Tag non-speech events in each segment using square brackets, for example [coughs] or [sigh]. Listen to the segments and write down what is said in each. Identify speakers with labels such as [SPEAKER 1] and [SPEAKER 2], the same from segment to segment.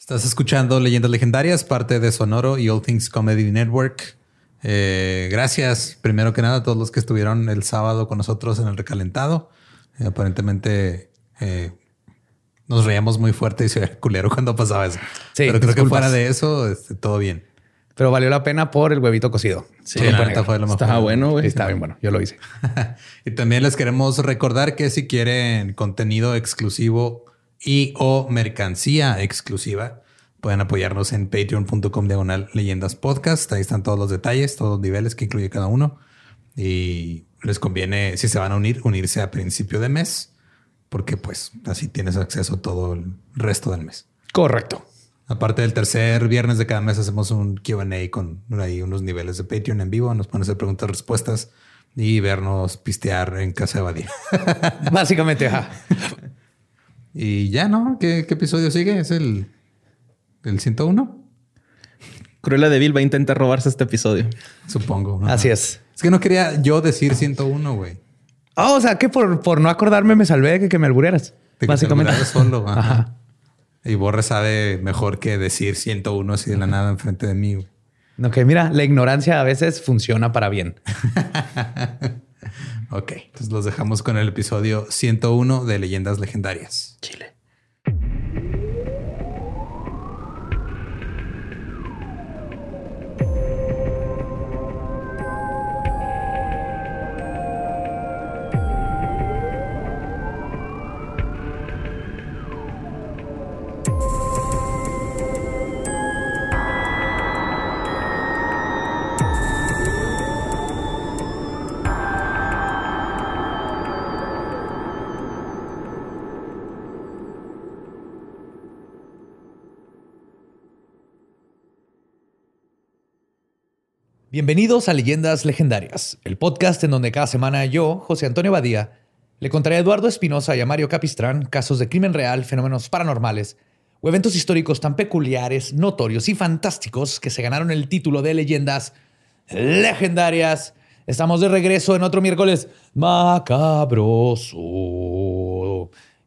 [SPEAKER 1] Estás escuchando Leyendas Legendarias, parte de Sonoro y All Things Comedy Network. Eh, gracias, primero que nada, a todos los que estuvieron el sábado con nosotros en el recalentado. Eh, aparentemente eh, nos reíamos muy fuerte y se veía culero cuando pasaba eso.
[SPEAKER 2] Sí,
[SPEAKER 1] Pero creo que fuera de eso, este, todo bien.
[SPEAKER 2] Pero valió la pena por el huevito cocido.
[SPEAKER 1] Sí,
[SPEAKER 2] lo
[SPEAKER 1] la neta fue lo mejor.
[SPEAKER 3] Estaba bueno, güey.
[SPEAKER 2] Sí, está bien bueno. Yo lo hice. [laughs]
[SPEAKER 1] y también les queremos recordar que si quieren contenido exclusivo y o mercancía exclusiva, pueden apoyarnos en patreon.com diagonal leyendas podcast. Ahí están todos los detalles, todos los niveles que incluye cada uno. Y les conviene, si se van a unir, unirse a principio de mes, porque pues así tienes acceso todo el resto del mes.
[SPEAKER 2] Correcto.
[SPEAKER 1] Aparte del tercer viernes de cada mes hacemos un Q&A con ahí unos niveles de Patreon en vivo. Nos pueden hacer preguntas, respuestas y vernos pistear en casa de Badir.
[SPEAKER 2] Básicamente, ajá. [laughs]
[SPEAKER 1] y ya, ¿no? ¿Qué, qué episodio sigue? ¿Es el, el 101?
[SPEAKER 3] Cruella de Vil va a intentar robarse este episodio.
[SPEAKER 1] Supongo. ¿no?
[SPEAKER 2] Así es.
[SPEAKER 1] Es que no quería yo decir 101, güey.
[SPEAKER 2] Ah, o sea que por, por no acordarme me salvé de que, que me albureras.
[SPEAKER 1] De
[SPEAKER 2] Básicamente.
[SPEAKER 1] solo. [laughs] Ajá.
[SPEAKER 2] Ajá.
[SPEAKER 1] Y Borre sabe mejor que decir 101 así de la nada enfrente de mí. güey.
[SPEAKER 2] Ok, mira, la ignorancia a veces funciona para bien. [laughs]
[SPEAKER 1] Ok, entonces los dejamos con el episodio 101 de Leyendas Legendarias.
[SPEAKER 2] Chile. Bienvenidos a Leyendas Legendarias, el podcast en donde cada semana yo, José Antonio Badía, le contaré a Eduardo Espinosa y a Mario Capistrán casos de crimen real, fenómenos paranormales o eventos históricos tan peculiares, notorios y fantásticos que se ganaron el título de Leyendas Legendarias. Estamos de regreso en otro miércoles macabroso.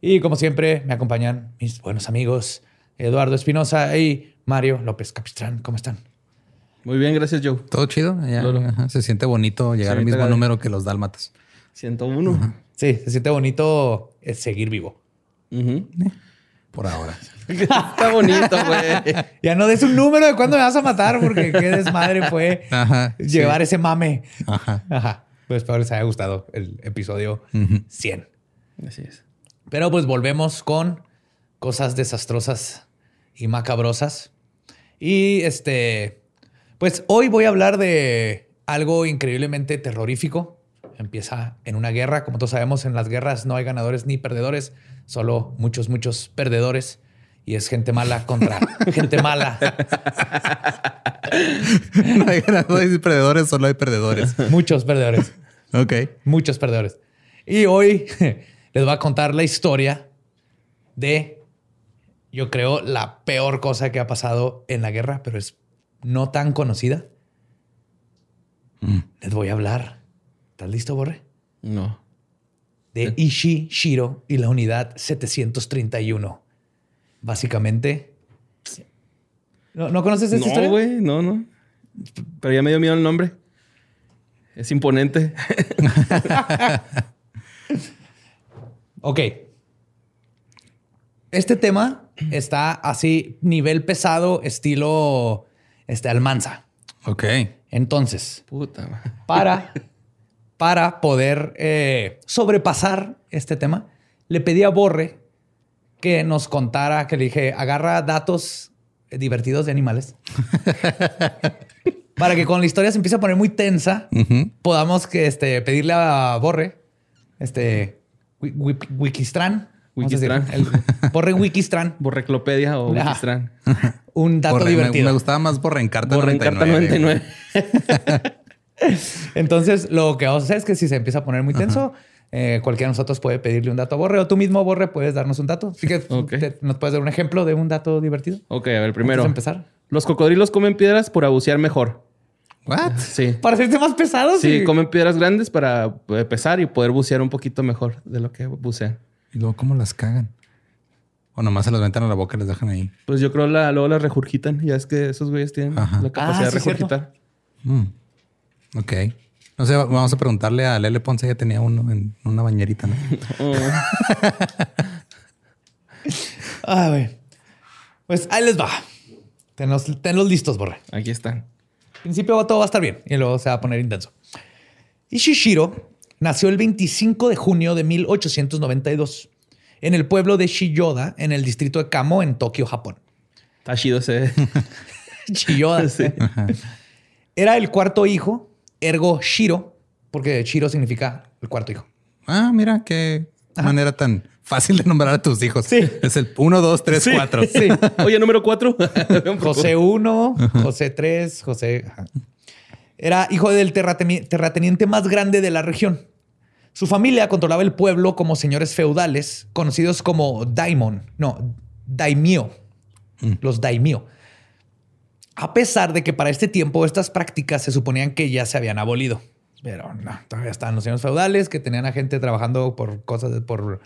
[SPEAKER 2] Y como siempre, me acompañan mis buenos amigos Eduardo Espinosa y Mario López Capistrán. ¿Cómo están?
[SPEAKER 3] Muy bien, gracias, Joe.
[SPEAKER 1] Todo chido. Ya,
[SPEAKER 3] Claro.
[SPEAKER 1] ajá, se siente bonito llegar al mismo número que los dálmatas.
[SPEAKER 3] 101.
[SPEAKER 2] Sí, se siente bonito eh, seguir vivo.
[SPEAKER 3] Ujú.
[SPEAKER 1] Por ahora. [laughs]
[SPEAKER 3] Está bonito, güey.
[SPEAKER 2] Ya no des un número de cuándo me vas a matar, porque qué desmadre fue
[SPEAKER 1] Ajá.
[SPEAKER 2] llevar ese mame.
[SPEAKER 1] Ajá.
[SPEAKER 2] Ajá. Pues espero les haya gustado el episodio 100.
[SPEAKER 3] Así es.
[SPEAKER 2] Pero pues volvemos con cosas desastrosas y macabrosas. Y este, pues hoy voy a hablar de algo increíblemente terrorífico. Empieza en una guerra. Como todos sabemos, en las guerras no hay ganadores ni perdedores, solo muchos, muchos perdedores. Y es gente mala contra [laughs] gente mala.
[SPEAKER 1] no hay ganadores y perdedores, solo hay perdedores.
[SPEAKER 2] Muchos perdedores.
[SPEAKER 1] Ok.
[SPEAKER 2] Muchos perdedores. Y hoy [laughs] les voy a contar la historia de, yo creo, la peor cosa que ha pasado en la guerra, pero es no tan conocida. Les voy a hablar. ¿Estás listo, Borre?
[SPEAKER 3] No.
[SPEAKER 2] De Ishii Shiro y la unidad 731. Básicamente. ¿No, ¿no conoces esta
[SPEAKER 3] No,
[SPEAKER 2] historia?
[SPEAKER 3] güey, no, no. Pero ya me dio miedo el nombre. Es imponente. [laughs]
[SPEAKER 2] Ok. Este tema está así, nivel pesado, estilo este, Almanza.
[SPEAKER 1] Ok.
[SPEAKER 2] Entonces,
[SPEAKER 3] Puta.
[SPEAKER 2] para, [laughs] para poder eh, sobrepasar este tema, le pedí a Borre que nos contara, que le dije, agarra datos divertidos de animales. [laughs] para que con la historia se empiece a poner muy tensa, podamos que, este, pedirle a Borre, este, Wi- Wi- Wikistran. decir, el Borre [laughs] Wikistran.
[SPEAKER 3] Borreclopedia o
[SPEAKER 2] Ajá.
[SPEAKER 3] Wikistran. [laughs]
[SPEAKER 2] Un dato
[SPEAKER 1] Borre-
[SPEAKER 2] divertido.
[SPEAKER 1] Me, gustaba más Borrencarta
[SPEAKER 3] Borrencarta
[SPEAKER 1] 99.
[SPEAKER 3] 99. [laughs]
[SPEAKER 2] Entonces, lo que vamos a hacer es que si se empieza a poner muy tenso, eh, cualquiera de nosotros puede pedirle un dato a Borre o tú mismo, Borre, puedes darnos un dato. Así que te- nos puedes dar un ejemplo de un dato divertido.
[SPEAKER 3] Ok, a ver, primero.
[SPEAKER 2] Antes de empezar.
[SPEAKER 3] Los cocodrilos comen piedras por bucear mejor.
[SPEAKER 1] What?
[SPEAKER 3] Sí.
[SPEAKER 2] Para hacerte más pesado,
[SPEAKER 3] Sí,
[SPEAKER 2] sí.
[SPEAKER 3] comen piedras grandes para eh, pesar y poder bucear un poquito mejor de lo que bucean.
[SPEAKER 1] Y luego, ¿cómo las cagan? O nomás se los metan a la boca y les dejan ahí.
[SPEAKER 3] Pues yo creo la, luego la regurgitan. Ya es que esos güeyes tienen
[SPEAKER 1] Ajá.
[SPEAKER 3] la capacidad
[SPEAKER 2] Ah,
[SPEAKER 3] de
[SPEAKER 2] sí,
[SPEAKER 3] regurgitar.
[SPEAKER 1] Mm. Ok. No sé, vamos a preguntarle a Lele Ponce. Ya tenía uno en una bañerita, ¿no?
[SPEAKER 3] Oh. [laughs]
[SPEAKER 2] Ah. Pues ahí les va. Tenlos, tenlos listos, borre.
[SPEAKER 3] Aquí están.
[SPEAKER 2] Al principio todo va a estar bien y luego se va a poner intenso. Ishishiro nació el 25 de junio de 1892 en el pueblo de Shiyoda, en el distrito de Kamo, en Tokio, Japón.
[SPEAKER 3] Está chido ese. [laughs]
[SPEAKER 2] Shiyoda. [laughs]
[SPEAKER 3] Sí.
[SPEAKER 2] Era el cuarto hijo, ergo Shiro, porque Shiro significa el cuarto hijo.
[SPEAKER 1] Ah, mira qué manera tan fácil de nombrar a tus hijos.
[SPEAKER 2] Sí.
[SPEAKER 1] Es el 1, 2, 3, 4.
[SPEAKER 2] Sí.
[SPEAKER 3] Oye, número cuatro. [laughs]
[SPEAKER 2] José 1, José 3, José. ajá. Era hijo del terrateni- terrateniente más grande de la región. Su familia controlaba el pueblo como señores feudales, conocidos como daimon, no, daimyo, los daimyo. A pesar de que para este tiempo estas prácticas se suponían que ya se habían abolido. Pero no, todavía estaban los señores feudales que tenían a gente trabajando por cosas, de- por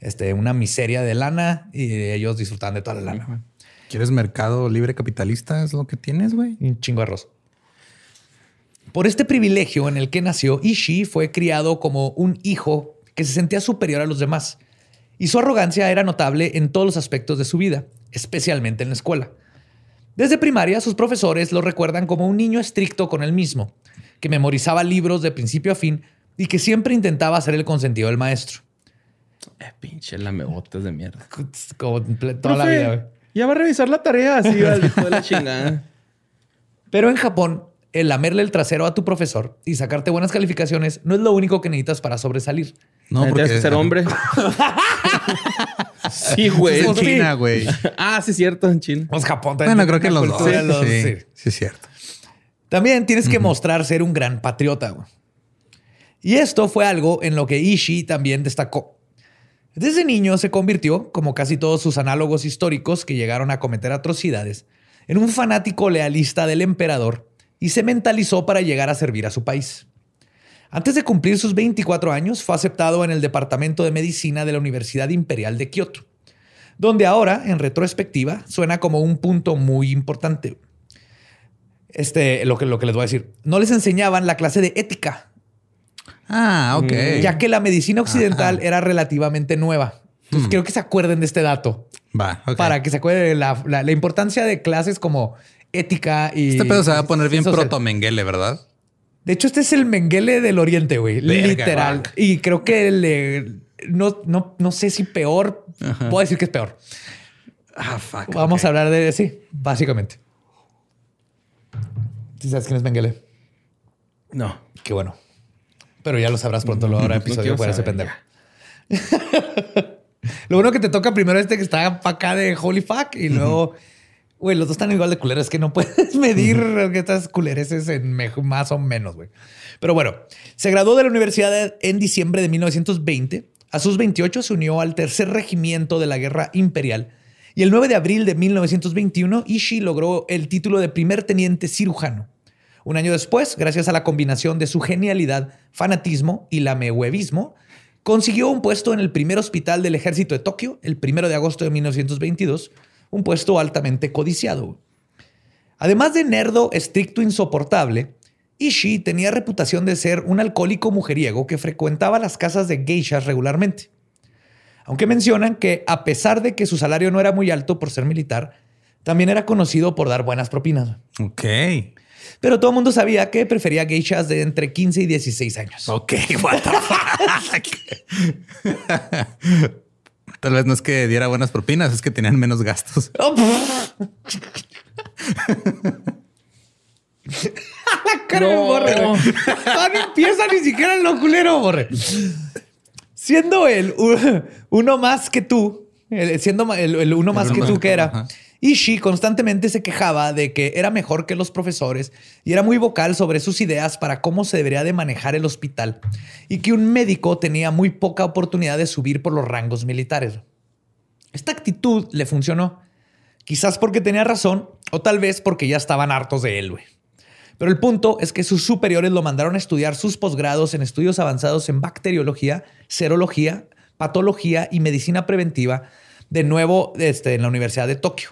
[SPEAKER 2] este, una miseria de lana y ellos disfrutaban de toda la lana.
[SPEAKER 1] ¿Quieres mercado libre capitalista? Es lo que tienes, güey.
[SPEAKER 2] Un chingo de arroz. Por este privilegio en el que nació, Ishii fue criado como un hijo que se sentía superior a los demás. Y su arrogancia era notable en todos los aspectos de su vida, especialmente en la escuela. Desde primaria, sus profesores lo recuerdan como un niño estricto con él mismo, que memorizaba libros de principio a fin y que siempre intentaba ser el consentido del maestro.
[SPEAKER 3] Eh, pinche lamebotas de mierda. [laughs]
[SPEAKER 2] Como toda la vida. güey.
[SPEAKER 3] Ya va a revisar la tarea así al hijo de la chingada. [laughs]
[SPEAKER 2] Pero en Japón, el lamerle el trasero a tu profesor y sacarte buenas calificaciones no es lo único que necesitas para sobresalir.
[SPEAKER 1] No,
[SPEAKER 3] Tienes que ser hombre. [laughs] sí, güey.
[SPEAKER 1] En. China, güey.
[SPEAKER 3] Ah, sí, cierto, en China.
[SPEAKER 2] Pues Japón también
[SPEAKER 1] Bueno, creo que los dos.
[SPEAKER 2] los-
[SPEAKER 1] Sí,
[SPEAKER 2] sí.
[SPEAKER 1] sí, es cierto.
[SPEAKER 2] También tienes que mostrar ser un gran patriota. güey. Y esto fue algo en lo que Ishii también destacó. Desde niño se convirtió, como casi todos sus análogos históricos que llegaron a cometer atrocidades, en un fanático lealista del emperador y se mentalizó para llegar a servir a su país. Antes de cumplir sus 24 años, fue aceptado en el Departamento de Medicina de la Universidad Imperial de Kioto, donde ahora, en retrospectiva, suena como un punto muy importante. Este, lo que, lo que les voy a decir. No les enseñaban la clase de ética,
[SPEAKER 1] Ah, ok.
[SPEAKER 2] ya que la medicina occidental era relativamente nueva. Entonces, quiero que se acuerden de este dato
[SPEAKER 1] Va, ok.
[SPEAKER 2] para que se acuerden de la, la- la importancia de clases como ética y.
[SPEAKER 1] Este pedo se va a poner bien proto Menguele, ¿verdad?
[SPEAKER 2] De hecho, este es el Menguele del Oriente, güey.
[SPEAKER 1] Verga,
[SPEAKER 2] Literal. Y creo que le- no, no, no sé si peor. Puedo decir que es peor.
[SPEAKER 1] Ah, fuck.
[SPEAKER 2] Vamos a hablar de sí, básicamente. ¿Sí sabes quién es Menguele?
[SPEAKER 3] No.
[SPEAKER 2] Qué bueno. Pero ya lo sabrás pronto, lo [laughs] habrá
[SPEAKER 3] No
[SPEAKER 2] episodio
[SPEAKER 3] quiero
[SPEAKER 2] fuera ese pendejo. [laughs] lo bueno que te toca primero este que está para acá de Holy Fuck y luego, güey, los dos están igual de culeros que no [laughs] puedes medir que estas culereces en más o menos, güey. Pero bueno, se graduó de la universidad en diciembre de 1920. A sus 28 se unió al tercer regimiento de la guerra imperial. Y el 9 de abril de 1921, Ishii logró el título de primer teniente cirujano. Un año después, gracias a la combinación de su genialidad, fanatismo y lamehuevismo, consiguió un puesto en el primer hospital del ejército de Tokio el 1 de agosto de 1922, un puesto altamente codiciado. Además de nerdo estricto insoportable, Ishii tenía reputación de ser un alcohólico mujeriego que frecuentaba las casas de geishas regularmente. Aunque mencionan que a pesar de que su salario no era muy alto por ser militar, también era conocido por dar buenas propinas.
[SPEAKER 1] Ok.
[SPEAKER 2] Pero todo el mundo sabía que prefería geishas de entre 15 y 16 años.
[SPEAKER 1] Ok, [laughs] what the fuck. [laughs] Tal vez no es que diera buenas propinas, es que tenían menos gastos.
[SPEAKER 2] Oh, [laughs] La cara de
[SPEAKER 3] No.
[SPEAKER 2] borre, güey. No empieza ni siquiera en lo culero, borre. Siendo él uno más que tú, el- siendo el, el uno más que tú
[SPEAKER 1] que
[SPEAKER 2] era,
[SPEAKER 1] ajá.
[SPEAKER 2] Ishii constantemente se quejaba de que era mejor que los profesores y era muy vocal sobre sus ideas para cómo se debería de manejar el hospital y que un médico tenía muy poca oportunidad de subir por los rangos militares. Esta actitud le funcionó. Quizás porque tenía razón o tal vez porque ya estaban hartos de él. Pero el punto es que sus superiores lo mandaron a estudiar sus posgrados en estudios avanzados en bacteriología, serología, patología y medicina preventiva, de nuevo este, en la Universidad de Tokio.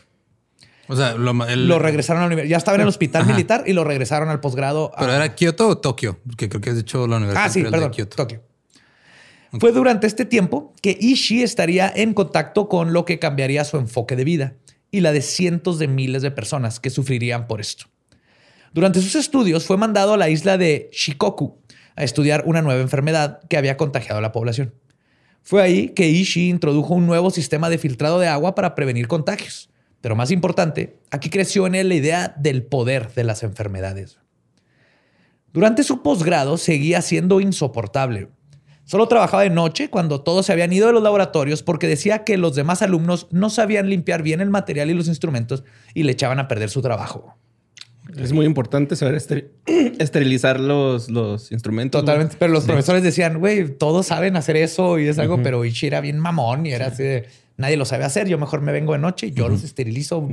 [SPEAKER 1] O sea, lo, ma- el-
[SPEAKER 2] Lo regresaron a la universidad. Ya estaba en el hospital
[SPEAKER 1] Ajá.
[SPEAKER 2] militar y lo regresaron al posgrado. a-
[SPEAKER 1] ¿Pero era Kioto o Tokio? Porque creo que has dicho la Universidad
[SPEAKER 2] Ah, sí,
[SPEAKER 1] de
[SPEAKER 2] perdón.
[SPEAKER 1] Kioto.
[SPEAKER 2] Tokio. Fue durante este tiempo que Ishii estaría en contacto con lo que cambiaría su enfoque de vida y la de cientos de miles de personas que sufrirían por esto. Durante sus estudios fue mandado a la isla de Shikoku a estudiar una nueva enfermedad que había contagiado a la población. Fue ahí que Ishii introdujo un nuevo sistema de filtrado de agua para prevenir contagios. Pero más importante, aquí creció en él la idea del poder de las enfermedades. Durante su posgrado seguía siendo insoportable. Solo trabajaba de noche cuando todos se habían ido de los laboratorios porque decía que los demás alumnos no sabían limpiar bien el material y los instrumentos y le echaban a perder su trabajo.
[SPEAKER 3] Es muy importante saber esteri- [clears throat] esterilizar los, los instrumentos.
[SPEAKER 2] Totalmente. Pero los profesores decían, güey, todos saben hacer eso y es algo, pero Ichi era bien mamón y era así de, nadie lo sabe hacer. Yo mejor me vengo de noche, yo los esterilizo.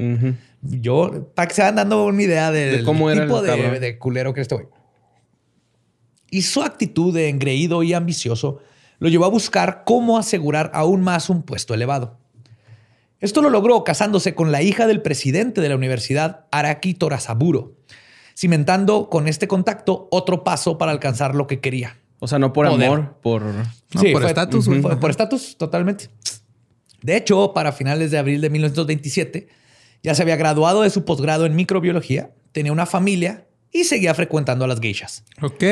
[SPEAKER 2] Yo, para que se vayan dando una idea del
[SPEAKER 3] De cómo era el
[SPEAKER 2] tipo de, culero que este güey. Y su actitud de engreído y ambicioso lo llevó a buscar cómo asegurar aún más un puesto elevado. Esto lo logró casándose con la hija del presidente de la universidad, Araki Torasaburo, cimentando con este contacto otro paso para alcanzar lo que quería.
[SPEAKER 3] O sea, no por
[SPEAKER 2] Poder.
[SPEAKER 3] amor, por...
[SPEAKER 1] No,
[SPEAKER 2] Sí,
[SPEAKER 1] por estatus,
[SPEAKER 2] Por estatus, totalmente. De hecho, para finales de abril de 1927, ya se había graduado de su posgrado en microbiología, tenía una familia y seguía frecuentando a las geishas.
[SPEAKER 1] Ok.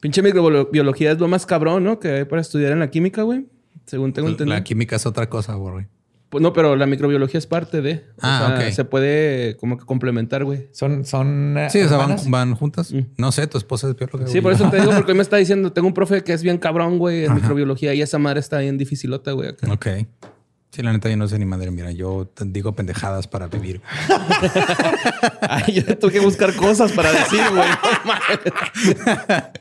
[SPEAKER 3] Pinche microbiología es lo más cabrón, ¿no? Que hay para estudiar en la química, güey. Según tengo entendido.
[SPEAKER 1] La química es otra cosa, güey.
[SPEAKER 3] Pues no, pero la microbiología es parte de. O
[SPEAKER 1] Ah,
[SPEAKER 3] sea,
[SPEAKER 1] ok.
[SPEAKER 3] Se puede como que complementar, güey.
[SPEAKER 2] Son, son eh,
[SPEAKER 1] Sí, o sea, van, van juntas. No sé, tu esposa es bióloga.
[SPEAKER 3] Sí,
[SPEAKER 1] güey.
[SPEAKER 3] por eso te digo, [laughs] porque hoy me está diciendo, tengo un profe que es bien cabrón, güey, en microbiología y esa madre está bien dificilota, güey. acá.
[SPEAKER 1] Ok. Sí, la neta, yo no sé ni madre. Mira, yo te digo pendejadas para vivir. [laughs]
[SPEAKER 3] Ay, yo tuve que buscar cosas para decir, güey. No. [laughs]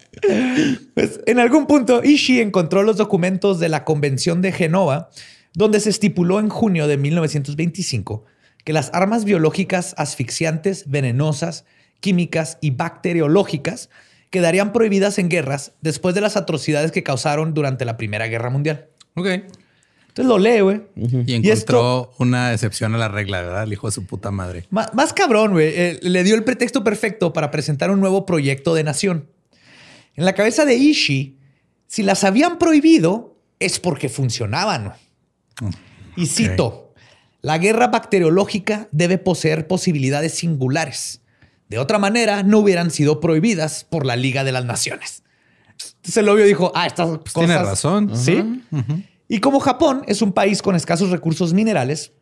[SPEAKER 2] Pues, en algún punto, Ishii encontró los documentos de la Convención de Genova, donde se estipuló en junio de 1925 que las armas biológicas asfixiantes, venenosas, químicas y bacteriológicas quedarían prohibidas en guerras después de las atrocidades que causaron durante la Primera Guerra Mundial.
[SPEAKER 1] Ok.
[SPEAKER 2] Entonces lo lee, güey.
[SPEAKER 1] Y encontró una excepción a la regla, ¿verdad? El hijo de su puta madre.
[SPEAKER 2] Má- Más, cabrón, güey. eh, le dio el pretexto perfecto para presentar un nuevo proyecto de nación. En la cabeza de Ishii, si las habían prohibido, es porque funcionaban. Y cito, la guerra bacteriológica debe poseer posibilidades singulares. De otra manera, no hubieran sido prohibidas por la Liga de las Naciones. Entonces el obvio dijo, ah, estas cosas...
[SPEAKER 1] Pues tiene razón.
[SPEAKER 2] Sí. Y como Japón es un país con escasos recursos minerales,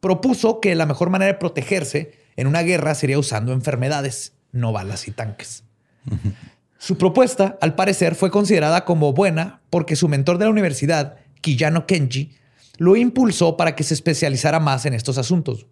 [SPEAKER 2] propuso que la mejor manera de protegerse en una guerra sería usando enfermedades, no balas y tanques. Su propuesta, al parecer, fue considerada como buena porque su mentor de la universidad, Kiyano Kenji, lo impulsó para que se especializara más en estos asuntos.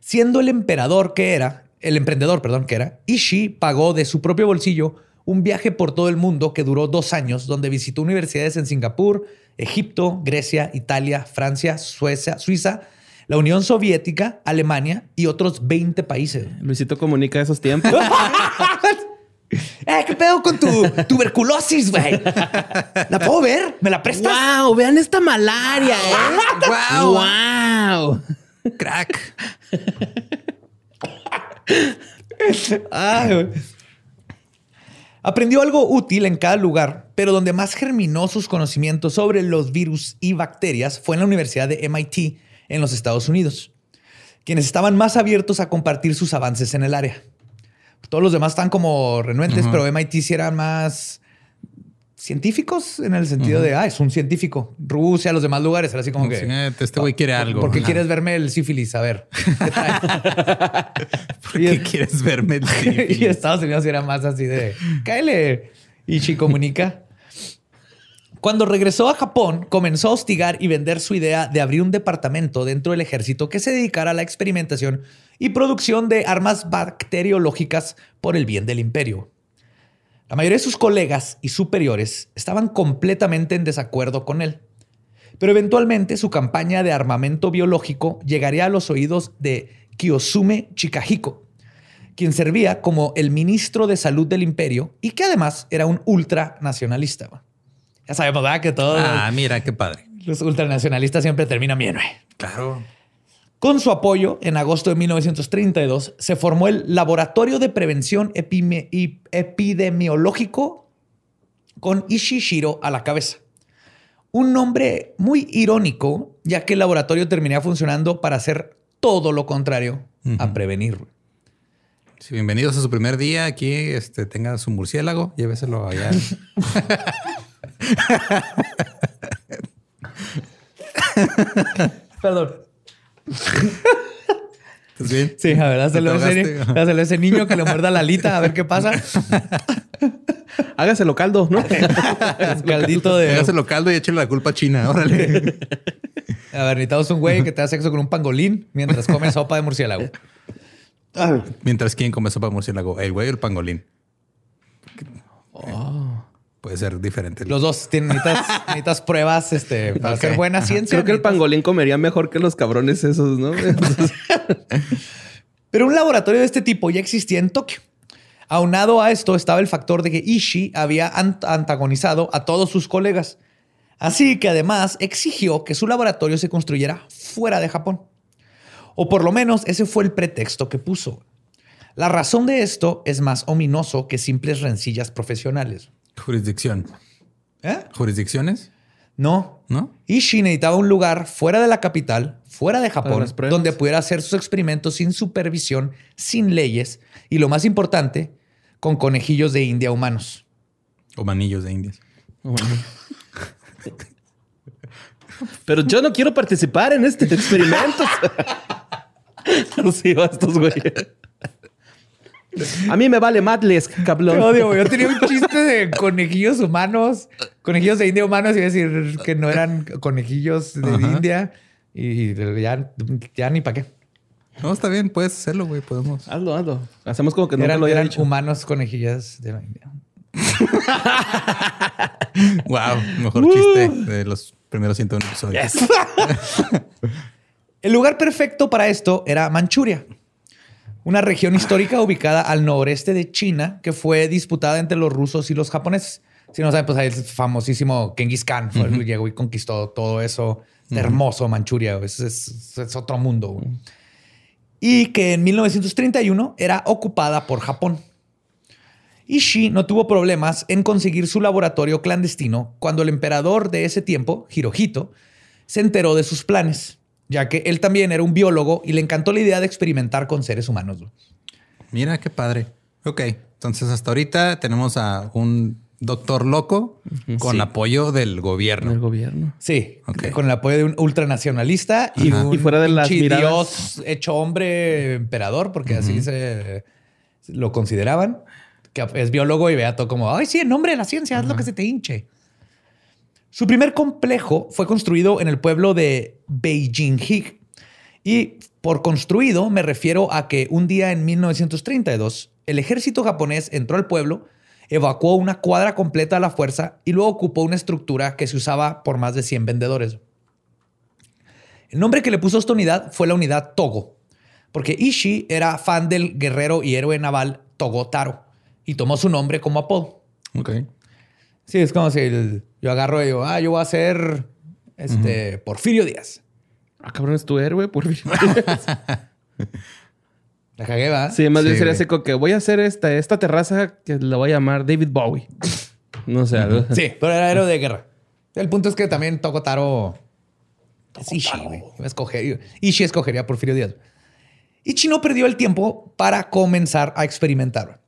[SPEAKER 2] Siendo el emperador que era, el emprendedor, perdón, que era, Ishii pagó de su propio bolsillo un viaje por todo el mundo que duró dos años, donde visitó universidades en Singapur, Egipto, Grecia, Italia, Francia, Suecia, Suiza, la Unión Soviética, Alemania y otros 20 países.
[SPEAKER 3] Luisito comunica esos tiempos. [laughs]
[SPEAKER 2] Eh, ¿Qué pedo con tu tuberculosis, güey? ¿La puedo ver? ¿Me la prestas?
[SPEAKER 3] ¡Wow! Vean esta malaria, ¿eh? [laughs]
[SPEAKER 1] ¡Wow!
[SPEAKER 3] ¡Wow!
[SPEAKER 1] Crack.
[SPEAKER 2] Ay. Aprendió algo útil en cada lugar, pero donde más germinó sus conocimientos sobre los virus y bacterias fue en la Universidad de MIT en los Estados Unidos, quienes estaban más abiertos a compartir sus avances en el área. Todos los demás están como renuentes, pero MIT sí eran más científicos en el sentido de, ah, es un científico. Rusia, los demás lugares, era así como que...
[SPEAKER 1] Sí, este güey quiere algo.
[SPEAKER 2] ¿Por qué quieres verme el sífilis? A ver. ¿qué [laughs] trae? [laughs]
[SPEAKER 1] ¿Por qué quieres verme? el [laughs]
[SPEAKER 2] y
[SPEAKER 1] sífilis?
[SPEAKER 2] Estados Unidos era más así de cáele. Ichi comunica. Cuando regresó a Japón, comenzó a hostigar y vender su idea de abrir un departamento dentro del ejército que se dedicara a la experimentación y producción de armas bacteriológicas por el bien del imperio. La mayoría de sus colegas y superiores estaban completamente en desacuerdo con él. Pero eventualmente su campaña de armamento biológico llegaría a los oídos de Kiyosume Chikahiko, quien servía como el ministro de salud del imperio y que además era un ultranacionalista. Ya sabemos, ¿verdad? Que todo
[SPEAKER 1] Ah, mira, qué padre.
[SPEAKER 2] Los ultranacionalistas siempre terminan bien, güey.
[SPEAKER 1] Claro.
[SPEAKER 2] Con su apoyo, en agosto de 1932, se formó el Laboratorio de Prevención Epime- Epidemiológico con Ishishiro a la cabeza. Un nombre muy irónico, ya que el laboratorio terminaría funcionando para hacer todo lo contrario a prevenir.
[SPEAKER 1] Sí, bienvenidos a su primer día. Aquí este, tenga su murciélago, lléveselo allá. [laughs]
[SPEAKER 2] Perdón.
[SPEAKER 1] ¿Estás bien?
[SPEAKER 2] Sí, a ver, hazlo
[SPEAKER 1] ¿Te
[SPEAKER 2] a [laughs] ese, niño que le muerda la alita, a ver qué pasa. [laughs]
[SPEAKER 3] Hágaselo caldo, ¿no? [laughs]
[SPEAKER 2] Caldito de...
[SPEAKER 1] Hágaselo caldo y échale la culpa a China. Órale.
[SPEAKER 2] A ver, necesitamos un güey que te da sexo con un pangolín mientras come sopa de murciélago.
[SPEAKER 1] Mientras, ¿quién come sopa de murciélago? ¿El güey o el pangolín? Puede ser diferente.
[SPEAKER 2] Los dos tienen necesitas, [laughs] necesitas pruebas este, para
[SPEAKER 1] Ok.
[SPEAKER 2] hacer buena ciencia.
[SPEAKER 3] Creo que el pangolín comería mejor que los cabrones esos, ¿no? [laughs]
[SPEAKER 2] Pero un laboratorio de este tipo ya existía en Tokio. Aunado a esto estaba el factor de que Ishii había ant- antagonizado a todos sus colegas. Así que además exigió que su laboratorio se construyera fuera de Japón. O por lo menos ese fue el pretexto que puso. La razón de esto es más ominoso que simples rencillas profesionales.
[SPEAKER 1] Jurisdicción.
[SPEAKER 2] ¿Eh?
[SPEAKER 1] ¿Jurisdicciones?
[SPEAKER 2] No,
[SPEAKER 1] ¿No?
[SPEAKER 2] Ishii necesitaba un lugar fuera de la capital, fuera de Japón, donde pudiera hacer sus experimentos sin supervisión, sin leyes y lo más importante, con conejillos de India humanos.
[SPEAKER 1] O manillos de indias.
[SPEAKER 3] Pero yo no quiero participar en este experimento. [laughs] Así va estos güeyes. A mí me vale madles, cabrón.
[SPEAKER 2] Te odio, güey. Yo tenía un chiste de conejillos humanos, conejillos de India humanos, y decir que no eran conejillos de
[SPEAKER 1] Ajá.
[SPEAKER 2] India y ya, ya ni para qué.
[SPEAKER 1] No, está bien, puedes hacerlo, güey. Podemos.
[SPEAKER 3] Hazlo, hazlo. Hacemos como que nunca
[SPEAKER 2] Eran,
[SPEAKER 3] lo haya
[SPEAKER 2] eran
[SPEAKER 3] dicho.
[SPEAKER 2] humanos conejillas de la India. [laughs]
[SPEAKER 1] Wow, mejor chiste de los primeros 101 episodios. [laughs]
[SPEAKER 2] El lugar perfecto para esto era Manchuria, una región histórica ubicada al noreste de China que fue disputada entre los rusos y los japoneses. Si no saben, pues ahí el famosísimo Genghis Khan fue el que llegó y conquistó todo eso hermoso Manchuria. Es, es- es otro mundo. Y que en 1931 era ocupada por Japón. Ishii no tuvo problemas en conseguir su laboratorio clandestino cuando el emperador de ese tiempo, Hirohito, se enteró de sus planes, ya que él también era un biólogo y le encantó la idea de experimentar con seres humanos.
[SPEAKER 1] Mira qué padre. Ok, entonces hasta ahorita tenemos a un doctor loco con
[SPEAKER 3] Sí.
[SPEAKER 1] apoyo del
[SPEAKER 3] En el
[SPEAKER 1] gobierno.
[SPEAKER 3] gobierno.
[SPEAKER 2] Sí,
[SPEAKER 1] Ok.
[SPEAKER 2] con el apoyo de un ultranacionalista y, un
[SPEAKER 3] Y fuera de las
[SPEAKER 2] pinche
[SPEAKER 3] miradas.
[SPEAKER 2] dios hecho hombre emperador, porque así se lo consideraban, que es biólogo y vea todo como, ay, sí, en nombre de la ciencia, haz lo que se te hinche. Su primer complejo fue construido en el pueblo de Beijing-Hig. Y por construido me refiero a que un día en 1932 el ejército japonés entró al pueblo, evacuó una cuadra completa a la fuerza y luego ocupó una estructura que se usaba por más de 100 vendedores. El nombre que le puso a esta unidad fue la unidad Togo, porque Ishii era fan del guerrero y héroe naval Togo Taro y tomó su nombre como apodo.
[SPEAKER 1] Ok.
[SPEAKER 2] Sí, es como si el- yo agarro y digo, ah, yo voy a ser este, Porfirio Díaz.
[SPEAKER 3] Ah, cabrón, es tu héroe, por fin. [laughs]
[SPEAKER 2] La cagué, ¿verdad?
[SPEAKER 3] Sí, más bien sería así como que voy a hacer esta, esta terraza que la voy a llamar David Bowie. No sé, algo.
[SPEAKER 2] Sí, pero era héroe de guerra. El punto es que también Togo Taro es Ishii, güey. Iba a escoger- Ishii escogería a Porfirio Díaz. Ichi no perdió el tiempo para comenzar a experimentar.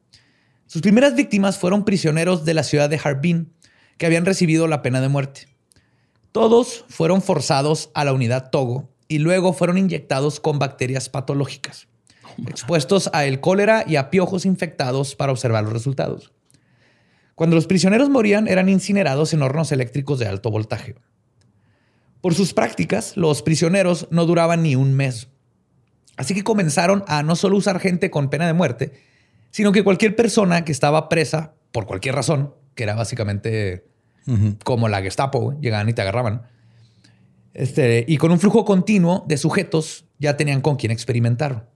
[SPEAKER 2] Sus primeras víctimas fueron prisioneros de la ciudad de Harbin que habían recibido la pena de muerte. Todos fueron forzados a la unidad Togo y luego fueron inyectados con bacterias patológicas, expuestos a el cólera y a piojos infectados para observar los resultados. Cuando los prisioneros morían, eran incinerados en hornos eléctricos de alto voltaje. Por sus prácticas, los prisioneros no duraban ni un mes. Así que comenzaron a no solo usar gente con pena de muerte, sino que cualquier persona que estaba presa por cualquier razón, que era básicamente como la Gestapo, llegaban y te agarraban. Este, y con un flujo continuo de sujetos ya tenían con quién experimentar.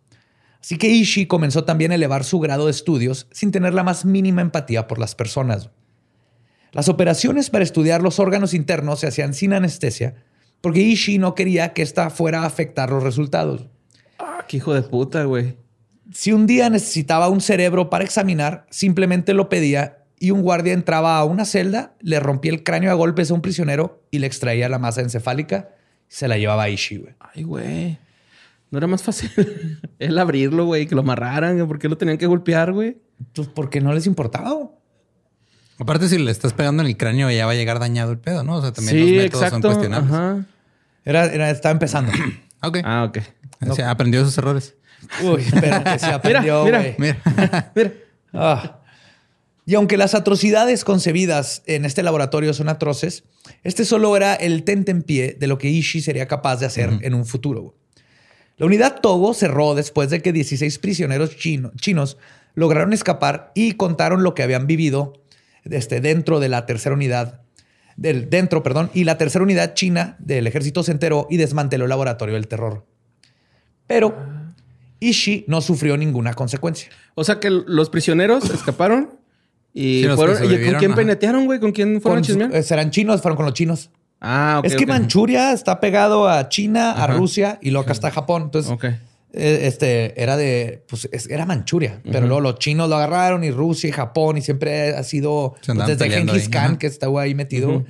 [SPEAKER 2] Así que Ishii comenzó también a elevar su grado de estudios sin tener la más mínima empatía por las personas. Las operaciones para estudiar los órganos internos se hacían sin anestesia, porque Ishii no quería que esta fuera a afectar los resultados.
[SPEAKER 3] Ah, qué hijo de puta, güey.
[SPEAKER 2] Si un día necesitaba un cerebro para examinar, simplemente lo pedía y un guardia entraba a una celda, le rompía el cráneo a golpes a un prisionero y le extraía la masa encefálica y se la llevaba a Ishii, güey.
[SPEAKER 3] Ay, güey. No era más fácil [laughs] el abrirlo, güey, que lo amarraran. ¿Por qué lo tenían que golpear, güey?
[SPEAKER 2] Pues porque no les importaba. güey.
[SPEAKER 1] Aparte, si le estás pegando en el cráneo, ya va a llegar dañado el pedo, ¿no? O sea, también
[SPEAKER 3] sí,
[SPEAKER 1] los métodos
[SPEAKER 3] exacto.
[SPEAKER 1] son cuestionables.
[SPEAKER 3] Ajá.
[SPEAKER 2] Era, era- estaba empezando. [clears throat]
[SPEAKER 1] Ok.
[SPEAKER 3] Ah, ok.
[SPEAKER 1] O sea, aprendió sus errores.
[SPEAKER 2] Uy, pero que se [laughs] aprendió,
[SPEAKER 3] mira.
[SPEAKER 2] güey.
[SPEAKER 1] Mira. [laughs]
[SPEAKER 3] Mira.
[SPEAKER 2] Ah. Y aunque las atrocidades concebidas en este laboratorio son atroces, este solo era el tentempié de lo que Ishii sería capaz de hacer en un futuro. La unidad Togo cerró después de que 16 prisioneros chino- chinos lograron escapar y contaron lo que habían vivido este, dentro de la tercera unidad, del, dentro, perdón, y la tercera unidad china del ejército se enteró y desmanteló el laboratorio del terror. Pero Ishii no sufrió ninguna consecuencia.
[SPEAKER 3] O sea que los prisioneros escaparon y
[SPEAKER 1] Sí,
[SPEAKER 3] fueron. ¿Y con quién
[SPEAKER 1] ajá.
[SPEAKER 3] penetearon, güey? ¿Con quién fueron a
[SPEAKER 2] Con-
[SPEAKER 3] chismear?
[SPEAKER 2] eh, serán chinos, fueron con los chinos.
[SPEAKER 3] Ah, ok.
[SPEAKER 2] es que. Manchuria está pegado a China, a. Rusia y luego acá está Japón. Entonces,
[SPEAKER 3] Ok.
[SPEAKER 2] eh, este era de, pues es- era Manchuria, pero luego los chinos lo agarraron y Rusia y Japón y siempre ha sido pues, desde Genghis Khan
[SPEAKER 1] ajá.
[SPEAKER 2] que estaba ahí metido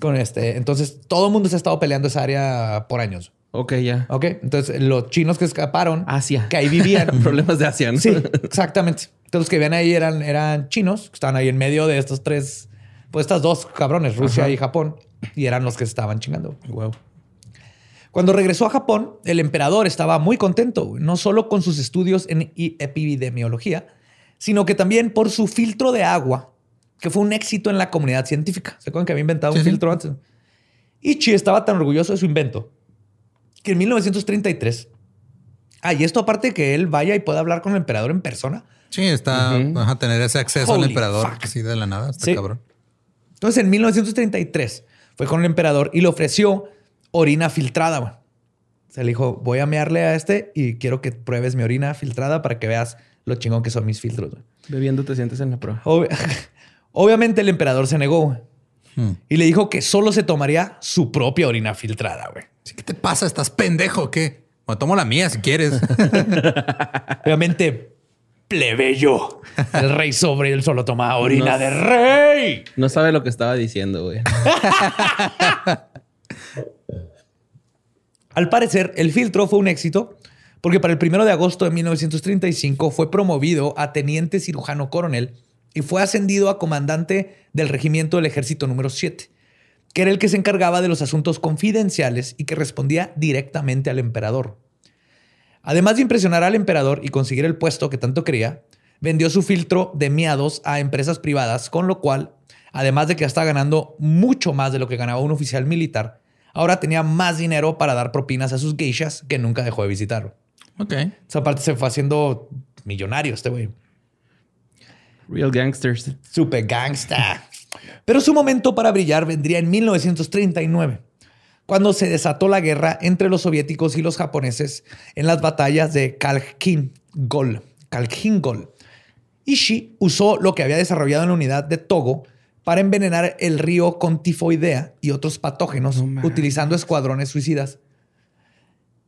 [SPEAKER 2] con este. Entonces, todo el mundo se ha estado peleando esa área por años.
[SPEAKER 3] Ok, ya.
[SPEAKER 2] Ok, entonces los chinos que escaparon,
[SPEAKER 3] Asia.
[SPEAKER 2] que ahí vivían, [laughs]
[SPEAKER 3] Problemas de Asia, ¿no?
[SPEAKER 2] Sí, exactamente. Entonces los que vivían ahí eran, eran chinos, que estaban ahí en medio de estos tres, pues estas dos cabrones, Rusia
[SPEAKER 3] Ajá.
[SPEAKER 2] y Japón, y eran los que se estaban chingando.
[SPEAKER 3] Wow.
[SPEAKER 2] Cuando regresó a Japón, el emperador estaba muy contento, no solo con sus estudios en epidemiología, sino que también por su filtro de agua, que fue un éxito en la comunidad científica. ¿Se acuerdan que había inventado
[SPEAKER 1] Sí,
[SPEAKER 2] un
[SPEAKER 1] sí.
[SPEAKER 2] filtro antes? Ichi estaba tan orgulloso de su invento que en 1933, ah, y esto aparte de que él vaya y pueda hablar con el emperador en persona,
[SPEAKER 1] Sí, está
[SPEAKER 3] Ujú.
[SPEAKER 1] a tener ese acceso al emperador
[SPEAKER 2] fuck.
[SPEAKER 1] así de la nada. Está
[SPEAKER 2] Sí.
[SPEAKER 1] cabrón.
[SPEAKER 2] Entonces, en 1933 fue con el emperador y le ofreció orina filtrada. güey. Se le dijo, voy a mearle a este y quiero que pruebes mi orina filtrada para que veas lo chingón que son mis filtros. güey".
[SPEAKER 3] Bebiendo te sientes en la prueba.
[SPEAKER 2] Obvi- [laughs] Obviamente el emperador se negó
[SPEAKER 1] Hmm.
[SPEAKER 2] y le dijo que solo se tomaría su propia orina filtrada. güey.
[SPEAKER 1] ¿Qué te pasa? ¿Estás pendejo o qué? Bueno, tomo la mía si quieres. [laughs]
[SPEAKER 2] Obviamente, plebeyo. El rey sobre él solo tomaba orina
[SPEAKER 3] No.
[SPEAKER 2] de rey.
[SPEAKER 3] No sabe lo que estaba diciendo, güey. [laughs]
[SPEAKER 2] Al parecer, el filtro fue un éxito porque para el primero de agosto de 1935 fue promovido a teniente cirujano coronel y fue ascendido a comandante del regimiento del ejército número 7, que era el que se encargaba de los asuntos confidenciales y que respondía directamente al emperador. Además de impresionar al emperador y conseguir el puesto que tanto quería, vendió su filtro de miados a empresas privadas, con lo cual, además de que estaba ganando mucho más de lo que ganaba un oficial militar, ahora tenía más dinero para dar propinas a sus geishas que nunca dejó de visitar.
[SPEAKER 1] ok.
[SPEAKER 2] Esa parte se fue haciendo millonario este güey.
[SPEAKER 3] Real gangsters.
[SPEAKER 2] Super gangsta. Pero su momento para brillar vendría en 1939, cuando se desató la guerra entre los soviéticos y los japoneses en las batallas de Khalkhin-Gol. Khalkhin-Gol. Ishii usó lo que había desarrollado en la unidad de Togo para envenenar el río con tifoidea y otros patógenos utilizando escuadrones suicidas.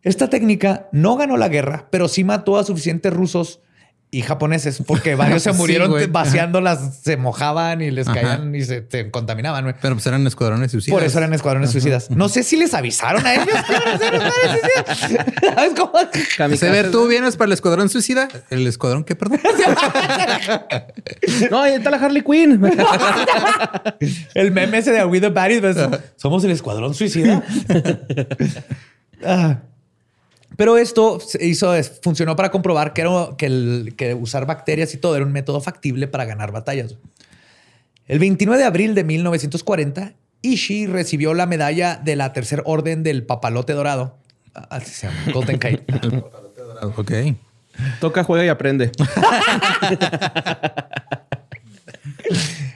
[SPEAKER 2] Esta técnica no ganó la guerra, pero sí mató a suficientes rusos y japoneses, porque varios se [laughs]
[SPEAKER 1] Sí,
[SPEAKER 2] murieron
[SPEAKER 1] güey.
[SPEAKER 2] vaciándolas, se mojaban y les
[SPEAKER 1] Ajá.
[SPEAKER 2] caían y se, se contaminaban. güey.
[SPEAKER 1] Pero pues eran escuadrones suicidas.
[SPEAKER 2] Por eso eran escuadrones suicidas. No sé si les avisaron a ellos [laughs] que. ¿Sabes cómo?
[SPEAKER 1] Se ver, ¿tú vienes para el escuadrón suicida? ¿El escuadrón qué, perdón? [laughs]
[SPEAKER 3] No, ahí está la Harley Quinn.
[SPEAKER 2] El meme ese de We the Baddies, somos el escuadrón suicida. Ah. Pero esto hizo, funcionó para comprobar que, era, que, el- que usar bacterias y todo era un método factible para ganar batallas. El 29 de abril de 1940, Ishii recibió la medalla de la Tercer Orden del Papalote Dorado. Ah, Así se llama, Golden Kite. [laughs]
[SPEAKER 1] ok.
[SPEAKER 3] Toca, juega y aprende. [laughs]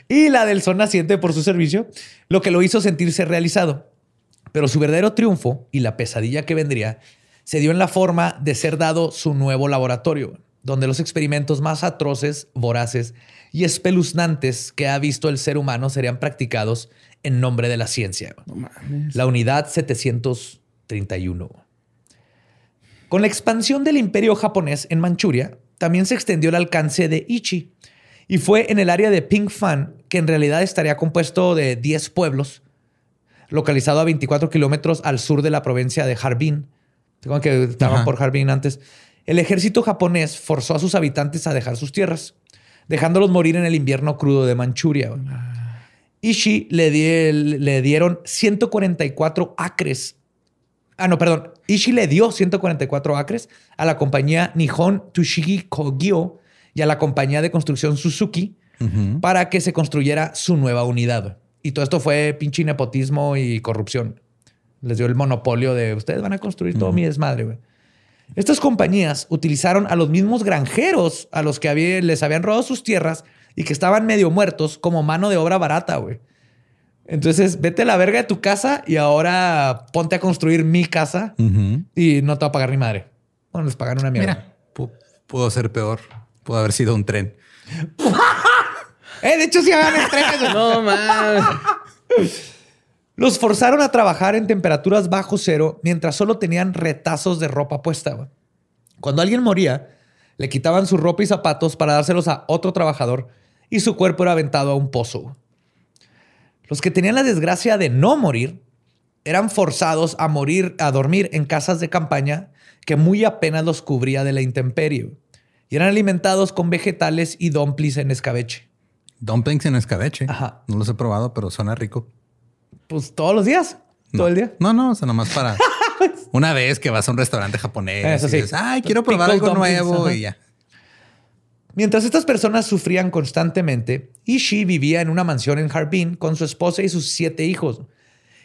[SPEAKER 2] y la del sol naciente por su servicio, lo que lo hizo sentirse realizado. Pero su verdadero triunfo y la pesadilla que vendría se dio en la forma de ser dado su nuevo laboratorio, donde los experimentos más atroces, voraces y espeluznantes que ha visto el ser humano serían practicados en nombre de la ciencia.
[SPEAKER 3] No.
[SPEAKER 2] La unidad 731. Con la expansión del imperio japonés en Manchuria, también se extendió el alcance de Ichi y fue en el área de Pingfan, que en realidad estaría compuesto de 10 pueblos, localizado a 24 kilómetros al sur de la provincia de Harbin. Tengo que estaban
[SPEAKER 1] Ajá.
[SPEAKER 2] por Harbin antes. El ejército japonés forzó a sus habitantes a dejar sus tierras, dejándolos morir en el invierno crudo de Manchuria. Ishii le, di- le dieron 144 acres. Ah, no, perdón. Ishii le dio 144 acres a la compañía Nihon Tushigi Kogyo y a la compañía de construcción Suzuki para que se construyera su nueva unidad. Y todo esto fue pinche nepotismo y corrupción. Les dio el monopolio de ustedes van a construir todo mi desmadre. güey. Estas compañías utilizaron a los mismos granjeros a los que había- les habían robado sus tierras y que estaban medio muertos como mano de obra barata, güey. Entonces, vete a la verga de tu casa y ahora ponte a construir mi casa y no te va a pagar ni madre. Bueno, les pagan una mierda.
[SPEAKER 1] Mira, pudo ser peor. Pudo haber sido un tren. [laughs]
[SPEAKER 2] Eh, de hecho, sí hagan trenes.
[SPEAKER 3] No mames. [laughs]
[SPEAKER 2] Los forzaron a trabajar en temperaturas bajo cero mientras solo tenían retazos de ropa puesta. güey. Cuando alguien moría, le quitaban su ropa y zapatos para dárselos a otro trabajador y su cuerpo era aventado a un pozo. güey. Los que tenían la desgracia de no morir eran forzados a morir, a dormir en casas de campaña que muy apenas los cubría de la intemperie. güey. Y eran alimentados con vegetales y dumplings en escabeche.
[SPEAKER 1] Dumplings en escabeche.
[SPEAKER 2] Ajá.
[SPEAKER 1] No los he probado, pero suena rico.
[SPEAKER 2] Pues todos los días, todo el día.
[SPEAKER 1] No, no, o sea, nomás para [laughs] una vez que vas a un restaurante japonés.
[SPEAKER 2] Eso
[SPEAKER 1] y
[SPEAKER 2] sí.
[SPEAKER 1] dices, Ay, quiero probar
[SPEAKER 2] Pickle
[SPEAKER 1] algo
[SPEAKER 2] dumplings,
[SPEAKER 1] nuevo
[SPEAKER 2] ajá.
[SPEAKER 1] y ya.
[SPEAKER 2] Mientras estas personas sufrían constantemente, Ishii vivía en una mansión en Harbin con su esposa y sus siete hijos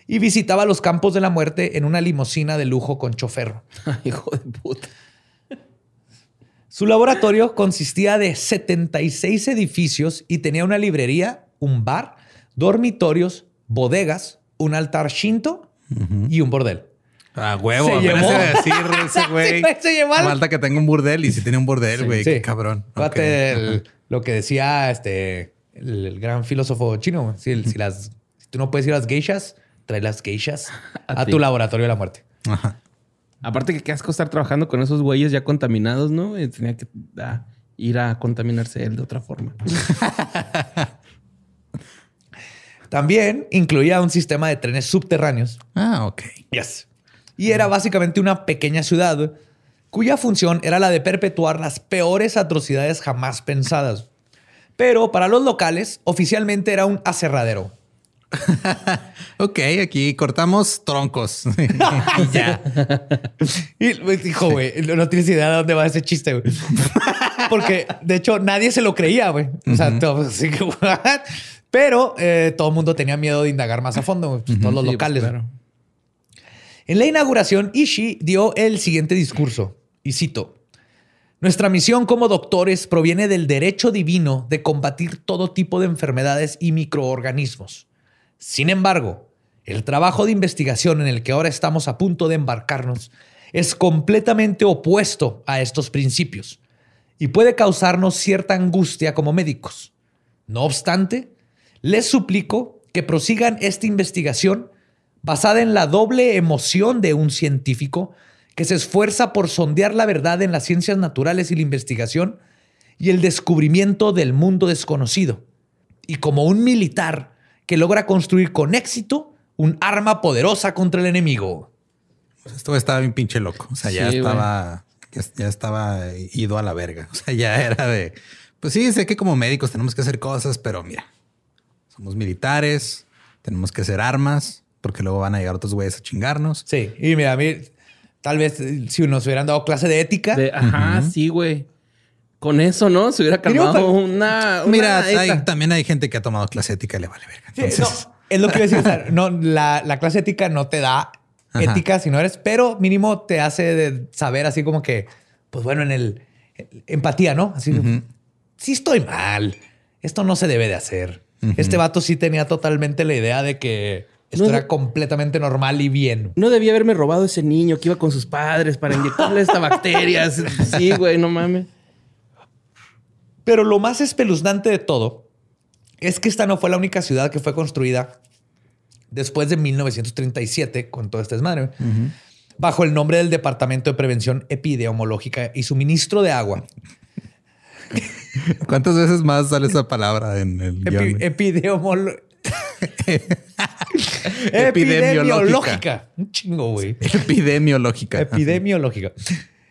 [SPEAKER 2] y visitaba los campos de la muerte en una limusina de lujo con chofer. [laughs]
[SPEAKER 3] Hijo de puta.
[SPEAKER 2] Su laboratorio consistía de 76 edificios y tenía una librería, un bar, dormitorios, bodegas, un altar shinto y un bordel.
[SPEAKER 1] A huevo,
[SPEAKER 2] Se
[SPEAKER 1] apenas
[SPEAKER 2] llevó.
[SPEAKER 1] a decir [laughs] ese güey.
[SPEAKER 2] Sí, se llevó al-
[SPEAKER 1] Falta que tenga un burdel y si tiene un burdel, güey, qué cabrón.
[SPEAKER 2] Fíjate
[SPEAKER 1] Ok.
[SPEAKER 2] el- lo que decía este el, el gran filósofo chino. Si, si las, si tú no puedes ir a las geishas, trae las geishas [laughs]
[SPEAKER 3] A
[SPEAKER 2] tu laboratorio de la muerte.
[SPEAKER 1] Ajá.
[SPEAKER 3] Aparte que qué asco estar trabajando con esos güeyes ya contaminados, ¿no? Y tenía que ah, ir a contaminarse él de otra forma. [laughs]
[SPEAKER 2] También incluía un sistema de trenes subterráneos.
[SPEAKER 1] Ah, ok.
[SPEAKER 2] Yes. Y era básicamente una pequeña ciudad cuya función era la de perpetuar las peores atrocidades jamás pensadas. Pero para los locales, oficialmente era un aserradero. [laughs]
[SPEAKER 1] Ok, aquí cortamos troncos. y [laughs] ya.
[SPEAKER 2] Y dijo, güey, no no tienes idea de dónde va ese chiste, güey. [laughs] Porque de hecho nadie se lo creía, güey. O sea, así que, "What?". Pero eh, todo el mundo tenía miedo de indagar más a fondo, pues, todos los
[SPEAKER 3] Sí, pues,
[SPEAKER 2] locales.
[SPEAKER 3] claro.
[SPEAKER 2] En la inauguración, Ishii dio el siguiente discurso, y cito, Nuestra misión como doctores proviene del derecho divino de combatir todo tipo de enfermedades y microorganismos. Sin embargo, el trabajo de investigación en el que ahora estamos a punto de embarcarnos es completamente opuesto a estos principios y puede causarnos cierta angustia como médicos. No obstante, les suplico que prosigan esta investigación basada en la doble emoción de un científico que se esfuerza por sondear la verdad en las ciencias naturales y la investigación y el descubrimiento del mundo desconocido, y como un militar que logra construir con éxito un arma poderosa contra el enemigo.
[SPEAKER 1] Pues esto estaba bien pinche loco. O sea, ya
[SPEAKER 3] Sí,
[SPEAKER 1] estaba, ya estaba ido a la verga. O sea, ya era de, pues sí, sé que como médicos tenemos que hacer cosas, pero mira, somos militares, tenemos que hacer armas, porque luego van a llegar otros güeyes a chingarnos.
[SPEAKER 2] Sí, y mira, a mí, tal vez eh, si nos hubieran dado clase de ética,
[SPEAKER 3] De- ajá, sí, güey. Con eso, ¿no? Se hubiera calmado una, una
[SPEAKER 1] Mira, hay- también hay gente que ha tomado clase ética y le vale verga.
[SPEAKER 2] Sí,
[SPEAKER 1] Entonces,
[SPEAKER 2] no, es lo que iba a decir. o sea, no, la, la clase ética no te da
[SPEAKER 1] Ajá.
[SPEAKER 2] ética si no eres, pero mínimo te hace de saber así como que, pues bueno, en el, el- empatía, ¿no? Así, sí estoy mal. Esto no se debe de hacer. Este vato sí tenía totalmente la idea de que esto
[SPEAKER 3] No,
[SPEAKER 2] era completamente normal y bien.
[SPEAKER 3] No debía haberme robado ese niño que iba con sus padres para inyectarle esta bacteria. [laughs] Sí, güey, no mames.
[SPEAKER 2] Pero lo más espeluznante de todo es que esta no fue la única ciudad que fue construida después de 1937, con todo este desmadre, bajo el nombre del Departamento de Prevención Epidemiológica y Suministro de Agua. [laughs]
[SPEAKER 1] ¿Cuántas veces más sale esa palabra en el
[SPEAKER 2] guion? [laughs] Epidemiológica. Un chingo, güey.
[SPEAKER 1] Epidemiológica.
[SPEAKER 2] Epidemiológica.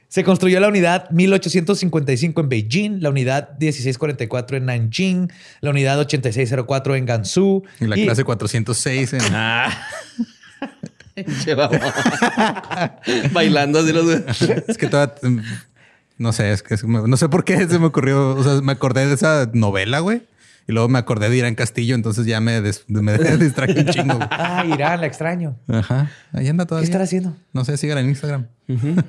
[SPEAKER 2] Se construyó la unidad 1855 en Beijing, la unidad 1644 en Nanjing, la unidad 8604 en Gansu.
[SPEAKER 1] Y la clase 406 en...
[SPEAKER 3] Ah. [laughs] Bailando así los...
[SPEAKER 1] es que toda... No sé, es que no sé por qué se me ocurrió. O sea, me acordé de esa novela, güey. Y luego me acordé de Irán Castillo, entonces ya me, me distraje un chingo. [laughs]
[SPEAKER 2] Ah, Irán, la extraño.
[SPEAKER 1] Ajá. Ahí anda todavía.
[SPEAKER 2] ¿Qué estará haciendo?
[SPEAKER 1] No sé, sigan en Instagram. [laughs]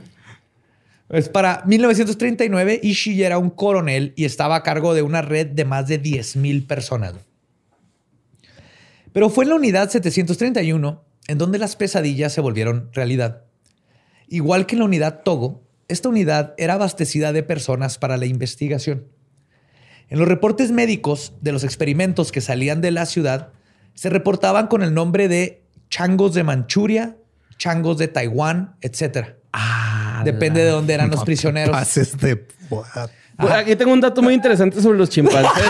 [SPEAKER 2] Es para 1939, Ishii era un coronel y estaba a cargo de una red de más de 10 mil personas. Pero fue en la unidad 731 en donde las pesadillas se volvieron realidad. Igual que en la unidad Togo, esta unidad era abastecida de personas para la investigación. En los reportes médicos de los experimentos que salían de la ciudad, se reportaban con el nombre de changos de Manchuria, changos de Taiwán, etc. Ah, Depende de dónde eran los prisioneros.
[SPEAKER 3] Aquí tengo un dato muy interesante sobre los chimpancés.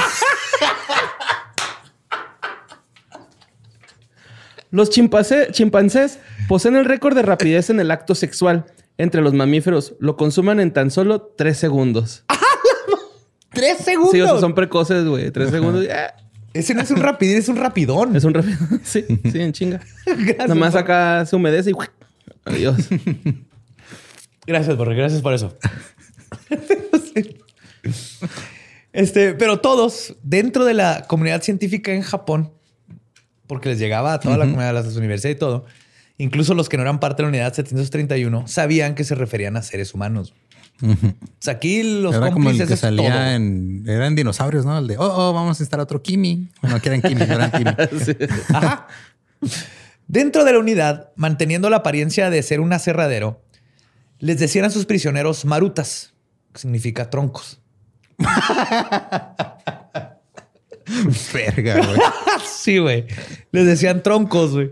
[SPEAKER 3] los chimpancés poseen el récord de rapidez en el acto sexual entre los mamíferos. Lo consuman en tan solo tres segundos. [laughs]
[SPEAKER 2] ¿Tres segundos?
[SPEAKER 3] Sí, o sea, son precoces, güey. Tres segundos.
[SPEAKER 2] Ese no es un rapidín, es un rapidón.
[SPEAKER 3] Es un rapidón. [laughs] Sí, sí, en chinga. [laughs] Gracias. Nada más acá se humedece y adiós.
[SPEAKER 2] Gracias, Borre. Gracias por eso. este, pero todos dentro de la comunidad científica en Japón, porque les llegaba a toda la comunidad de las universidades y todo, incluso los que no eran parte de la unidad 731, sabían que se referían a seres humanos. O sea, aquí los
[SPEAKER 1] Era como el que salía en... Eran dinosaurios, ¿no? El de, oh, oh, vamos a instalar otro Kimi. Bueno, que eran Kimi, no eran Kimi. [laughs]
[SPEAKER 2] Ajá. Dentro de la unidad, manteniendo la apariencia de ser un aserradero, les decían a sus prisioneros marutas, que significa troncos. [laughs] [laughs]
[SPEAKER 1] Verga, güey.
[SPEAKER 2] sí, güey. Les decían troncos, güey.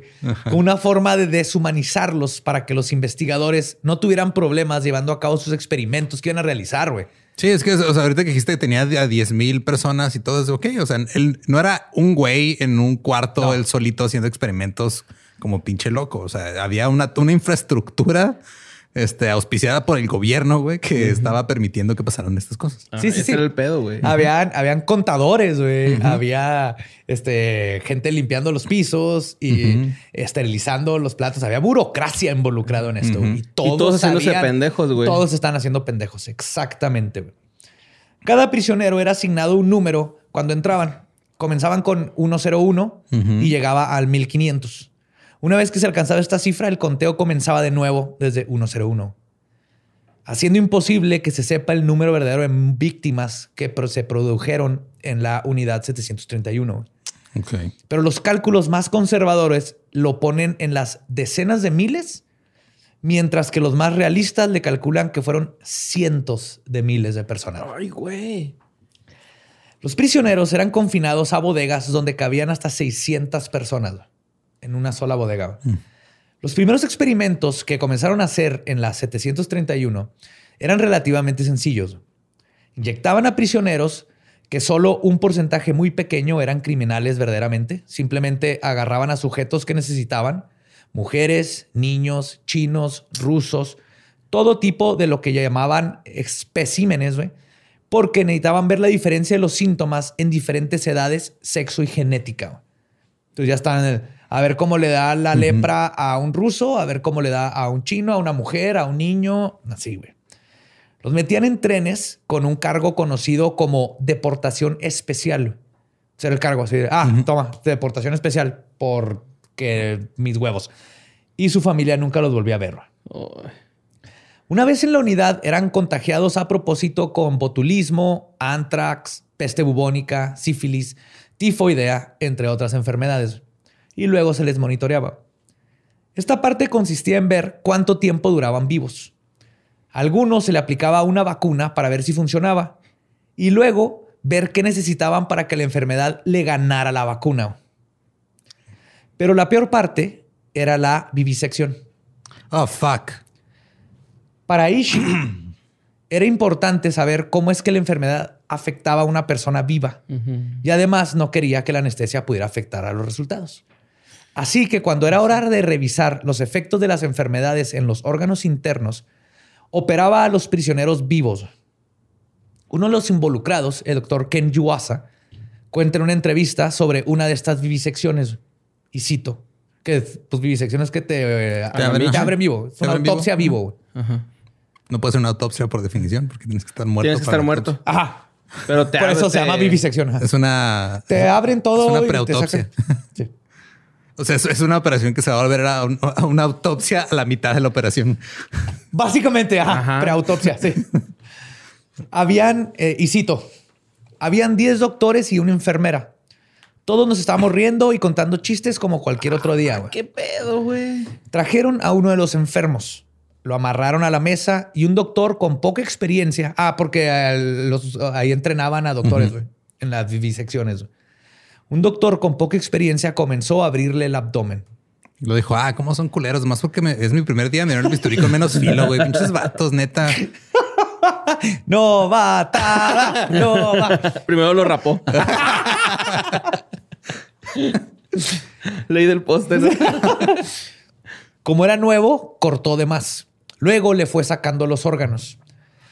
[SPEAKER 2] Una forma de deshumanizarlos para que los investigadores no tuvieran problemas llevando a cabo sus experimentos que iban a realizar, güey.
[SPEAKER 1] Sí, es que o sea, ahorita que dijiste que tenía a 10 mil personas y todo eso, ok. O sea, él no era un güey en un cuarto, él solito haciendo experimentos como pinche loco. O sea, había una, una infraestructura este, auspiciada por el gobierno, güey, que estaba permitiendo que pasaran estas cosas.
[SPEAKER 3] sí, sí, sí. Era el pedo, güey.
[SPEAKER 2] Habían, habían contadores, güey. Había este, gente limpiando los pisos y esterilizando los platos. Había burocracia involucrado en esto. Y todos,
[SPEAKER 3] todos haciéndose pendejos, güey.
[SPEAKER 2] Todos están haciendo pendejos, exactamente. Cada prisionero era asignado un número cuando entraban. Comenzaban con 101 y llegaba al 1500. Una vez que se alcanzaba esta cifra, el conteo comenzaba de nuevo desde 101, haciendo imposible que se sepa el número verdadero de víctimas que se produjeron en la unidad 731. Pero los cálculos más conservadores lo ponen en las decenas de miles, mientras que los más realistas le calculan que fueron cientos de miles de personas.
[SPEAKER 3] Ay, güey.
[SPEAKER 2] Los prisioneros eran confinados a bodegas donde cabían hasta 600 personas en una sola bodega. Mm. Los primeros experimentos que comenzaron a hacer en la 731 eran relativamente sencillos. Inyectaban a prisioneros que solo un porcentaje muy pequeño eran criminales verdaderamente. Simplemente agarraban a sujetos que necesitaban, mujeres, niños, chinos, rusos, todo tipo de lo que llamaban especímenes, porque necesitaban ver la diferencia de los síntomas en diferentes edades, sexo y genética. Entonces ya estaban en el, a ver cómo le da la lepra a un ruso, a ver cómo le da a un chino, a una mujer, a un niño, así, güey. Los metían en trenes con un cargo conocido como deportación especial. Ser el cargo así de, ah, toma, deportación especial porque mis huevos. Y su familia nunca los volvió a ver. Una vez en la unidad eran contagiados a propósito con botulismo, antrax, peste bubónica, sífilis, tifoidea, entre otras enfermedades y luego se les monitoreaba. Esta parte consistía en ver cuánto tiempo duraban vivos. A algunos se le aplicaba una vacuna para ver si funcionaba y luego ver qué necesitaban para que la enfermedad le ganara la vacuna. Pero la peor parte era la vivisección.
[SPEAKER 1] Oh, fuck.
[SPEAKER 2] Para Ishii [clears throat] era importante saber cómo es que la enfermedad afectaba a una persona viva. Y además no quería que la anestesia pudiera afectar a los resultados. Así que cuando era hora de revisar los efectos de las enfermedades en los órganos internos, operaba a los prisioneros vivos. Uno de los involucrados, el doctor Ken Yuasa, cuenta en una entrevista sobre una de estas vivisecciones, y cito, que pues vivisecciones que te, eh,
[SPEAKER 1] abren,
[SPEAKER 2] te
[SPEAKER 1] ajá.
[SPEAKER 2] abren vivo. Es
[SPEAKER 1] Te
[SPEAKER 2] una
[SPEAKER 1] abren vivo.
[SPEAKER 2] autopsia vivo. güey.
[SPEAKER 1] No puede ser una autopsia por definición, porque tienes que estar muerto.
[SPEAKER 3] Tienes que
[SPEAKER 1] para
[SPEAKER 3] estar muerto.
[SPEAKER 2] Ajá.
[SPEAKER 3] Pero te
[SPEAKER 2] Por eso
[SPEAKER 3] abre-
[SPEAKER 2] se
[SPEAKER 3] te-
[SPEAKER 2] llama vivisección. ajá.
[SPEAKER 1] autopsia. Es una.
[SPEAKER 2] Te abren todo.
[SPEAKER 1] Es una
[SPEAKER 2] y te
[SPEAKER 1] preautopsia.
[SPEAKER 2] sacan- Sí.
[SPEAKER 1] O sea, es, una operación que se va a volver a, un- a una autopsia a la mitad de la operación.
[SPEAKER 2] Básicamente, ajá,
[SPEAKER 3] Ajá.
[SPEAKER 2] preautopsia, sí. habían, eh, y cito, habían 10 doctores y una enfermera. Todos nos estábamos riendo y contando chistes como cualquier otro día. güey.
[SPEAKER 3] ¿Qué pedo, güey?
[SPEAKER 2] Trajeron a uno de los enfermos, lo amarraron a la mesa y un doctor con poca experiencia. Ah, porque eh, los- ahí entrenaban a doctores güey, en las vivisecciones. güey. Un doctor con poca experiencia comenzó a abrirle el abdomen.
[SPEAKER 1] Lo dijo, ah, ¿cómo son culeros? Más porque me- es mi primer día, me dieron el bisturí con menos filo, güey. Pinches vatos, neta. [laughs]
[SPEAKER 2] No va, tada, no va.
[SPEAKER 3] Primero lo rapó. Ley del poste, ¿no? [laughs]
[SPEAKER 2] Como era nuevo, cortó de más. Luego le fue sacando los órganos.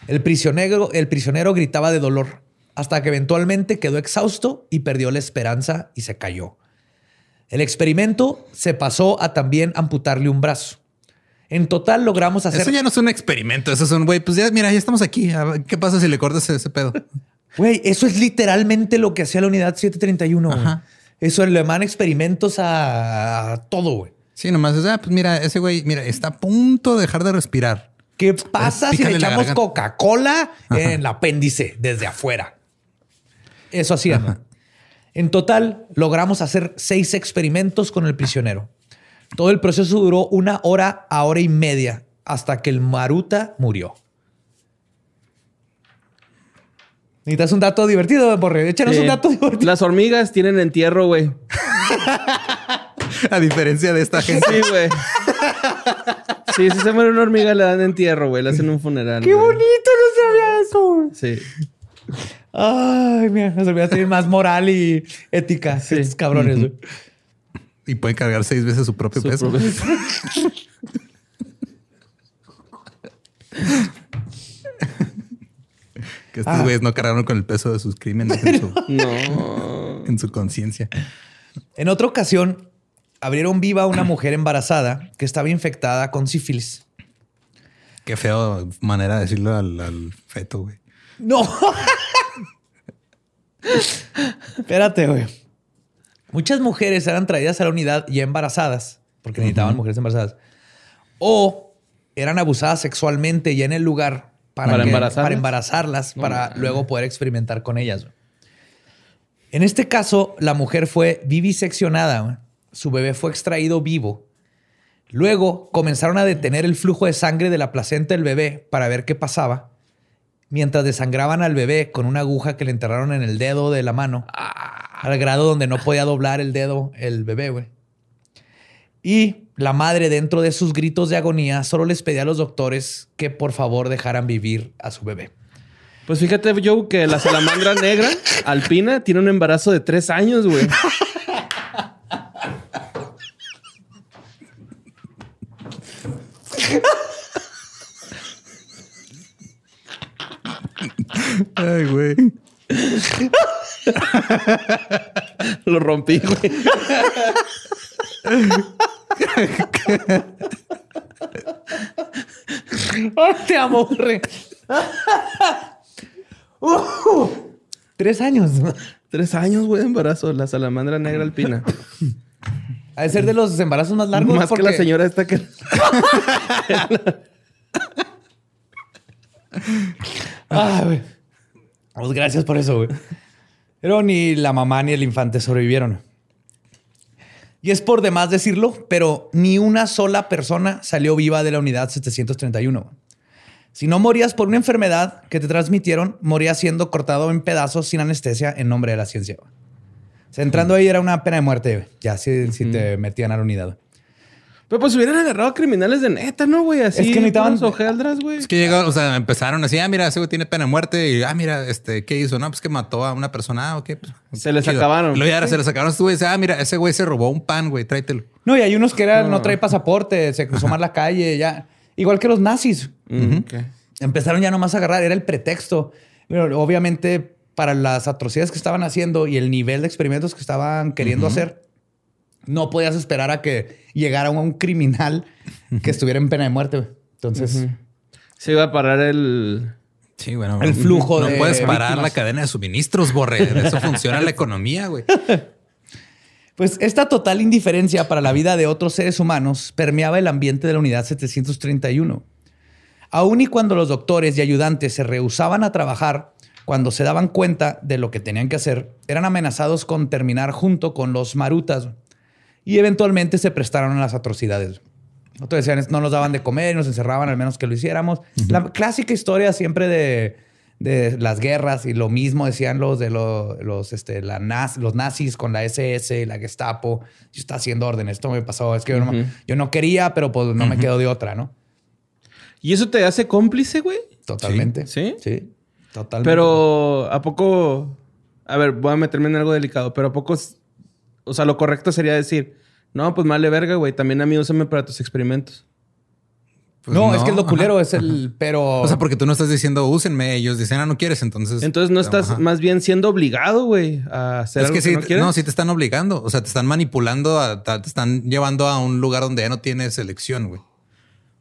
[SPEAKER 2] El prisionero, el prisionero gritaba de dolor hasta que eventualmente quedó exhausto y perdió la esperanza y se cayó. El experimento se pasó a también amputarle un brazo. En total logramos hacer...
[SPEAKER 1] Eso ya no es un experimento. Eso es un güey. Pues ya, mira, ya estamos aquí. ¿Qué pasa si le cortas ese pedo?
[SPEAKER 2] Güey, eso es literalmente lo que hacía la unidad 731. güey.
[SPEAKER 1] Ajá.
[SPEAKER 2] Eso le mandan experimentos a, a todo, güey.
[SPEAKER 1] Sí, nomás es, ah, pues mira, ese güey, mira, está a punto de dejar de respirar.
[SPEAKER 2] ¿Qué pasa si le echamos. Coca-Cola en el apéndice desde afuera? Eso hacían. ¿no? En total, logramos hacer seis experimentos con el prisionero. Todo el proceso duró una hora a hora y media hasta que el Maruta murió. Necesitas un dato divertido, Borre. Échanos un dato divertido.
[SPEAKER 3] Las hormigas tienen entierro, güey. [laughs]
[SPEAKER 1] A diferencia de esta gente.
[SPEAKER 3] Sí, güey. Sí, si se muere una hormiga, le dan entierro, güey. Le hacen un funeral.
[SPEAKER 2] ¡Qué bonito! No sabía eso.
[SPEAKER 3] Sí.
[SPEAKER 2] Ay, mira, nos olvidó tener más moral y ética.
[SPEAKER 3] Sí.
[SPEAKER 2] Estos cabrones. güey.
[SPEAKER 1] Y puede cargar seis veces su propio
[SPEAKER 3] Su
[SPEAKER 1] peso.
[SPEAKER 3] propio- [laughs]
[SPEAKER 1] Que estos
[SPEAKER 2] Ah.
[SPEAKER 1] güeyes no cargaron con el peso de sus crímenes en su,
[SPEAKER 3] No. [laughs]
[SPEAKER 1] en su conciencia.
[SPEAKER 2] En otra ocasión, abrieron viva a una mujer embarazada que estaba infectada con sífilis.
[SPEAKER 1] Qué feo manera de decirlo al, al feto, güey.
[SPEAKER 2] No. [laughs] Espérate, güey. Muchas mujeres eran traídas a la unidad ya embarazadas, porque necesitaban mujeres embarazadas, o eran abusadas sexualmente ya en el lugar para,
[SPEAKER 3] ¿Para
[SPEAKER 2] que-
[SPEAKER 3] embarazarlas?
[SPEAKER 2] para embarazarlas, para luego poder experimentar con ellas. güey. En este caso, la mujer fue viviseccionada. güey. Su bebé fue extraído vivo. Luego comenzaron a detener el flujo de sangre de la placenta del bebé para ver qué pasaba mientras desangraban al bebé con una aguja que le enterraron en el dedo de la mano, al grado donde no podía doblar el dedo el bebé, güey. Y la madre, dentro de sus gritos de agonía, solo les pedía a los doctores que por favor dejaran vivir a su bebé.
[SPEAKER 3] Pues fíjate, Joe, que la salamandra negra alpina tiene un embarazo de tres años, güey. [laughs]
[SPEAKER 1] Ay, güey.
[SPEAKER 3] Lo rompí, güey.
[SPEAKER 2] Te amo. Uh, tres años.
[SPEAKER 3] Tres años, güey, de embarazo. La salamandra negra alpina.
[SPEAKER 2] Ha de ser de los embarazos más largos.
[SPEAKER 3] Más que la señora esta que...
[SPEAKER 2] Ah, güey. Pues gracias por eso, güey. Pero ni la mamá ni el infante sobrevivieron. Y es por demás decirlo, pero ni una sola persona salió viva de la unidad 731. Si no morías por una enfermedad que te transmitieron, morías siendo cortado en pedazos sin anestesia en nombre de la ciencia. O sea, entrando ahí era una pena de muerte. Ya si, si te metían a la unidad.
[SPEAKER 3] Pero pues hubieran agarrado a criminales de neta, ¿no, güey? Así.
[SPEAKER 2] Es que necesitaban-
[SPEAKER 3] puros ojealdras, güey.
[SPEAKER 1] Es que llegaron, o sea, empezaron así, ah, mira, ese güey tiene pena de muerte. Y, ah, mira, este, ¿qué hizo? No, pues que mató a una persona. Ah, ok. Pues,
[SPEAKER 3] Se les
[SPEAKER 1] chido.
[SPEAKER 3] acabaron.
[SPEAKER 1] Y Luego ya se les acabaron. Este güey dice, ah, mira, ese güey se robó un pan, güey, tráetelo.
[SPEAKER 2] No, y hay unos que eran, no trae pasaporte, se cruzó mal la calle, ya. Igual que los nazis.
[SPEAKER 3] Mm.
[SPEAKER 2] Empezaron ya nomás a agarrar, era el pretexto. Pero obviamente, para las atrocidades que estaban haciendo y el nivel de experimentos que estaban queriendo hacer, no podías esperar a que llegara un criminal que estuviera en pena de muerte. güey. Entonces,
[SPEAKER 3] Se iba a parar el.
[SPEAKER 1] Sí, bueno.
[SPEAKER 2] El flujo
[SPEAKER 1] no
[SPEAKER 2] de
[SPEAKER 1] puedes parar
[SPEAKER 2] víctimas.
[SPEAKER 1] la cadena de suministros, Borre. De eso [laughs] funciona la economía, güey.
[SPEAKER 2] Pues esta total indiferencia para la vida de otros seres humanos permeaba el ambiente de la unidad 731. Aun y cuando los doctores y ayudantes se rehusaban a trabajar, cuando se daban cuenta de lo que tenían que hacer, eran amenazados con terminar junto con los marutas y eventualmente se prestaron a las atrocidades. Otros decían, no nos daban de comer, nos encerraban al menos que lo hiciéramos. La clásica historia siempre de, de las guerras y lo mismo decían los de lo- los, este, la naz- los nazis con la SS, la Gestapo. Yo estaba haciendo órdenes, esto me pasó, es que yo, no, yo no quería, pero pues no me quedo de otra, ¿no?
[SPEAKER 3] ¿Y eso te hace cómplice, güey?
[SPEAKER 2] Totalmente.
[SPEAKER 3] ¿Sí?
[SPEAKER 2] Sí, totalmente.
[SPEAKER 3] Pero ¿a poco? A ver, voy a meterme en algo delicado, pero ¿a poco? O sea, lo correcto sería decir, no, pues vale verga, güey. También a mí úsame para tus experimentos.
[SPEAKER 1] Pues
[SPEAKER 2] no, es que es lo
[SPEAKER 1] ajá.
[SPEAKER 2] culero, es el, pero...
[SPEAKER 1] O sea, porque tú no estás diciendo úsenme, ellos dicen, ah, no quieres, entonces.
[SPEAKER 3] Entonces no estás
[SPEAKER 1] Ajá.
[SPEAKER 3] más bien siendo obligado, güey, a hacer
[SPEAKER 1] Es
[SPEAKER 3] algo
[SPEAKER 1] que sí,
[SPEAKER 3] no quieres.
[SPEAKER 1] no, sí te están obligando. O sea, te están manipulando, a- te están llevando a un lugar donde ya no tienes elección, güey.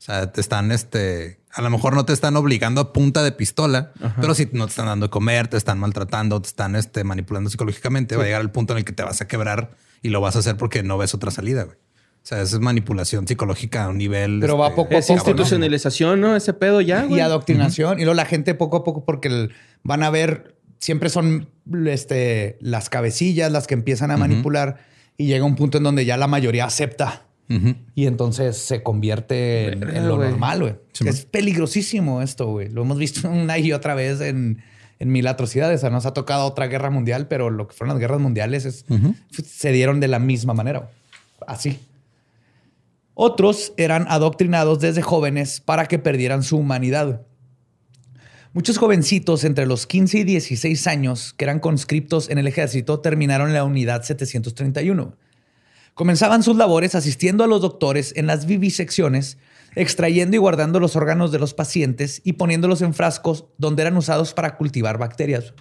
[SPEAKER 1] O sea, te están, este, a lo mejor no te están obligando a punta de pistola, pero sí no te están dando de comer, te están maltratando, te están, este, manipulando psicológicamente. Va a llegar el punto en el que te vas a quebrar y lo vas a hacer porque no ves otra salida, güey. O sea, esa es manipulación psicológica a un nivel.
[SPEAKER 2] Pero va
[SPEAKER 1] este,
[SPEAKER 2] poco a
[SPEAKER 3] Es
[SPEAKER 2] poco,
[SPEAKER 3] institucionalización, ¿no? Ese pedo ya,
[SPEAKER 2] y adoctrinación. Y luego la gente poco a poco, porque el- van a ver, siempre son este, las cabecillas las que empiezan a manipular y llega un punto en donde ya la mayoría acepta. Y entonces se convierte en, lo normal, güey.
[SPEAKER 1] Sí,
[SPEAKER 2] es peligrosísimo esto, güey. Lo hemos visto [laughs] una y otra vez en, en mil atrocidades. O sea, nos ha tocado otra guerra mundial, pero lo que fueron las guerras mundiales es, se dieron de la misma manera. Así. Otros eran adoctrinados desde jóvenes para que perdieran su humanidad. Muchos jovencitos entre los 15 y 16 años que eran conscriptos en el ejército terminaron en la unidad 731. Comenzaban sus labores asistiendo a los doctores en las vivisecciones, extrayendo y guardando los órganos de los pacientes y poniéndolos en frascos donde eran usados para cultivar bacterias.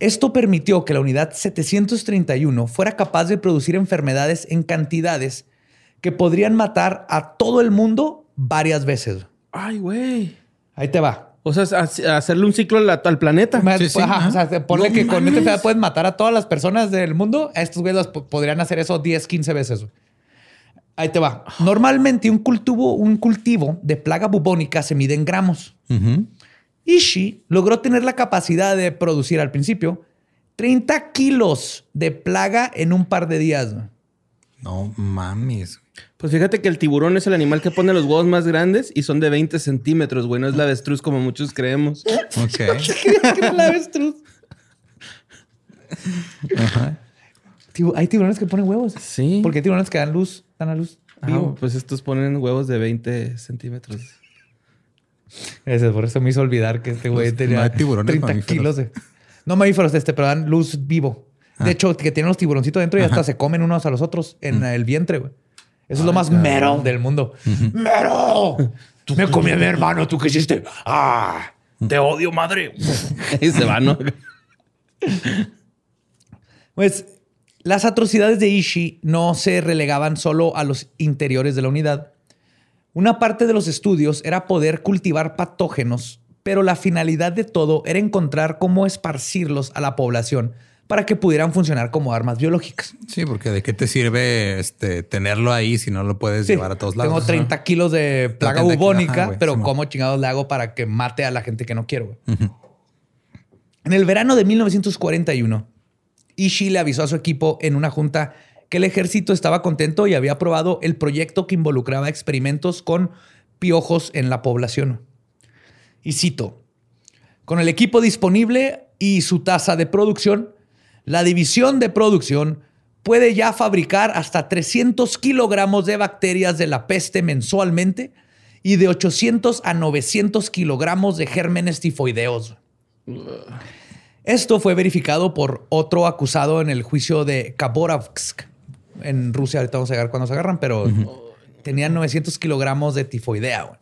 [SPEAKER 2] Esto permitió que la unidad 731 fuera capaz de producir enfermedades en cantidades que podrían matar a todo el mundo varias veces.
[SPEAKER 3] Ay, güey.
[SPEAKER 2] Ahí te va.
[SPEAKER 3] O sea, ha- hacerle un ciclo al, al planeta.
[SPEAKER 1] Sí, sí,
[SPEAKER 2] Ajá,
[SPEAKER 1] ajá.
[SPEAKER 2] o sea, ponle
[SPEAKER 3] No
[SPEAKER 2] que con esta enfermedad puedes matar a todas las personas del mundo. A estos güeyes podrían hacer eso 10, 15 veces. Ahí te va. Normalmente un cultivo, un cultivo de plaga bubónica se mide en gramos.
[SPEAKER 1] Ujú.
[SPEAKER 2] Ishii logró tener la capacidad de producir al principio 30 kilos de plaga en un par de días.
[SPEAKER 1] No mames.
[SPEAKER 3] Pues fíjate que el tiburón es el animal que pone los huevos más grandes y son de 20 centímetros, güey. No es la avestruz como muchos creemos.
[SPEAKER 1] Ok. [laughs]
[SPEAKER 2] ¿Qué era la avestruz? Tibu- Hay tiburones que ponen huevos.
[SPEAKER 3] Sí.
[SPEAKER 2] Porque hay tiburones que dan luz, dan a luz.
[SPEAKER 3] Ah,
[SPEAKER 2] vivo.
[SPEAKER 3] pues estos ponen huevos de 20 centímetros.
[SPEAKER 2] Ese, por eso me hizo olvidar que este güey
[SPEAKER 1] Pues,
[SPEAKER 2] tenía
[SPEAKER 1] no hay tiburones
[SPEAKER 2] 30
[SPEAKER 1] mamíferos.
[SPEAKER 2] kilos de... No mamíferos este, pero dan luz vivo. De hecho, que tienen los tiburoncitos dentro y hasta se comen unos a los otros en el vientre, güey. Eso es lo más mero del mundo. ¡Mero! Tú me comí a mi hermano, ¿tú qué hiciste? ¡Ah! ¡Te odio, madre! [laughs]
[SPEAKER 3] y se va, ¿no?
[SPEAKER 2] Pues las atrocidades de Ishii no se relegaban solo a los interiores de la unidad. Una parte de los estudios era poder cultivar patógenos, pero la finalidad de todo era encontrar cómo esparcirlos a la población para que pudieran funcionar como armas biológicas.
[SPEAKER 1] Sí, porque de qué te sirve este tenerlo ahí si no lo puedes
[SPEAKER 2] Sí,
[SPEAKER 1] llevar a todos lados.
[SPEAKER 2] Tengo 30 kilos de plaga
[SPEAKER 1] 30 kilos,
[SPEAKER 2] bubónica,
[SPEAKER 1] ajá,
[SPEAKER 2] pero
[SPEAKER 1] Simón.
[SPEAKER 2] ¿cómo chingados le hago para que mate a la gente que no quiero? En el verano de 1941, Ishii le avisó a su equipo en una junta que el ejército estaba contento y había aprobado el proyecto que involucraba experimentos con piojos en la población. Y cito, con el equipo disponible y su tasa de producción, la división de producción puede ya fabricar hasta 300 kilogramos de bacterias de la peste mensualmente y de 800 a 900 kilogramos de gérmenes tifoideos. Esto fue verificado por otro acusado en el juicio de Khabarovsk en Rusia. Ahorita vamos a llegar cuando se agarran, pero tenían 900 kilogramos de tifoidea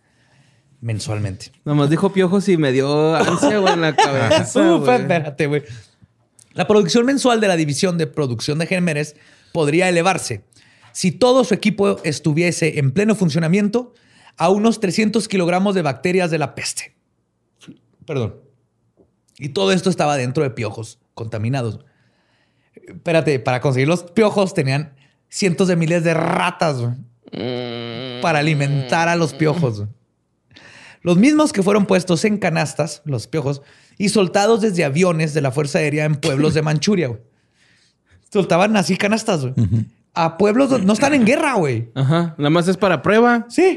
[SPEAKER 2] mensualmente.
[SPEAKER 3] Nomás dijo piojos y me dio ansia, güey, en la [laughs] cabeza.
[SPEAKER 2] Espérate, güey. La producción mensual de la división de producción de gérmenes podría elevarse si todo su equipo estuviese en pleno funcionamiento a unos 300 kilogramos de bacterias de la peste. Perdón. Y todo esto estaba dentro de piojos contaminados. Espérate, para conseguir los piojos tenían cientos de miles de ratas güey, para alimentar a los piojos. Los mismos que fueron puestos en canastas, los piojos, y soltados desde aviones de la Fuerza Aérea en pueblos de Manchuria. güey. Soltaban así canastas güey, a pueblos donde no están en guerra, güey.
[SPEAKER 3] Ajá. Nada más es para prueba.
[SPEAKER 2] Sí.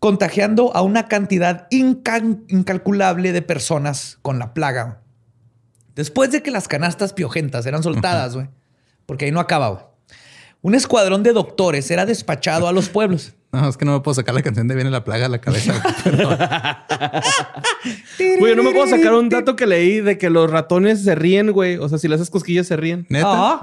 [SPEAKER 2] Contagiando a una cantidad incalculable de personas con la plaga. Después de que las canastas piojentas eran soltadas, güey, porque ahí no acaba, güey. Un escuadrón de doctores era despachado a los pueblos.
[SPEAKER 1] No, es que no me puedo sacar la canción de Viene la plaga a la cabeza. [laughs] Perdón.
[SPEAKER 3] Güey, no me puedo sacar un dato que leí de que los ratones se ríen, güey. O sea, si le haces cosquillas se ríen.
[SPEAKER 1] ¿Neta?
[SPEAKER 2] Ah.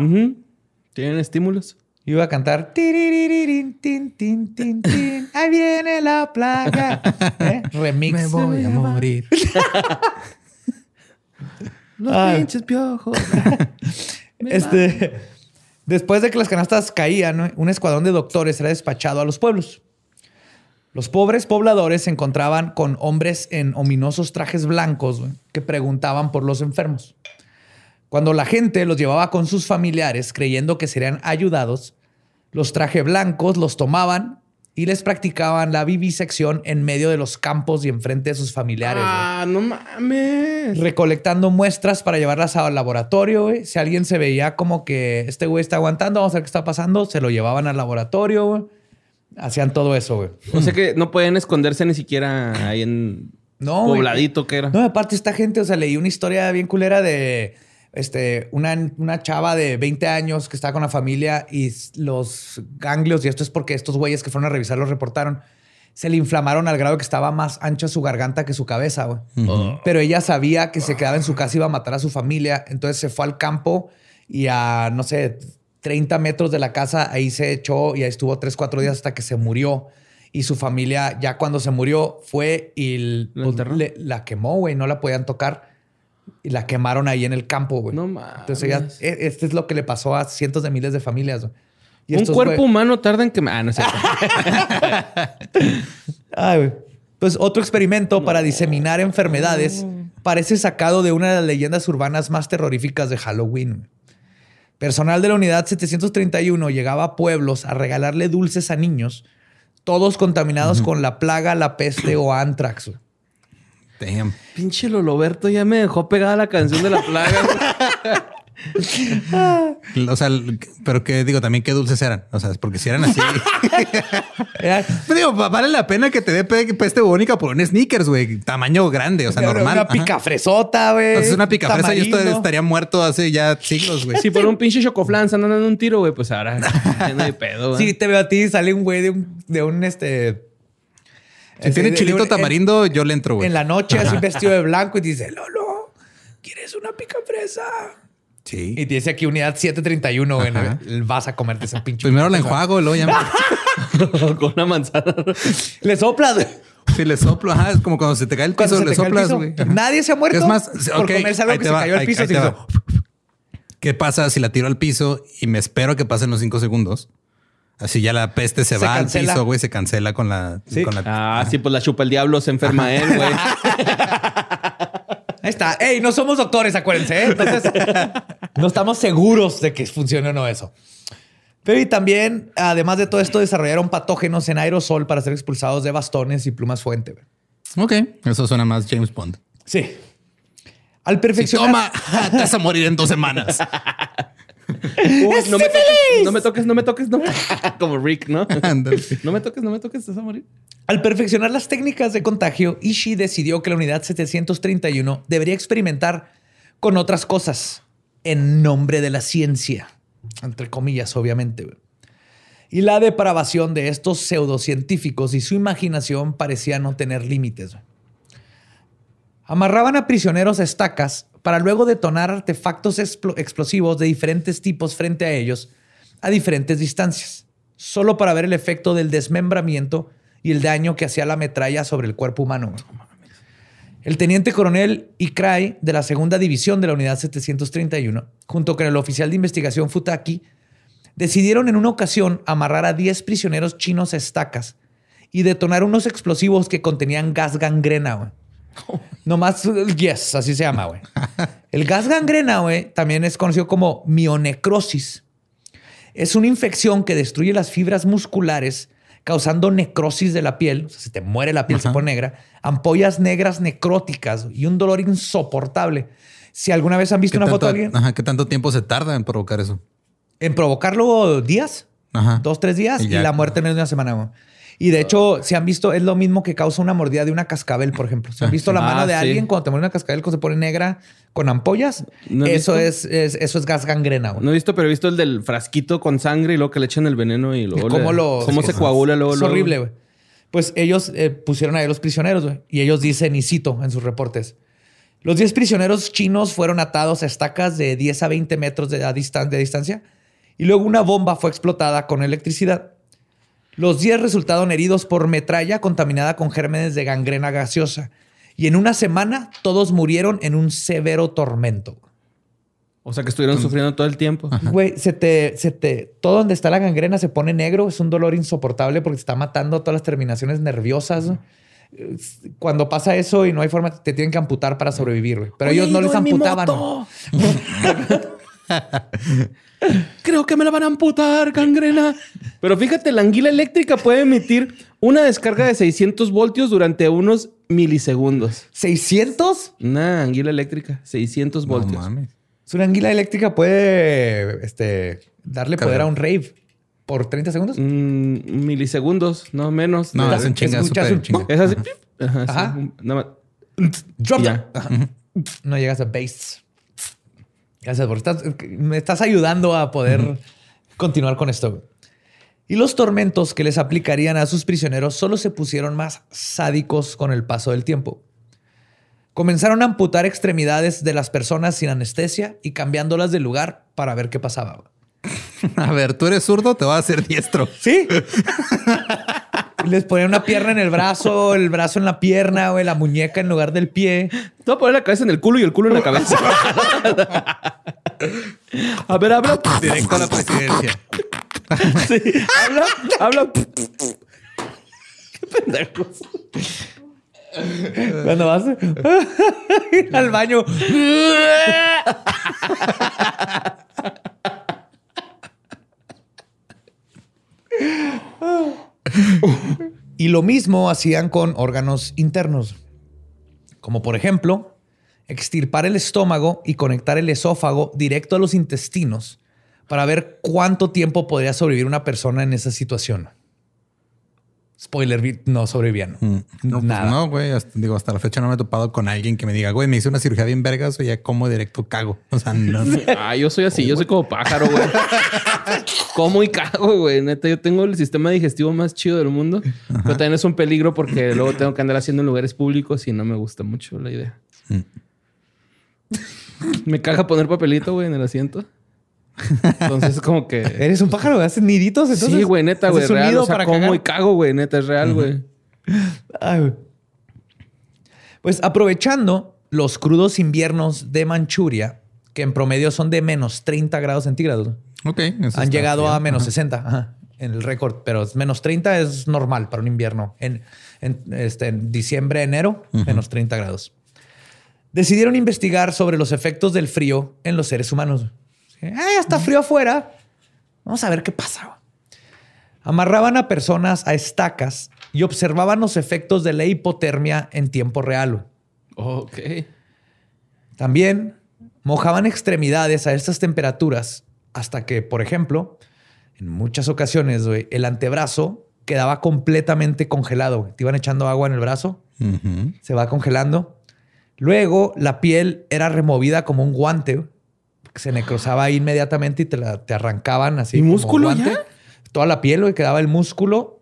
[SPEAKER 3] Tienen estímulos.
[SPEAKER 2] Iba a cantar. "Tiriririn, tin, tin, tin, tin, Ahí viene la plaga. [laughs] ¿Eh? Remix.
[SPEAKER 1] Me voy a morir. [laughs]
[SPEAKER 3] Los
[SPEAKER 2] Ay.
[SPEAKER 3] pinches piojos.
[SPEAKER 2] Este, después de que las canastas caían, un escuadrón de doctores era despachado a los pueblos. Los pobres pobladores se encontraban con hombres en ominosos trajes blancos que preguntaban por los enfermos. Cuando la gente los llevaba con sus familiares creyendo que serían ayudados, los trajes blancos los tomaban y les practicaban la vivisección en medio de los campos y enfrente de sus familiares.
[SPEAKER 3] ah, no mames.
[SPEAKER 2] recolectando muestras para llevarlas al laboratorio. güey. Si alguien se veía como que este güey está aguantando, vamos a ver qué está pasando, se lo llevaban al laboratorio. güey. Hacían todo eso, güey.
[SPEAKER 3] O sea que no pueden esconderse ni siquiera ahí en
[SPEAKER 2] No,
[SPEAKER 3] pobladito que era.
[SPEAKER 2] No, aparte esta gente, o sea, leí una historia bien culera de este, una, una chava de 20 años que estaba con la familia y los ganglios, y esto es porque estos güeyes que fueron a revisar los reportaron, se le inflamaron al grado que estaba más ancha su garganta que su cabeza, güey. Pero ella sabía que se quedaba en su casa y iba a matar a su familia, entonces se fue al campo y a, no sé, 30 metros de la casa, ahí se echó y ahí estuvo 3, 4 días hasta que se murió. Y su familia, ya cuando se murió, fue y l-
[SPEAKER 3] ¿La
[SPEAKER 2] pues, le- la quemó, güey, no la podían tocar. Y la quemaron ahí en el campo, güey.
[SPEAKER 3] No mames.
[SPEAKER 2] Entonces ella, este es lo que le pasó a cientos de miles de familias. güey. Y
[SPEAKER 3] Un
[SPEAKER 2] estos,
[SPEAKER 3] cuerpo
[SPEAKER 2] güey-
[SPEAKER 3] humano tarda en que... Ah, no sé. [laughs]
[SPEAKER 2] Ay, güey. Pues otro experimento para diseminar enfermedades parece sacado de una de las leyendas urbanas más terroríficas de Halloween. Personal de la unidad 731 llegaba a pueblos a regalarle dulces a niños, todos contaminados con la plaga, la peste o antrax. güey.
[SPEAKER 1] Damn.
[SPEAKER 3] Pinche Loloberto ya me dejó pegada la canción de la plaga. [laughs]
[SPEAKER 1] O sea, pero que digo también qué dulces eran. O sea, porque si eran así. [laughs] Pero digo, va- vale la pena que te dé pe- peste bubónica por un sneakers, güey. Tamaño grande, o sea, normal.
[SPEAKER 2] Una
[SPEAKER 1] Ajá.
[SPEAKER 2] picafresota, güey.
[SPEAKER 1] Entonces, una picafresa y esto
[SPEAKER 2] tamarindo.
[SPEAKER 1] estaría muerto hace ya siglos, güey.
[SPEAKER 3] si fuera un pinche chocoflan se andan dando un tiro, güey, pues ahora ya no hay pedo. [laughs] güey.
[SPEAKER 2] Sí, te veo a ti, sale un güey de un, de un este.
[SPEAKER 1] Si tiene chilito tamarindo, yo le entro,
[SPEAKER 2] En,
[SPEAKER 1] güey.
[SPEAKER 2] en la noche, así vestido de [laughs] blanco, y dice: Lolo, ¿quieres una picafresa?
[SPEAKER 1] Sí.
[SPEAKER 2] Y dice aquí unidad 731, güey.
[SPEAKER 1] Ajá.
[SPEAKER 2] Vas a comerte ese pinche.
[SPEAKER 1] Primero la enjuago, luego ya me- [laughs]
[SPEAKER 3] Con una manzana. [laughs]
[SPEAKER 2] Le soplas. güey.
[SPEAKER 1] Si le soplo, ajá, es como cuando se te cae el piso,
[SPEAKER 2] se
[SPEAKER 1] le soplas,
[SPEAKER 2] piso.
[SPEAKER 1] güey. Ajá.
[SPEAKER 2] Nadie se ha muerto
[SPEAKER 1] Es más,
[SPEAKER 2] por
[SPEAKER 1] ok,
[SPEAKER 2] comerse algo
[SPEAKER 1] ahí
[SPEAKER 2] que
[SPEAKER 1] te
[SPEAKER 2] se
[SPEAKER 1] va,
[SPEAKER 2] cayó al
[SPEAKER 1] ahí-
[SPEAKER 2] piso.
[SPEAKER 1] ahí va. ¿Qué pasa si la tiro al piso y me espero que pasen los cinco segundos? Así ya la peste se,
[SPEAKER 2] Se
[SPEAKER 1] va
[SPEAKER 2] cancela.
[SPEAKER 1] al piso, güey, se cancela con la,
[SPEAKER 2] Sí.
[SPEAKER 1] con la
[SPEAKER 3] Ah, sí, pues la chupa el diablo, se enferma él, güey.
[SPEAKER 2] Ahí está. Ey, no somos doctores, acuérdense. ¿eh? Entonces, no estamos seguros de que funcione o no eso. Pero y también, además de todo esto, desarrollaron patógenos en aerosol para ser expulsados de bastones y plumas fuente. güey.
[SPEAKER 1] Ok, eso suena más James Bond.
[SPEAKER 2] Sí. Al
[SPEAKER 1] Si
[SPEAKER 2] perfeccionar.
[SPEAKER 1] toma, [laughs] te vas a morir en dos semanas. [laughs] [laughs]
[SPEAKER 3] Uy, no, me toques, no me toques, no me toques, no. [laughs] Como Rick, ¿no? [laughs] No me toques, no me toques, te vas a morir.
[SPEAKER 2] Al perfeccionar las técnicas de contagio, Ishii decidió que la unidad 731 debería experimentar con otras cosas. en nombre de la ciencia, entre comillas, obviamente. Y la depravación de estos pseudocientíficos y su imaginación parecía no tener límites. Amarraban a prisioneros a estacas para luego detonar artefactos explosivos de diferentes tipos frente a ellos a diferentes distancias, solo para ver el efecto del desmembramiento y el daño que hacía la metralla sobre el cuerpo humano. El teniente coronel Ikrai de la segunda división de la unidad 731, junto con el oficial de investigación Futaki, decidieron en una ocasión amarrar a 10 prisioneros chinos a estacas y detonar unos explosivos que contenían gas gangrena. [laughs] Nomás, yes, así se llama, güey. El gas gangrena, güey, también es conocido como mionecrosis. Es una infección que destruye las fibras musculares, causando necrosis de la piel. O sea, se te muere la piel, se pone negra. Ampollas negras necróticas y un dolor insoportable. Si alguna vez han visto una foto de alguien.
[SPEAKER 1] Ajá, ¿qué tanto tiempo se tarda en provocar eso?
[SPEAKER 2] En provocarlo días, Ajá. dos, tres días y, la muerte en menos de una semana. Güey. Y de hecho, si han visto, es lo mismo que causa una mordida de una cascabel, por ejemplo. Si han visto la ah, mano de alguien cuando te muere una cascabel que se pone negra con ampollas, eso es, eso es gas gangrena.
[SPEAKER 3] No he visto, pero he visto el del frasquito con sangre y luego que le echan el veneno y luego [laughs] cómo, lo, cómo se coagula luego.
[SPEAKER 2] Es horrible, güey. Pues ellos eh, pusieron ahí los prisioneros, güey. Y ellos dicen, y cito en sus reportes, los 10 prisioneros chinos fueron atados a estacas de 10 a 20 metros de, de distancia y luego una bomba fue explotada con electricidad. Los 10 resultaron heridos por metralla contaminada con gérmenes de gangrena gaseosa. Y en una semana todos murieron en un severo tormento.
[SPEAKER 3] O sea que estuvieron sufriendo todo el tiempo.
[SPEAKER 2] Güey, se te, se te, todo donde está la gangrena se pone negro. Es un dolor insoportable porque te está matando todas las terminaciones nerviosas. Cuando pasa eso y no hay forma, te tienen que amputar para sobrevivir. Pero ellos no les amputaban. [laughs] [laughs] [laughs]
[SPEAKER 3] Creo que me la van a amputar, gangrena. Pero fíjate, la anguila eléctrica puede emitir una descarga de 600 voltios durante unos milisegundos.
[SPEAKER 2] ¿600?
[SPEAKER 3] Una anguila eléctrica, 600 voltios. No mames.
[SPEAKER 2] Una anguila eléctrica puede este, darle poder a un rave por 30 segundos.
[SPEAKER 3] Mm, milisegundos, no menos.
[SPEAKER 1] No, es un chinga, chinga.
[SPEAKER 3] Es así. Ajá.
[SPEAKER 2] Drop No llegas a base. Gracias, porque me estás ayudando a poder continuar con esto. Y los tormentos que les aplicarían a sus prisioneros solo se pusieron más sádicos con el paso del tiempo. Comenzaron a amputar extremidades de las personas sin anestesia y cambiándolas de lugar para ver qué pasaba. [laughs]
[SPEAKER 1] A ver, tú eres zurdo, te va a hacer diestro.
[SPEAKER 2] Sí. [laughs] Les ponían una pierna en el brazo, el brazo en la pierna, o la muñeca en lugar del pie.
[SPEAKER 3] Te voy a poner la cabeza en el culo y el culo en la cabeza. a ver, habla.
[SPEAKER 1] Directo a la presidencia.
[SPEAKER 3] sí. Habla, habla. Qué pendejos.
[SPEAKER 2] Cuando vas [laughs] al baño. [laughs] y lo mismo hacían con órganos internos, como por ejemplo extirpar el estómago y conectar el esófago directo a los intestinos para ver cuánto tiempo podría sobrevivir una persona en esa situación. Spoiler, no sobrevivían. Mm.
[SPEAKER 1] No, pues Nada. no, güey. digo, hasta la fecha no me he topado con alguien que me diga, güey, me hice una cirugía bien vergas o ya como directo cago. O sea, no. [laughs]
[SPEAKER 3] ah, yo soy así. Yo soy como pájaro, güey. [laughs] como y cago, güey. Neta, yo tengo el sistema digestivo más chido del mundo. Pero también es un peligro porque luego tengo que andar haciendo en lugares públicos y no me gusta mucho la idea. Mm. me caga poner papelito, güey, en el asiento. Entonces es como que.
[SPEAKER 2] Eres un pájaro, haces niditos. Entonces,
[SPEAKER 3] sí, güey, neta, güey. Real. O sea, como y cago, güey. Neta, es real, güey.
[SPEAKER 2] Pues aprovechando los crudos inviernos de Manchuria, que en promedio son de menos 30 grados centígrados.
[SPEAKER 1] Ok.
[SPEAKER 2] Han llegado a menos 60 en el récord, pero menos 30 es normal para un invierno. En, este, en diciembre, enero, menos 30 grados. Decidieron investigar sobre los efectos del frío en los seres humanos. Ah, está frío afuera. Vamos a ver qué pasa. Amarraban a personas a estacas y observaban los efectos de la hipotermia en tiempo real.
[SPEAKER 3] Ok.
[SPEAKER 2] También mojaban extremidades a estas temperaturas hasta que, por ejemplo, en muchas ocasiones, el antebrazo quedaba completamente congelado. Te iban echando agua en el brazo, se va congelando. Luego la piel era removida como un guante se necrosaba inmediatamente y te, la, te arrancaban así.
[SPEAKER 3] ¿Y músculo
[SPEAKER 2] guante.
[SPEAKER 3] ya?
[SPEAKER 2] Toda la piel, güey, quedaba el músculo.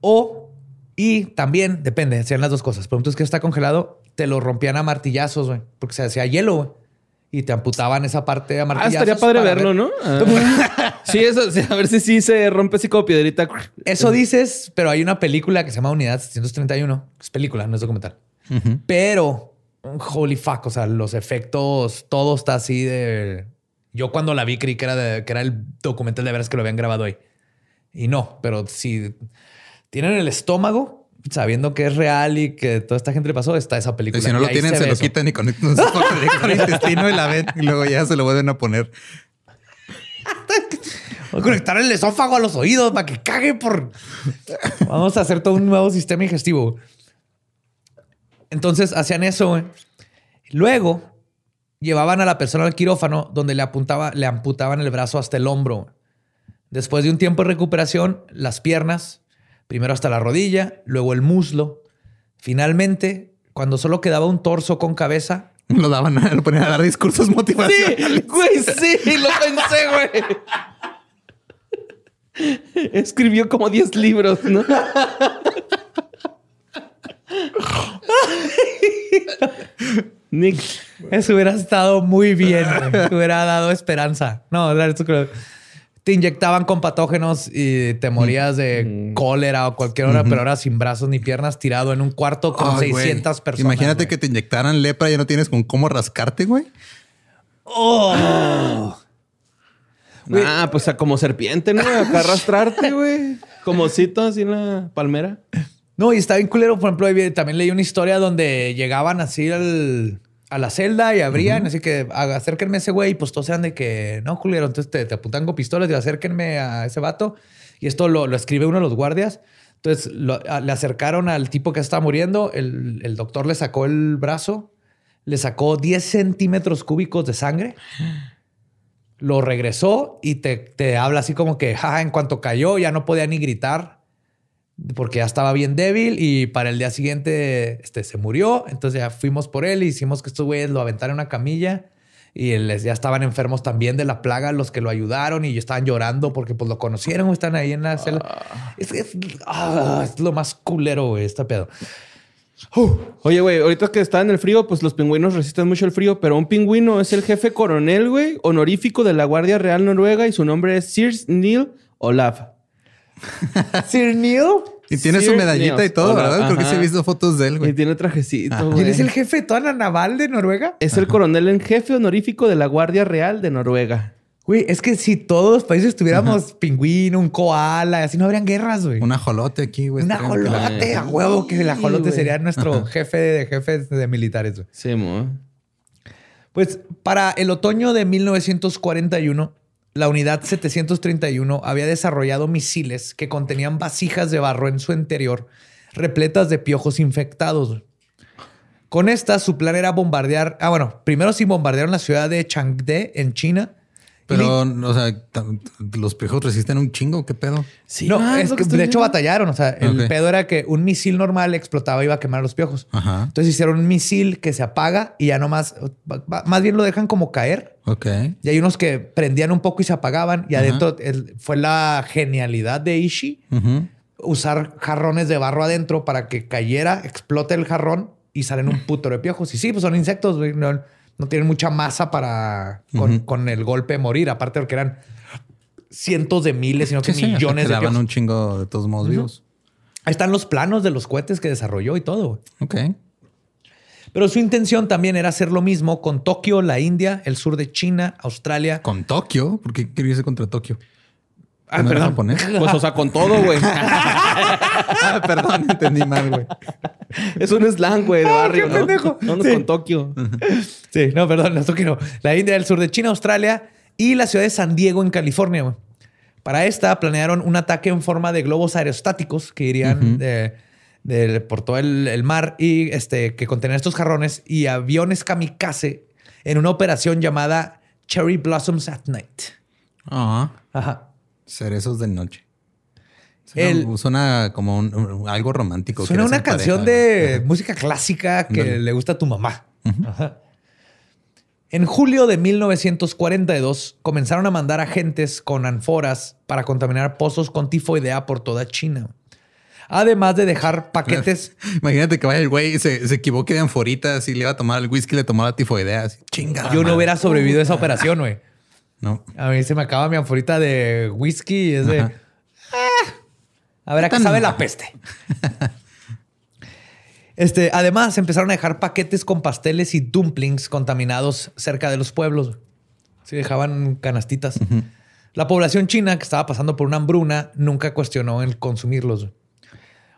[SPEAKER 2] O, y también, depende, hacían las dos cosas. Pero entonces que está congelado, te lo rompían a martillazos, güey, porque se hacía hielo, güey. Y te amputaban esa parte a
[SPEAKER 3] Ah,
[SPEAKER 2] martillazos.
[SPEAKER 3] estaría padre verlo,
[SPEAKER 2] ver-
[SPEAKER 3] ¿no? Ah. [laughs] sí, eso, a ver si sí se rompe así como piedrita.
[SPEAKER 2] Eso dices, pero hay una película que se llama Unidad 731. Es película, no es documental. Pero, holy fuck, o sea, los efectos, todo está así de... Yo cuando la vi creí que era, de- que era el documental de veras que lo habían grabado ahí. Y no, pero si tienen el estómago, sabiendo que es real y que toda esta gente le pasó, está esa película.
[SPEAKER 1] Y si no
[SPEAKER 2] Y
[SPEAKER 1] lo tienen, se lo
[SPEAKER 2] eso.
[SPEAKER 1] quitan y conectan [laughs] con el intestino y la ven y luego ya se lo vuelven a poner.
[SPEAKER 2] Voy [laughs] a conectar el esófago a los oídos para que cague por... Vamos a hacer todo un nuevo sistema digestivo. Entonces hacían eso, güey. Luego llevaban a la persona al quirófano donde le, apuntaba, le amputaban el brazo hasta el hombro. Después de un tiempo de recuperación, las piernas, primero hasta la rodilla, luego el muslo. Finalmente, cuando solo quedaba un torso con cabeza, [laughs]
[SPEAKER 1] Lo daban a, lo ponían a dar discursos motivacionales.
[SPEAKER 3] Güey, sí, lo pensé, güey. [laughs] Escribió como 10 libros, ¿no? [laughs] [laughs] Nick.
[SPEAKER 2] Eso hubiera estado muy bien. güey. hubiera dado esperanza. No, te inyectaban con patógenos y te morías de cólera o cualquier hora, pero ahora sin brazos ni piernas, tirado en un cuarto con
[SPEAKER 1] güey.
[SPEAKER 2] 600 personas.
[SPEAKER 1] Imagínate que te inyectaran lepra y ya no tienes con cómo rascarte, güey.
[SPEAKER 2] Oh.
[SPEAKER 3] Ah, pues a como serpiente, ¿no? Acá arrastrarte, güey. [laughs] Como osito así en la palmera.
[SPEAKER 2] No, y está bien culero. Por ejemplo, también leí una historia donde llegaban así al- a la celda y abrían, así que "Ah, acérquenme a ese güey. Y pues todos eran de que no, culero. Entonces te, te apuntan con pistolas y acérquenme a ese vato. Y esto lo, lo escribe uno de los guardias. Entonces lo- a- le acercaron al tipo que estaba muriendo. El, el doctor le sacó el brazo, le sacó 10 centímetros cúbicos de sangre. Lo regresó y te, te habla así como que "Ja, en cuanto cayó ya no podía ni gritar porque ya estaba bien débil y para el día siguiente este, se murió. Entonces ya fuimos por él y hicimos que estos güeyes lo aventaran en una camilla y les, ya estaban enfermos también de la plaga los que lo ayudaron y estaban llorando porque pues lo conocieron, están ahí en la celda. Es, es- ah, es lo más culero, güey, este pedo.
[SPEAKER 3] Oye, güey, ahorita que está en el frío, pues los pingüinos resisten mucho el frío, pero un pingüino es el jefe coronel, güey, honorífico de la Guardia Real Noruega y su nombre es Sir Neil Olaf. [laughs]
[SPEAKER 2] Sir Neil.
[SPEAKER 1] Y tiene su medallita
[SPEAKER 3] Neil.
[SPEAKER 1] y todo,
[SPEAKER 3] Hola,
[SPEAKER 1] ¿verdad? Creo que sí
[SPEAKER 3] ajá.
[SPEAKER 1] he visto fotos de él,
[SPEAKER 3] Y
[SPEAKER 1] güey.
[SPEAKER 3] tiene trajecito,
[SPEAKER 2] ¿Quién
[SPEAKER 3] güey.
[SPEAKER 2] es el jefe de toda la naval de Noruega?
[SPEAKER 3] Es el coronel en jefe honorífico de la Guardia Real de Noruega.
[SPEAKER 2] Güey, es que si todos los países tuviéramos pingüino, un koala, así no habrían guerras, güey.
[SPEAKER 1] Un ajolote aquí, güey.
[SPEAKER 2] Un ajolote, a huevo que el ajolote sería nuestro jefe de jefes de militares. güey.
[SPEAKER 3] Sí, mo.
[SPEAKER 2] Pues para el otoño de 1941, la unidad 731 había desarrollado misiles que contenían vasijas de barro en su interior, repletas de piojos infectados. Con estas, su plan era bombardear. Ah, bueno, primero sí bombardearon la ciudad de Changde en China. Y
[SPEAKER 1] Pero, o sea, los piojos resisten un chingo. ¿Qué pedo?
[SPEAKER 3] Sí,
[SPEAKER 2] no,
[SPEAKER 3] ah,
[SPEAKER 2] es que, de hecho batallaron. O sea, el pedo era que un misil normal explotaba y iba a quemar los piojos.
[SPEAKER 1] Ajá.
[SPEAKER 2] Entonces hicieron un misil que se apaga y ya nomás, más bien lo dejan como caer.
[SPEAKER 1] Ok.
[SPEAKER 2] Y hay unos que prendían un poco y se apagaban. Y
[SPEAKER 1] Ajá.
[SPEAKER 2] adentro el- fue la genialidad de Ishi
[SPEAKER 1] Ujú.
[SPEAKER 2] usar jarrones de barro adentro para que cayera, explote el jarrón y salen un [laughs] puto de piojos. Y sí, pues son insectos, güey. No, no tienen mucha masa para con, el golpe morir. Aparte de que eran cientos de miles, sino que
[SPEAKER 1] Sí,
[SPEAKER 2] millones de piojos.
[SPEAKER 1] un chingo de todos modos vivos.
[SPEAKER 2] Ahí están los planos de los cohetes que desarrolló y todo.
[SPEAKER 1] Ok.
[SPEAKER 2] Pero su intención también era hacer lo mismo con Tokio, la India, el sur de China, Australia.
[SPEAKER 1] Con Tokio. ¿Por qué quería irse contra Tokio?
[SPEAKER 2] Ah,
[SPEAKER 1] ¿No
[SPEAKER 2] perdón.
[SPEAKER 1] japonés? [laughs]
[SPEAKER 3] Pues, o sea, con todo, güey.
[SPEAKER 1] Ah, perdón, entendí mal, güey.
[SPEAKER 3] es un slang, güey, de barrio, ¿no?
[SPEAKER 2] pendejo.
[SPEAKER 3] Vámonos
[SPEAKER 2] Sí.
[SPEAKER 3] con Tokio.
[SPEAKER 2] Sí, no, perdón, no, Tokio no. La India, el sur de China, Australia y la ciudad de San Diego en California. güey. Para esta planearon un ataque en forma de globos aerostáticos que irían de- de- por todo el, el mar y este, que contenían estos jarrones y aviones kamikaze en una operación llamada Cherry Blossoms at Night.
[SPEAKER 1] Ah,
[SPEAKER 2] Ajá.
[SPEAKER 1] Cerezos de noche. Suena,
[SPEAKER 2] El-
[SPEAKER 1] suena como un- un- algo romántico.
[SPEAKER 2] Suena una canción de música clásica que le gusta a tu mamá. Ajá. En julio de 1942 comenzaron a mandar agentes con anforas para contaminar pozos con tifoidea por toda China. Además de dejar [laughs] paquetes.
[SPEAKER 1] Imagínate que vaya el güey y se, se equivoque de anforitas y le iba a tomar el whisky, le tomó la tifoidea. Así, chingada.
[SPEAKER 2] Yo no hubiera sobrevivido a esa operación, güey.
[SPEAKER 1] No.
[SPEAKER 2] A mí se me acaba mi anforita de whisky y es de. "Ah, a ver, a qué
[SPEAKER 1] tan
[SPEAKER 2] sabe
[SPEAKER 1] mal?"
[SPEAKER 2] la peste. Este, además, empezaron a dejar paquetes con pasteles y dumplings contaminados cerca de los pueblos. Sí, dejaban canastitas. La población china, que estaba pasando por una hambruna, nunca cuestionó el consumirlos.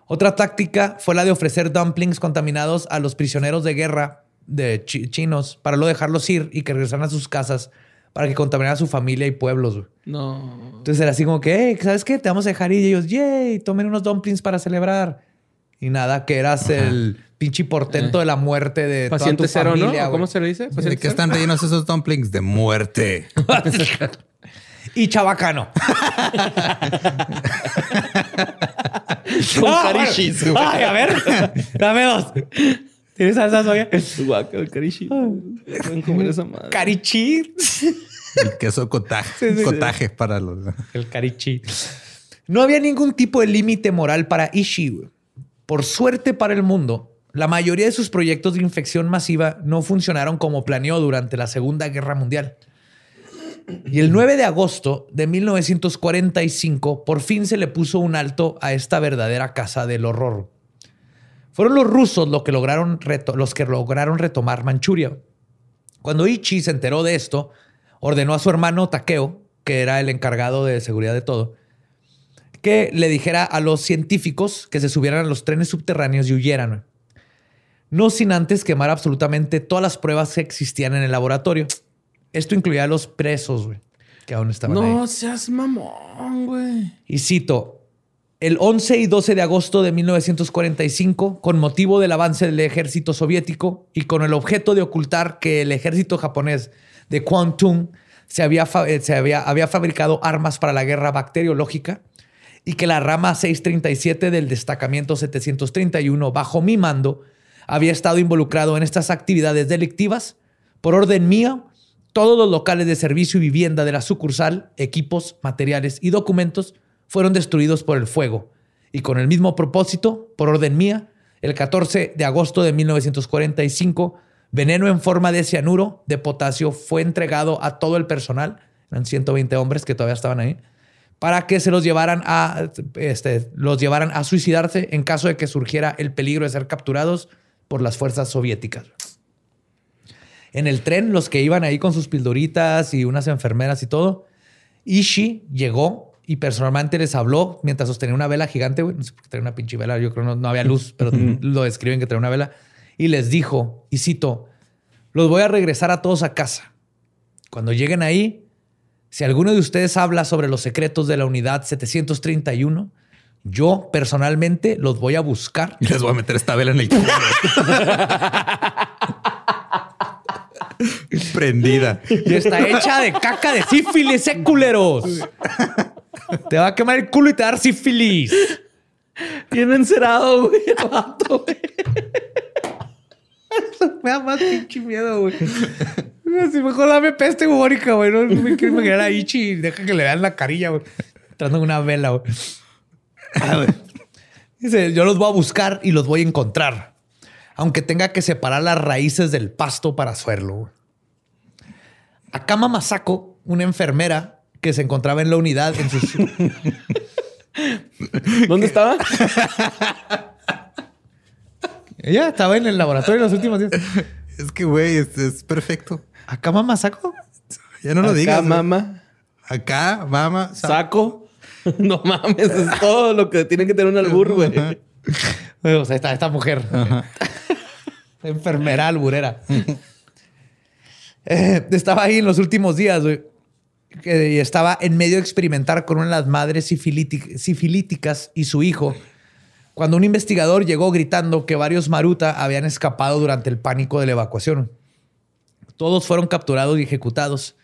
[SPEAKER 2] Otra táctica fue la de ofrecer dumplings contaminados a los prisioneros de guerra de chi- chinos para luego dejarlos ir y que regresaran a sus casas para que contaminaran a su familia y pueblos. güey.
[SPEAKER 3] No.
[SPEAKER 2] Entonces era así como que, hey, ¿sabes qué? Te vamos a dejar ir. Y ellos, yay, tomen unos dumplings para celebrar. Y nada, que eras el pinche portento de la muerte de toda
[SPEAKER 3] Paciente
[SPEAKER 2] tu
[SPEAKER 3] cero,
[SPEAKER 2] familia,
[SPEAKER 3] ¿no? ¿O ¿Cómo se le dice?
[SPEAKER 1] ¿De qué están rellenos esos dumplings? De muerte. [laughs]
[SPEAKER 2] Y chabacano. [laughs] [laughs]
[SPEAKER 3] Con
[SPEAKER 2] Ah,
[SPEAKER 3] carishis.
[SPEAKER 2] bueno. Ay, a ver. Dame dos. ¿Tienes salsa soya? [laughs]
[SPEAKER 3] Guaca, el carishi. Pueden comer esa madre.
[SPEAKER 2] Carichi.
[SPEAKER 1] El queso cotaje.
[SPEAKER 2] Sí, sí, sí.
[SPEAKER 1] cotaje para los.
[SPEAKER 2] El carichi. No había ningún tipo de límite moral para Ishii. Por suerte para el mundo, la mayoría de sus proyectos de infección masiva no funcionaron como planeó durante la Segunda Guerra Mundial. Y el 9 de agosto de 1945, por fin se le puso un alto a esta verdadera casa del horror. Fueron los rusos lo que lograron los que lograron retomar Manchuria. Cuando Ichi se enteró de esto, ordenó a su hermano Takeo, que era el encargado de seguridad de todo, que le dijera a los científicos que se subieran a los trenes subterráneos y huyeran. No sin antes quemar absolutamente todas las pruebas que existían en el laboratorio. Esto incluía a los presos, güey, que aún estaban ahí.
[SPEAKER 3] No seas mamón, güey.
[SPEAKER 2] Y cito, el 11 y 12 de agosto de 1945, con motivo del avance del ejército soviético y con el objeto de ocultar que el ejército japonés de Kwantung se eh, había fabricado armas para la guerra bacteriológica y que la rama 637 del destacamento 731 bajo mi mando había estado involucrado en estas actividades delictivas, por orden mío, todos los locales de servicio y vivienda de la sucursal, equipos, materiales y documentos fueron destruidos por el fuego. Y con el mismo propósito, por orden mía, el 14 de agosto de 1945, veneno en forma de cianuro de potasio fue entregado a todo el personal, eran 120 hombres que todavía estaban ahí, para que se los llevaran a, este, los llevaran a suicidarse en caso de que surgiera el peligro de ser capturados por las fuerzas soviéticas. En el tren, los que iban ahí con sus pildoritas y unas enfermeras y todo, Ishi llegó y personalmente les habló mientras sostenía una vela gigante, güey. No sé por qué traía una pinche vela, yo creo que no, no había luz, [laughs] pero lo describen que traía una vela. Y les dijo, y cito, los voy a regresar a todos a casa. Cuando lleguen ahí, si alguno de ustedes habla sobre los secretos de la unidad 731, yo personalmente los voy a buscar
[SPEAKER 1] Y [laughs] les voy a meter esta vela en el culo. [laughs] Prendida.
[SPEAKER 2] Y está hecha de caca de sífilis, eh, culeros. Te va a quemar el culo y te va a dar sífilis.
[SPEAKER 3] Bien encerado, güey. el vato, güey. [laughs]
[SPEAKER 2] Me da más pinche miedo, güey. Si mejor dame peste bubónica, güey. No me quiero imaginar a Ichi y deja que le vean la carilla, güey. Entrando en una vela, güey. Ah, güey. Dice, yo los voy a buscar y los voy a encontrar. Aunque tenga que separar las raíces del pasto para hacerlo. güey. Akama Masako, una enfermera que se encontraba en la unidad en sus...
[SPEAKER 3] ¿Dónde estaba?
[SPEAKER 2] Ella estaba en el laboratorio los últimos días.
[SPEAKER 1] Es que, güey, es, es perfecto.
[SPEAKER 2] ¿Akama Masako?
[SPEAKER 1] Ya no lo
[SPEAKER 3] Acá,
[SPEAKER 1] digas. güey.
[SPEAKER 3] mamá.
[SPEAKER 1] Acá, mama. sa-
[SPEAKER 3] Saco. [laughs] No mames, es todo lo que tiene que tener un albur, güey.
[SPEAKER 2] O sea, esta, esta mujer. [laughs] Enfermera alburera. Eh, estaba ahí en los últimos días, güey. Que- estaba en medio de experimentar con una de las madres sifilític- sifilíticas y su hijo. Cuando un investigador llegó gritando que varios Maruta habían escapado durante el pánico de la evacuación. Todos fueron capturados y ejecutados,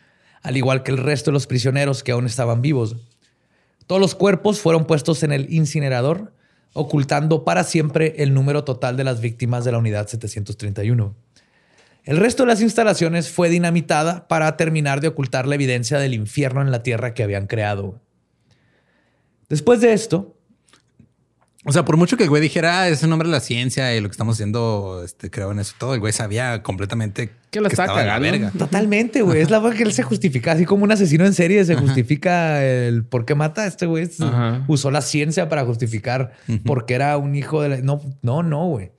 [SPEAKER 2] al igual que el resto de los prisioneros que aún estaban vivos. Todos los cuerpos fueron puestos en el incinerador, ocultando para siempre el número total de las víctimas de la unidad 731. El resto de las instalaciones fue dinamitada para terminar de ocultar la evidencia del infierno en la tierra que habían creado. Después de esto,
[SPEAKER 1] o sea, por mucho que el güey dijera, ah, es de la ciencia y lo que estamos haciendo, este, creo en eso todo, el güey sabía completamente
[SPEAKER 3] que la estaba
[SPEAKER 1] de
[SPEAKER 3] cagando.
[SPEAKER 2] totalmente, güey. Es la forma que él se justifica, así como un asesino en serie se justifica el por qué mata a este güey.
[SPEAKER 3] Ajá.
[SPEAKER 2] Usó la ciencia para justificar por qué era un hijo de la... No, no, no, güey.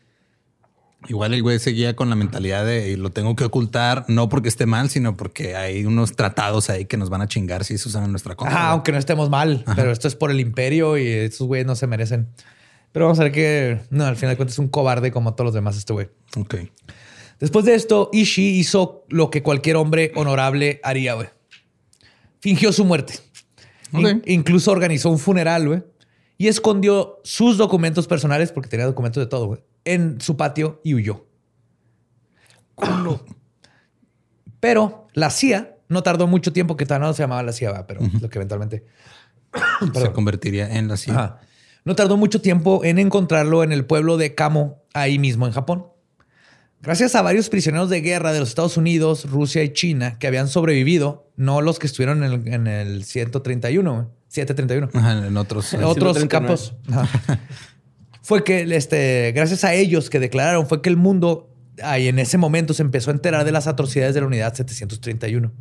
[SPEAKER 1] Igual el güey seguía con la mentalidad de "Y lo tengo que ocultar, no porque esté mal, sino porque hay unos tratados ahí que nos van a chingar si se usan en nuestra contra. Güey.
[SPEAKER 2] aunque no estemos mal, pero esto es por el imperio y estos güeyes no se merecen. Pero vamos a ver que, no, al final de cuentas es un cobarde como todos los demás este güey.
[SPEAKER 1] Ok.
[SPEAKER 2] Después de esto, Ishii hizo lo que cualquier hombre honorable haría, güey. Fingió su muerte.
[SPEAKER 1] Ok.
[SPEAKER 2] In- incluso organizó un funeral, güey. Y escondió sus documentos personales, porque tenía documentos de todo, güey, en su patio y huyó. [coughs] Pero la CIA no tardó mucho tiempo, que todavía no se llamaba la CIA, ¿va? pero es lo que eventualmente... [coughs]
[SPEAKER 1] Se convertiría en la CIA.
[SPEAKER 2] Ajá. No tardó mucho tiempo en encontrarlo en el pueblo de Kamo, ahí mismo en Japón. Gracias a varios prisioneros de guerra de los Estados Unidos, Rusia y China que habían sobrevivido, no los que estuvieron en el, en el 131, güey, 731,
[SPEAKER 1] Ajá, en otros.
[SPEAKER 2] en otros
[SPEAKER 3] 139.
[SPEAKER 2] campos. Ajá. [laughs] fue que, este, gracias a ellos que declararon, fue que el mundo ahí en ese momento se empezó a enterar de las atrocidades de la unidad 731.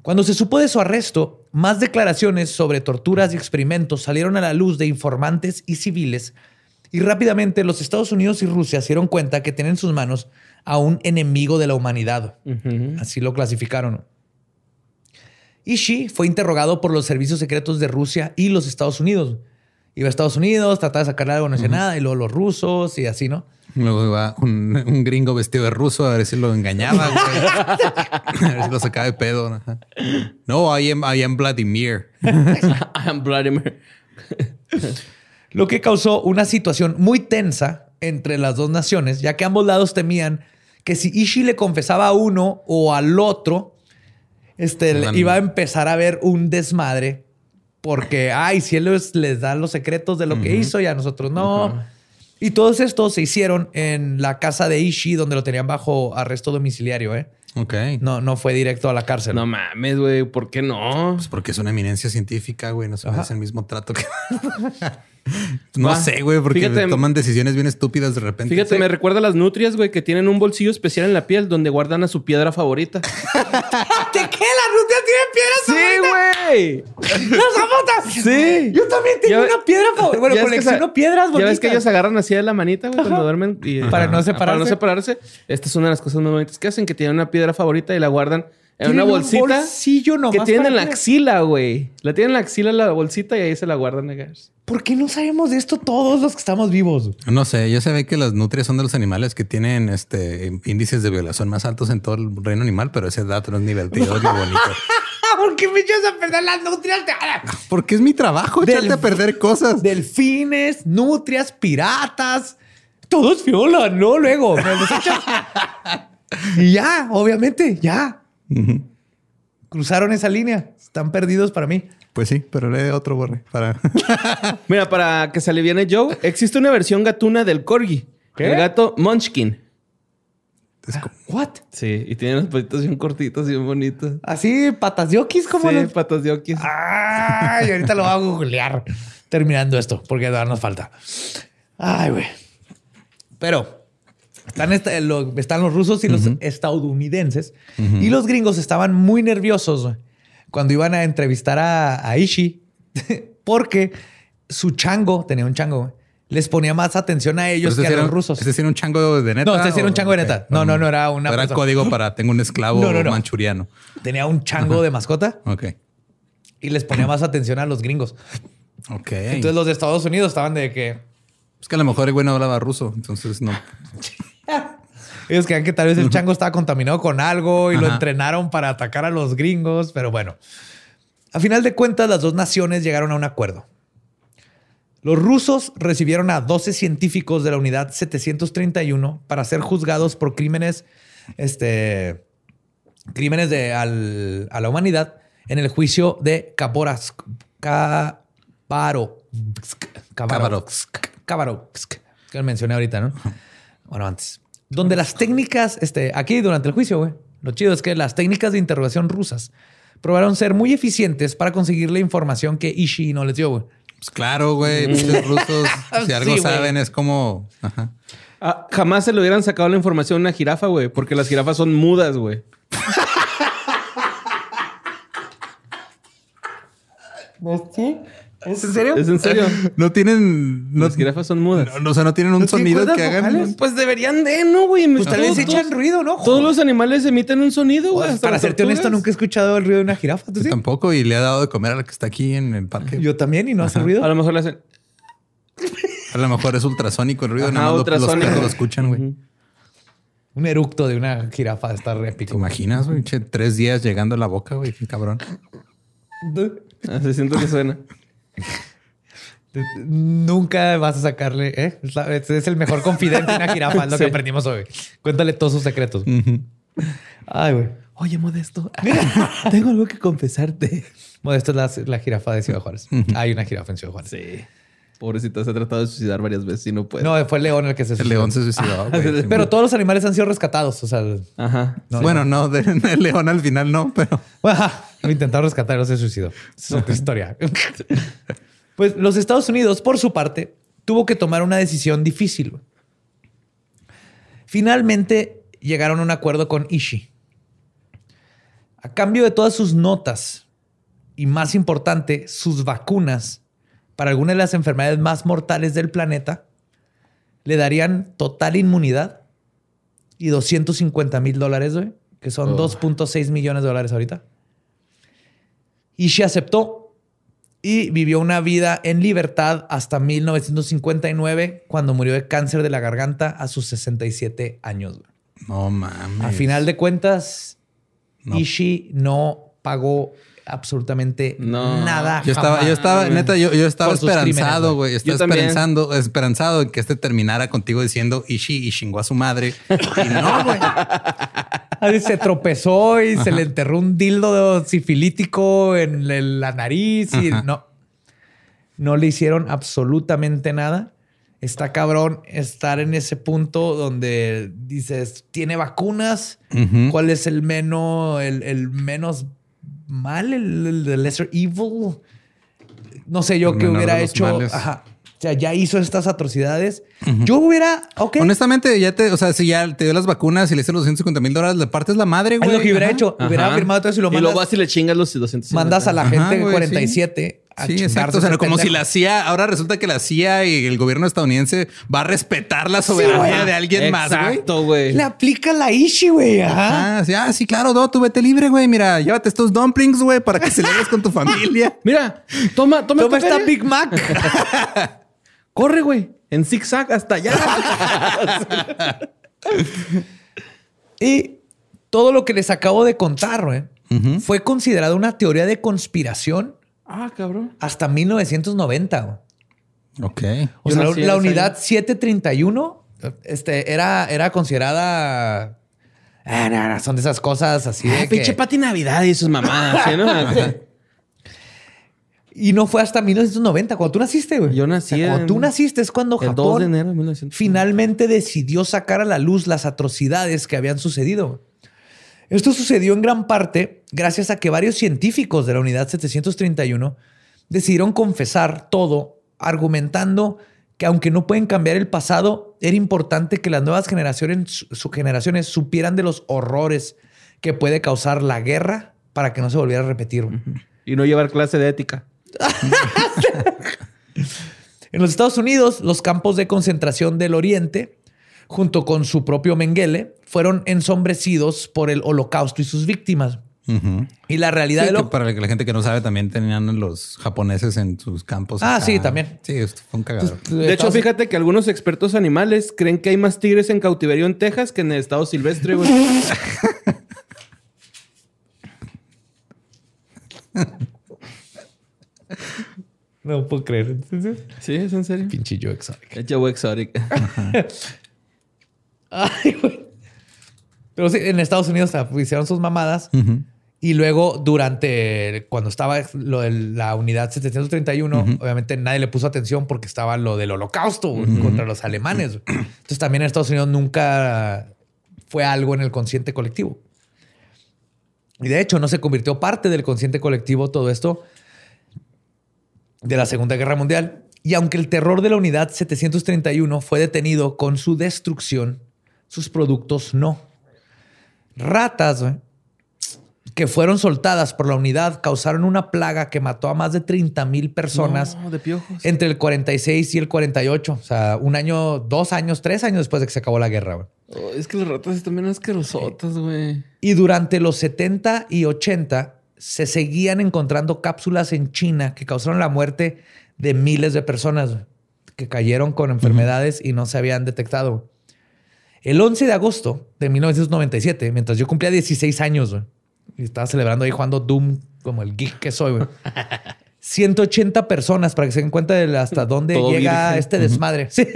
[SPEAKER 2] Cuando se supo de su arresto, más declaraciones sobre torturas y experimentos salieron a la luz de informantes y civiles, y rápidamente los Estados Unidos y Rusia se dieron cuenta que tienen en sus manos a un enemigo de la humanidad. Así lo clasificaron. Ishii fue interrogado por los servicios secretos de Rusia y los Estados Unidos. Iba a Estados Unidos, trataba de sacarle algo, no decía nada, y luego los rusos y así, ¿no?
[SPEAKER 1] Luego iba un, un gringo vestido de ruso a ver si lo engañaba, güey. [laughs] a ver si lo sacaba de pedo. Ajá. No, I am, I am Vladimir. [laughs]
[SPEAKER 3] I'm Vladimir. [laughs]
[SPEAKER 2] Lo que causó una situación muy tensa entre las dos naciones, ya que ambos lados temían que si Ishii le confesaba a uno o al otro, este, iba a empezar a haber un desmadre. Porque, ay, si él les, les da los secretos de lo que hizo y a nosotros no. Y todos estos se hicieron en la casa de Ishii, donde lo tenían bajo arresto domiciliario, ¿eh?
[SPEAKER 1] Ok.
[SPEAKER 2] No, no fue directo a la cárcel.
[SPEAKER 3] No mames, güey. ¿Por qué no?
[SPEAKER 1] Pues porque es una eminencia científica, güey. No se merece el mismo trato que. [laughs] [laughs] no
[SPEAKER 3] Va.
[SPEAKER 1] sé, güey, porque
[SPEAKER 3] Fíjate-
[SPEAKER 1] toman decisiones bien estúpidas de repente.
[SPEAKER 3] Fíjate, me recuerda a las nutrias, güey, que tienen un bolsillo especial en la piel donde guardan a su piedra favorita. [laughs]
[SPEAKER 2] ¿De qué? ¿Las rutas tienen piedras
[SPEAKER 3] güey!
[SPEAKER 2] ¡Las zapatas!
[SPEAKER 3] Sí.
[SPEAKER 2] Yo también
[SPEAKER 3] Ya-
[SPEAKER 2] una piedra favorita. Bueno,
[SPEAKER 3] Ya que
[SPEAKER 2] colecciono
[SPEAKER 3] sa-
[SPEAKER 2] piedras
[SPEAKER 3] Ya
[SPEAKER 2] bonitas.
[SPEAKER 3] ves que ellos agarran así de la manita, güey, cuando duermen. y-
[SPEAKER 2] Para no separarse.
[SPEAKER 3] Para no separarse. Esta es una de las cosas más bonitas que hacen, que tienen una piedra favorita y la guardan en una
[SPEAKER 2] un
[SPEAKER 3] bolsita.
[SPEAKER 2] bolsillo nomás
[SPEAKER 3] que tienen en la axila, güey. La tienen en la axila la bolsita y ahí se la guardan. acá.
[SPEAKER 2] ¿Por qué no sabemos de esto todos los que estamos vivos?
[SPEAKER 1] No sé, yo sé que las nutrias son de los animales que tienen este índices de violación más altos en todo el reino animal, pero ese dato no es divertido, lo bonito. [laughs]
[SPEAKER 2] ¿Por qué me echas a perder las nutrias? [laughs]
[SPEAKER 1] Porque es mi trabajo
[SPEAKER 2] Del-
[SPEAKER 1] echarte a perder cosas.
[SPEAKER 2] Delfines, nutrias, piratas. Todos violan, ¿no? Luego me los echas. [laughs] y ya, obviamente, ya. Cruzaron esa línea. Están perdidos para mí.
[SPEAKER 1] Pues sí, pero lee otro borre para. [laughs]
[SPEAKER 3] Mira, para que se aliviane Joe, existe una versión gatuna del corgi.
[SPEAKER 2] ¿Qué?
[SPEAKER 3] El gato Munchkin.
[SPEAKER 1] Es como-
[SPEAKER 2] What?
[SPEAKER 3] Sí, y tiene unos patitos bien cortitos y bien bonitos.
[SPEAKER 2] Así, patas de okis, como
[SPEAKER 3] Sí,
[SPEAKER 2] los-
[SPEAKER 3] patas de okis.
[SPEAKER 2] Ay, ahorita lo voy a googlear terminando esto, porque todavía nos falta. Ay, güey. Pero están, esta- lo- están los rusos y los estadounidenses y los gringos estaban muy nerviosos cuando iban a entrevistar a, a Ishii [laughs] porque su chango, tenía un chango, les ponía más atención a ellos que a los rusos.
[SPEAKER 1] ¿Ese sí era un chango de neta?
[SPEAKER 2] No, ese sí era un chango de neta. No, no, no, era una
[SPEAKER 1] Era
[SPEAKER 2] persona.
[SPEAKER 1] código para tengo un esclavo [laughs]
[SPEAKER 2] No, no, no.
[SPEAKER 1] manchuriano.
[SPEAKER 2] Tenía un chango de mascota
[SPEAKER 1] Ok.
[SPEAKER 2] y les ponía más atención a los gringos.
[SPEAKER 1] Ok.
[SPEAKER 2] Entonces los de Estados Unidos estaban de que
[SPEAKER 1] es que a lo mejor el güey no hablaba ruso, entonces no. [laughs]
[SPEAKER 2] Ellos creían que tal vez el chango estaba contaminado con algo y lo entrenaron para atacar a los gringos, pero bueno. A final de cuentas, las dos naciones llegaron a un acuerdo. Los rusos recibieron a 12 científicos de la unidad 731 para ser juzgados por crímenes, este, crímenes de, al- a la humanidad en el juicio de Kaborovsk. Kabarovsk.
[SPEAKER 1] Khabarovsk.
[SPEAKER 2] Khabarovsk, que mencioné ahorita, ¿no? Bueno, antes. donde las técnicas, este, aquí durante el juicio, güey, lo chido es que las técnicas de interrogación rusas probaron ser muy eficientes para conseguir la información que Ishii no les dio, güey.
[SPEAKER 1] Pues claro, güey. Los rusos, [laughs] si algo
[SPEAKER 2] Sí,
[SPEAKER 1] saben, es como. Ajá.
[SPEAKER 3] Ah, jamás se le hubieran sacado la información a una jirafa, güey, porque las jirafas son mudas, güey.
[SPEAKER 2] ¿Es en serio?
[SPEAKER 3] ¿Es en serio? [laughs]
[SPEAKER 1] No tienen. No,
[SPEAKER 3] las jirafas son mudas.
[SPEAKER 1] no, o sea, no tienen un
[SPEAKER 2] ¿No
[SPEAKER 1] sonido que hagan.
[SPEAKER 2] vocales?
[SPEAKER 3] Pues deberían de, ¿no, güey?
[SPEAKER 2] Pues tal vez echan ruido, ¿no?
[SPEAKER 3] Todos los animales emiten un sonido, güey. hasta
[SPEAKER 2] Para serte honesto, nunca he escuchado el ruido de una jirafa. ¿Tú sí?
[SPEAKER 1] tampoco, y le ha dado de comer a la que está aquí en el parque.
[SPEAKER 2] Yo también y no hace ruido.
[SPEAKER 3] A lo mejor le hacen.
[SPEAKER 1] A lo mejor es ultrasónico el ruido,
[SPEAKER 3] Ajá,
[SPEAKER 1] los
[SPEAKER 3] ultrasónico.
[SPEAKER 1] perros lo escuchan, güey.
[SPEAKER 2] Un eructo de una jirafa está re
[SPEAKER 1] ¿Te
[SPEAKER 2] épico.
[SPEAKER 1] imaginas, güey? Tres días llegando a la boca, güey. Qué cabrón. [laughs]
[SPEAKER 3] Así siento que suena.
[SPEAKER 2] Nunca vas a sacarle, ¿eh? Es la- Es es el mejor confidente de una jirafa, es lo [laughs]
[SPEAKER 3] Sí.
[SPEAKER 2] que aprendimos hoy. Cuéntale todos sus secretos. Ay, güey.
[SPEAKER 3] Oye, Modesto, [laughs] tengo algo que confesarte.
[SPEAKER 2] Esta es la, la jirafa de Ciudad Juárez. Hay una jirafa en Ciudad Juárez.
[SPEAKER 3] Sí. Pobrecita, se ha tratado de suicidar varias veces y no puede.
[SPEAKER 2] No, fue el león el que se
[SPEAKER 1] El
[SPEAKER 2] suicidó.
[SPEAKER 1] león se suicidó. Sí, [laughs]
[SPEAKER 2] Pero todos los animales han sido rescatados. O sea,
[SPEAKER 3] Ajá.
[SPEAKER 2] no,
[SPEAKER 1] bueno, no, de- el león al final no, pero
[SPEAKER 2] ajá, lo intentaron rescatar, no se suicidó. Es otra historia. Pues los Estados Unidos, por su parte, tuvo que tomar una decisión difícil. Finalmente llegaron a un acuerdo con Ishii. A cambio de todas sus notas y más importante, sus vacunas para algunas de las enfermedades más mortales del planeta, le darían total inmunidad y 250 mil dólares, güey, que son
[SPEAKER 3] Oh.
[SPEAKER 2] 2.6 millones de dólares ahorita. Ishii aceptó y vivió una vida en libertad hasta 1959, cuando murió de cáncer de la garganta a sus 67 años.
[SPEAKER 1] no mames.
[SPEAKER 2] A final de cuentas,
[SPEAKER 1] No.
[SPEAKER 2] Ishii no pagó absolutamente
[SPEAKER 3] No.
[SPEAKER 2] nada.
[SPEAKER 1] Yo estaba, yo estaba, neta, yo, yo estaba esperanzado, güey. Estaba
[SPEAKER 3] Yo también.
[SPEAKER 1] esperanzado en que este terminara contigo diciendo Ishi y chingó a su madre. [laughs] Y no, güey.
[SPEAKER 2] Así se tropezó y se le enterró un dildo sifilítico en la nariz y
[SPEAKER 1] Ajá.
[SPEAKER 2] no. No le hicieron absolutamente nada. Está cabrón estar en ese punto donde dices, tiene vacunas.
[SPEAKER 1] Ujú.
[SPEAKER 2] ¿Cuál es el menos, el, el menos mal, el, el- lesser evil? No sé yo qué hubiera hecho. Ajá. O sea, ya hizo estas atrocidades. Yo hubiera, ok.
[SPEAKER 1] Honestamente, ya te, o sea, si ya te dio las vacunas y le hiciste los 150 mil dólares, le partes la madre,
[SPEAKER 2] Es
[SPEAKER 1] güey.
[SPEAKER 2] lo que hubiera
[SPEAKER 1] Ajá.
[SPEAKER 2] hecho. Hubiera
[SPEAKER 3] Ajá.
[SPEAKER 2] firmado todo eso y lo
[SPEAKER 3] Y
[SPEAKER 2] mandas.
[SPEAKER 3] luego vas y le chingas los 200.
[SPEAKER 2] mandas a la
[SPEAKER 1] Ajá,
[SPEAKER 2] gente
[SPEAKER 1] güey,
[SPEAKER 2] 47 a
[SPEAKER 1] Sí, exacto. O sea, como si la CIA, ahora resulta que la CIA y el gobierno estadounidense va a respetar la soberanía de alguien más, güey.
[SPEAKER 3] Exacto, güey.
[SPEAKER 2] Le aplica la Ishi, güey. Ajá.
[SPEAKER 1] Ah, sí, ah, sí, claro, no, tú vete libre, güey. Mira, llévate estos dumplings, güey, para que celebres con tu [laughs] familia.
[SPEAKER 3] Mira, toma, toma,
[SPEAKER 2] Toma
[SPEAKER 3] esta.
[SPEAKER 2] Big Mac. [laughs]
[SPEAKER 3] Corre, güey. En zigzag hasta allá. [laughs]
[SPEAKER 2] y todo lo que les acabo de contar, güey, fue considerado una teoría de conspiración
[SPEAKER 3] ah, cabrón.
[SPEAKER 2] hasta 1990. güey.
[SPEAKER 1] Ok.
[SPEAKER 2] O
[SPEAKER 3] Yo
[SPEAKER 2] sea, la, unidad
[SPEAKER 3] año.
[SPEAKER 2] 731 este, era, era considerada... Ah, no, no, son de esas cosas así de
[SPEAKER 3] Ah,
[SPEAKER 2] que-
[SPEAKER 3] pinche Pati Navidad y sus mamadas, ¿sí, no? [laughs]
[SPEAKER 2] Y no fue hasta 1990, cuando tú naciste, güey.
[SPEAKER 3] Yo nací
[SPEAKER 2] cuando
[SPEAKER 3] en-
[SPEAKER 2] tú naciste es cuando
[SPEAKER 3] El 2 de
[SPEAKER 2] Japón
[SPEAKER 3] enero de 1900.
[SPEAKER 2] finalmente decidió sacar a la luz las atrocidades que habían sucedido. Esto sucedió en gran parte gracias a que varios científicos de la unidad 731 decidieron confesar todo, argumentando que aunque no pueden cambiar el pasado, era importante que las nuevas generaciones, su- su- generaciones supieran de los horrores que puede causar la guerra para que no se volviera a repetir.
[SPEAKER 3] Y no llevar clase de ética. [laughs]
[SPEAKER 2] En los Estados Unidos, los campos de concentración del Oriente, junto con su propio Mengele, fueron ensombrecidos por el holocausto y sus víctimas.
[SPEAKER 1] Ujú.
[SPEAKER 2] Y la realidad
[SPEAKER 1] Sí,
[SPEAKER 2] de
[SPEAKER 1] que
[SPEAKER 2] lo...
[SPEAKER 1] para la gente que no sabe, también tenían los japoneses en sus campos.
[SPEAKER 2] Ah,
[SPEAKER 1] acá.
[SPEAKER 2] sí, también.
[SPEAKER 1] Sí, esto fue un cagadero.
[SPEAKER 3] De hecho, fíjate que algunos expertos animales creen que hay más tigres en cautiverio en Texas que en el estado silvestre, güey. [laughs] [laughs]
[SPEAKER 2] No puedo creer.
[SPEAKER 3] Sí, es en serio.
[SPEAKER 2] Pinche yo exótico.
[SPEAKER 3] Es Joe Exotic. [laughs]
[SPEAKER 2] Ay, güey. Pero sí, en Estados Unidos ah, hicieron sus mamadas. Y luego, durante cuando estaba lo de la unidad 731, obviamente nadie le puso atención porque estaba lo del holocausto contra los alemanes. Entonces, también en Estados Unidos nunca fue algo en el consciente colectivo. Y de hecho, no se convirtió parte del consciente colectivo todo esto de la Segunda Guerra Mundial. Y aunque el terror de la unidad 731 fue detenido con su destrucción, sus productos no. Ratas que fueron soltadas por la unidad causaron una plaga que mató a más de 30 mil personas
[SPEAKER 3] No, de piojos.
[SPEAKER 2] entre el 46 y el 48. O sea, un año, dos años, tres años después de que se acabó la guerra.
[SPEAKER 3] Oh, es que las ratas están bien asquerosotas, güey.
[SPEAKER 2] Y durante los 70 y 80 se seguían encontrando cápsulas en China que causaron la muerte de miles de personas que cayeron con enfermedades y no se habían detectado. El 11 de agosto de 1997, mientras yo cumplía 16 años y estaba celebrando ahí jugando Doom como el geek que soy, güey. [laughs] 180 personas para que se den cuenta de hasta dónde
[SPEAKER 3] Todo
[SPEAKER 2] llega
[SPEAKER 3] virgen.
[SPEAKER 2] este desmadre. Sí,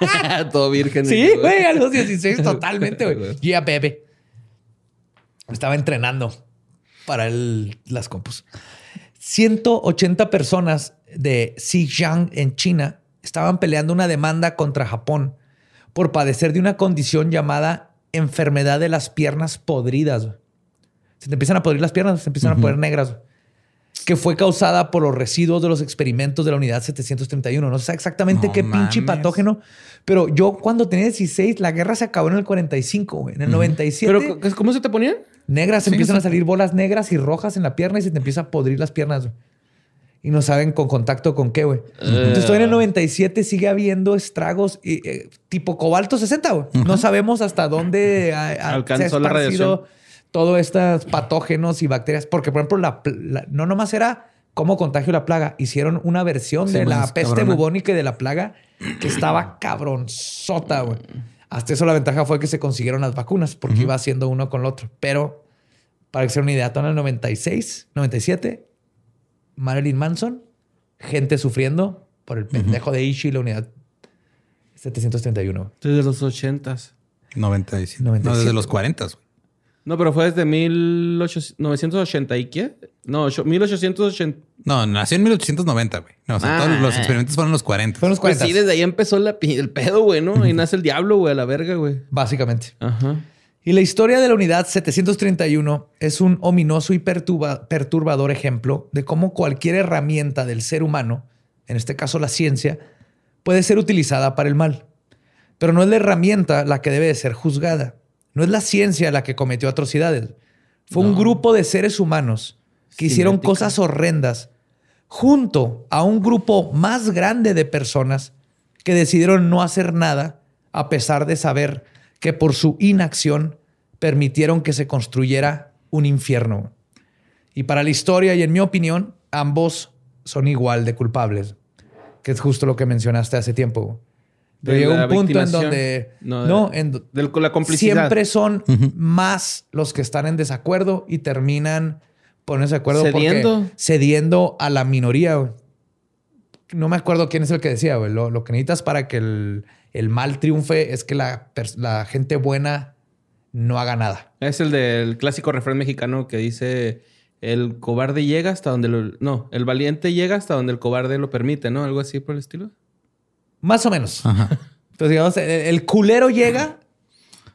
[SPEAKER 2] [laughs]
[SPEAKER 3] Todo virgen.
[SPEAKER 2] Sí, güey, a los 16 [laughs] totalmente, güey. Yeah, bebé. Estaba entrenando para el- las compus. 180 personas de Xinjiang en China estaban peleando una demanda contra Japón por padecer de una condición llamada enfermedad de las piernas podridas. Se te empiezan a podrir las piernas, se empiezan a poner negras. Que fue causada por los residuos de los experimentos de la unidad 731. No sé exactamente
[SPEAKER 1] No
[SPEAKER 2] qué pinche patógeno, pero yo cuando tenía 16, la guerra se acabó en el 45, güey. En el 97,
[SPEAKER 3] Pero, ¿c- ¿cómo se te ponían?
[SPEAKER 2] negras,
[SPEAKER 1] Sí,
[SPEAKER 2] empiezan
[SPEAKER 1] sí.
[SPEAKER 2] a salir bolas negras y rojas en la pierna y se te empieza a podrir las piernas. güey. Y no saben con contacto con qué, güey. Entonces, todavía en el 97 sigue habiendo estragos y, eh, tipo cobalto 60, güey. No sabemos hasta dónde ha- ha-
[SPEAKER 3] Alcanzó
[SPEAKER 2] se ha
[SPEAKER 3] la
[SPEAKER 2] esparcido
[SPEAKER 3] radiación.
[SPEAKER 2] todos estos patógenos y bacterias. Porque, por ejemplo, la, la- no nomás era cómo contagio la plaga. Hicieron una versión
[SPEAKER 1] Sí,
[SPEAKER 2] de la peste
[SPEAKER 1] cabrona.
[SPEAKER 2] bubónica y de la plaga que estaba [clears throat] cabronzota, güey. Hasta eso la ventaja fue que se consiguieron las vacunas porque iba haciendo uno con el otro. Pero para que sea una idea, todo en el 96, 97, Marilyn Manson, gente sufriendo por el pendejo de Ishi y la unidad 731.
[SPEAKER 3] Desde los ochentas.
[SPEAKER 1] 97.
[SPEAKER 2] 97.
[SPEAKER 1] No, desde los 40.
[SPEAKER 3] No, pero fue desde 1880 y qué? No, ocho- 1880.
[SPEAKER 1] No, nació en 1890, güey. No, o sea, todos
[SPEAKER 3] Ah.
[SPEAKER 1] los experimentos fueron los 40.
[SPEAKER 2] Fueron los
[SPEAKER 3] Pues
[SPEAKER 2] 40.
[SPEAKER 3] sí, desde ahí empezó la el pedo, güey, ¿no? Ahí nace el diablo, güey, a la verga, güey.
[SPEAKER 2] Básicamente.
[SPEAKER 3] Ajá.
[SPEAKER 2] Y la historia de la unidad 731 es un ominoso y perturba- perturbador ejemplo de cómo cualquier herramienta del ser humano, en este caso la ciencia, puede ser utilizada para el mal. Pero no es la herramienta la que debe de ser juzgada. No es la ciencia la que cometió atrocidades. Fue un grupo de seres humanos que hicieron cosas horrendas junto a un grupo más grande de personas que decidieron no hacer nada a pesar de saber que por su inacción permitieron que se construyera un infierno. Y para la historia y en mi opinión, ambos son igual de culpables, que es justo lo que mencionaste hace tiempo. Pero llega un punto en donde
[SPEAKER 3] No,
[SPEAKER 2] en
[SPEAKER 3] la complicidad.
[SPEAKER 2] siempre son más los que están en desacuerdo y terminan poniéndose de acuerdo porque-
[SPEAKER 3] Cediendo.
[SPEAKER 2] cediendo a la minoría. güey. No me acuerdo quién es el que decía, güey. Lo, lo que necesitas para que el, el mal triunfe es que la, la gente buena no haga nada.
[SPEAKER 3] Es el del clásico refrán mexicano que dice: el cobarde llega hasta donde lo. No, el valiente llega hasta donde el cobarde lo permite, ¿no? Algo así por el estilo.
[SPEAKER 2] Más o menos.
[SPEAKER 1] Ajá.
[SPEAKER 2] Entonces, digamos, el, culero llega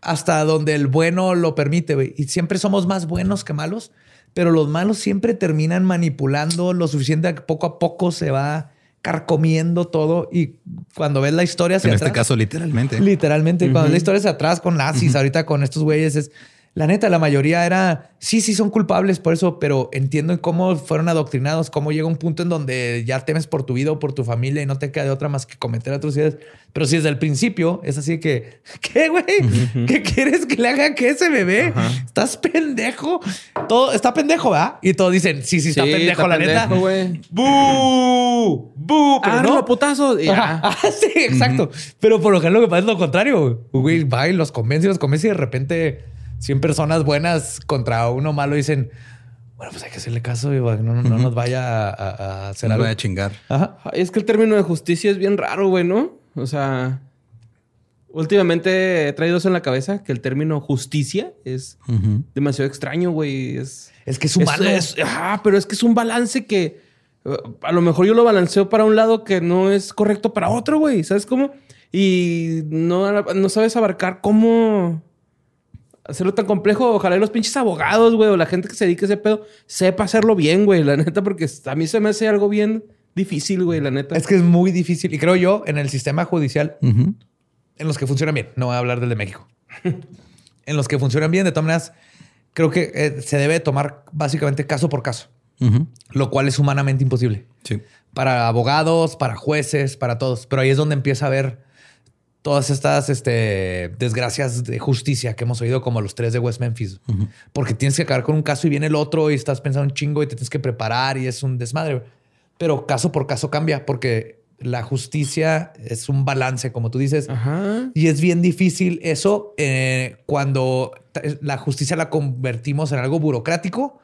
[SPEAKER 2] hasta donde el bueno lo permite, güey. Y siempre somos más buenos que malos, pero los malos siempre terminan manipulando lo suficiente que poco a poco se va carcomiendo todo. Y cuando ves la historia hacia
[SPEAKER 1] En este
[SPEAKER 2] atrás-
[SPEAKER 1] caso, literalmente.
[SPEAKER 2] Literalmente, cuando la historia hacia atrás con nazis, ahorita con estos güeyes, es la neta, la mayoría era sí, sí son culpables por eso, pero entiendo cómo fueron adoctrinados, cómo llega un punto en donde ya temes por tu vida o por tu familia y no te queda de otra más que cometer atrocidades. Pero si desde el principio es así que, [laughs] ¿qué, güey? ¿Qué quieres que le haga que ese bebé? ¿Estás pendejo? Todo está pendejo, ¿verdad? Y todos dicen, sí, sí, está
[SPEAKER 3] Sí,
[SPEAKER 2] pendejo,
[SPEAKER 3] está
[SPEAKER 2] la neta.
[SPEAKER 3] pendejo, güey.
[SPEAKER 2] ¡Bú! ¡Bú! Pero
[SPEAKER 3] Ah,
[SPEAKER 2] no.
[SPEAKER 3] putazo. [laughs]
[SPEAKER 2] Ah, sí, exacto. Pero por lo general lo que pasa es lo contrario. Güey, va y los convence y los convence y de repente 100 personas buenas contra uno malo dicen, bueno, pues hay que hacerle caso y no, no, no nos vaya a, hacer algo.
[SPEAKER 1] voy a chingar.
[SPEAKER 2] Ajá.
[SPEAKER 3] Es que el término de justicia es bien raro, güey, ¿no? O sea, Últimamente he traído eso en la cabeza, que el término justicia es demasiado extraño, güey. Es,
[SPEAKER 2] Es que es humano.
[SPEAKER 3] es- ajá, pero es que es un balance que uh, a lo mejor yo lo balanceo para un lado que no es correcto para otro, güey. ¿Sabes cómo? Y no, no sabes abarcar cómo hacerlo tan complejo. Ojalá y los pinches abogados, güey, o la gente que se dedique a ese pedo, sepa hacerlo bien, güey, la neta, porque a mí se me hace algo bien difícil, güey, la neta.
[SPEAKER 2] Es que es muy difícil. Y creo yo, en el sistema judicial, en los que funcionan bien, no voy a hablar del de México. en los que funcionan bien, de todas maneras, creo que eh, se debe tomar básicamente caso por caso, lo cual es humanamente imposible.
[SPEAKER 1] Sí.
[SPEAKER 2] Para abogados, para jueces, para todos. Pero ahí es donde empieza a haber todas estas este, desgracias de justicia que hemos oído, como los tres de West Memphis. Porque tienes que acabar con un caso y viene el otro y estás pensando un chingo y te tienes que preparar y es un desmadre. Pero caso por caso cambia porque la justicia es un balance, como tú dices.
[SPEAKER 3] Ajá.
[SPEAKER 2] Y es bien difícil eso eh, cuando la justicia la convertimos en algo burocrático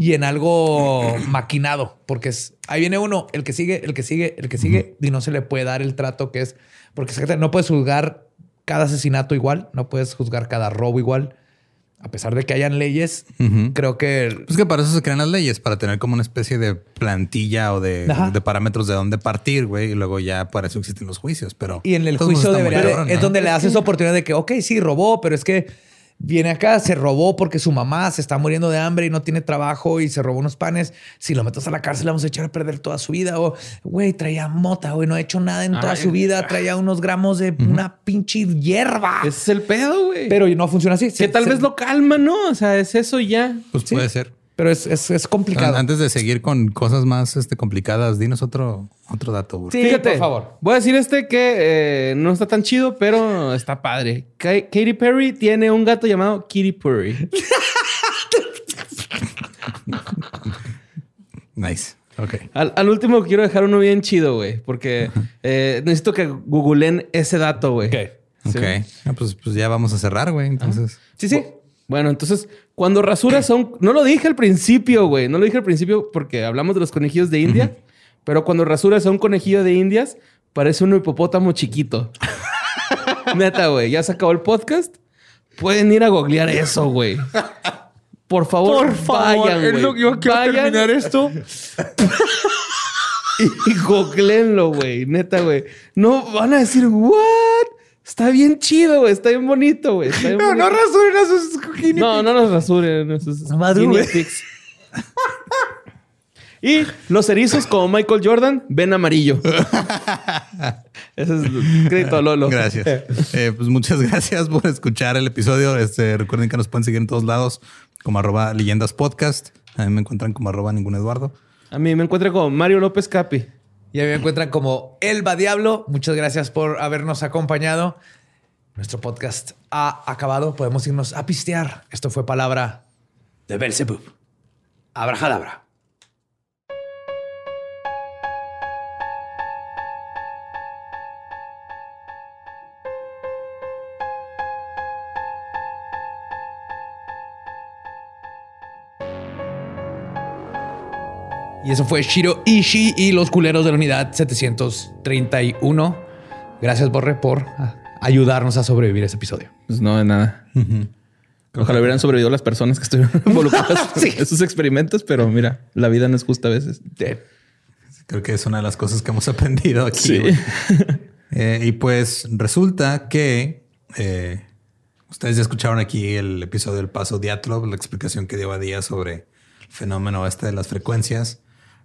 [SPEAKER 2] y en algo maquinado, porque es, ahí viene uno, el que sigue, el que sigue, el que sigue, y no se le puede dar el trato que es, porque no puedes juzgar cada asesinato igual, no puedes juzgar cada robo igual, a pesar de que hayan leyes, creo que
[SPEAKER 1] Pues que para eso se crean las leyes, para tener como una especie de plantilla o de, parámetros de dónde partir, güey. Y luego ya para eso existen los juicios. Pero
[SPEAKER 2] Y en el juicio debería es
[SPEAKER 1] ¿no?
[SPEAKER 2] donde le das esa oportunidad de que, ok, sí, robó, pero es que viene acá, se robó porque su mamá se está muriendo de hambre y no tiene trabajo y se robó unos panes. Si lo metes a la cárcel, vamos a echar a perder toda su vida. O, güey, traía mota, güey, no ha hecho nada en toda
[SPEAKER 3] Ay,
[SPEAKER 2] su vida. Traía unos gramos de una pinche hierba.
[SPEAKER 3] Ese es el pedo, güey.
[SPEAKER 2] Pero no funciona así.
[SPEAKER 3] que
[SPEAKER 2] Se-
[SPEAKER 3] tal
[SPEAKER 2] se-
[SPEAKER 3] vez lo calma, ¿no? O sea, es eso y ya.
[SPEAKER 1] Pues
[SPEAKER 2] Sí.
[SPEAKER 1] puede ser.
[SPEAKER 2] Pero es, es, es complicado.
[SPEAKER 1] Antes de seguir con cosas más este, complicadas, dinos otro, otro dato.
[SPEAKER 2] Sí,
[SPEAKER 3] Fíjate,
[SPEAKER 2] por favor.
[SPEAKER 3] Voy a decir este que eh, no está tan chido, pero está padre. Ka- Katy Perry tiene un gato llamado Kitty Perry. [laughs]
[SPEAKER 1] Nice. Ok.
[SPEAKER 3] Al, al último quiero dejar uno bien chido, güey, porque eh, necesito que googleen ese dato, güey.
[SPEAKER 2] Ok.
[SPEAKER 1] Ok. Ah, pues, pues ya vamos a cerrar, güey. Entonces.
[SPEAKER 2] Sí, sí.
[SPEAKER 3] Bueno, entonces, cuando rasuras son... No lo dije al principio, güey. No lo dije al principio porque hablamos de los conejillos de India. Pero cuando rasuras a un conejillo de Indias, parece un hipopótamo chiquito. [laughs] Neta, güey. Ya se acabó el podcast. Pueden ir a googlear eso, güey. Por favor, vayan, güey. Vayan
[SPEAKER 2] esto. [laughs]
[SPEAKER 3] y googleenlo, güey. Neta, güey. No van a decir, ¿what? Está bien chido, güey. Está bien bonito, güey. Bien
[SPEAKER 2] No, no rasuren a sus guinea
[SPEAKER 3] No, no nos rasuren. esos
[SPEAKER 2] Madre,
[SPEAKER 3] guinea pigs. [laughs] y los erizos, como Michael Jordan, ven amarillo. [laughs] Ese es el crédito a Lolo.
[SPEAKER 1] Gracias. Eh, pues muchas gracias por escuchar el episodio. Este, recuerden que nos pueden seguir en todos lados como arroba leyendas podcast. A mí me encuentran como arroba ningún Eduardo.
[SPEAKER 3] A mí me encuentro con Mario López Capi.
[SPEAKER 2] Y a mí me encuentran como Elba Diablo. Muchas gracias por habernos acompañado. Nuestro podcast ha acabado. Podemos irnos a pistear. Esto fue palabra de Belzebub. Abrajadabra. Y eso fue Shiro Ishii y los culeros de la unidad 731. Gracias, Borre, por ah, ayudarnos a sobrevivir a ese episodio.
[SPEAKER 3] Pues no, de nada. Ojalá hubieran sobrevivido las personas que estuvieron [laughs] involucradas [laughs]
[SPEAKER 2] Sí.
[SPEAKER 3] en esos experimentos, pero mira, la vida no es justa a veces.
[SPEAKER 1] Creo que es una de las cosas que hemos [laughs] aprendido aquí.
[SPEAKER 3] Sí.
[SPEAKER 1] Eh, y pues resulta que eh, ustedes ya escucharon aquí el episodio del paso Diatlov, la explicación que dio a día sobre el fenómeno este de las frecuencias,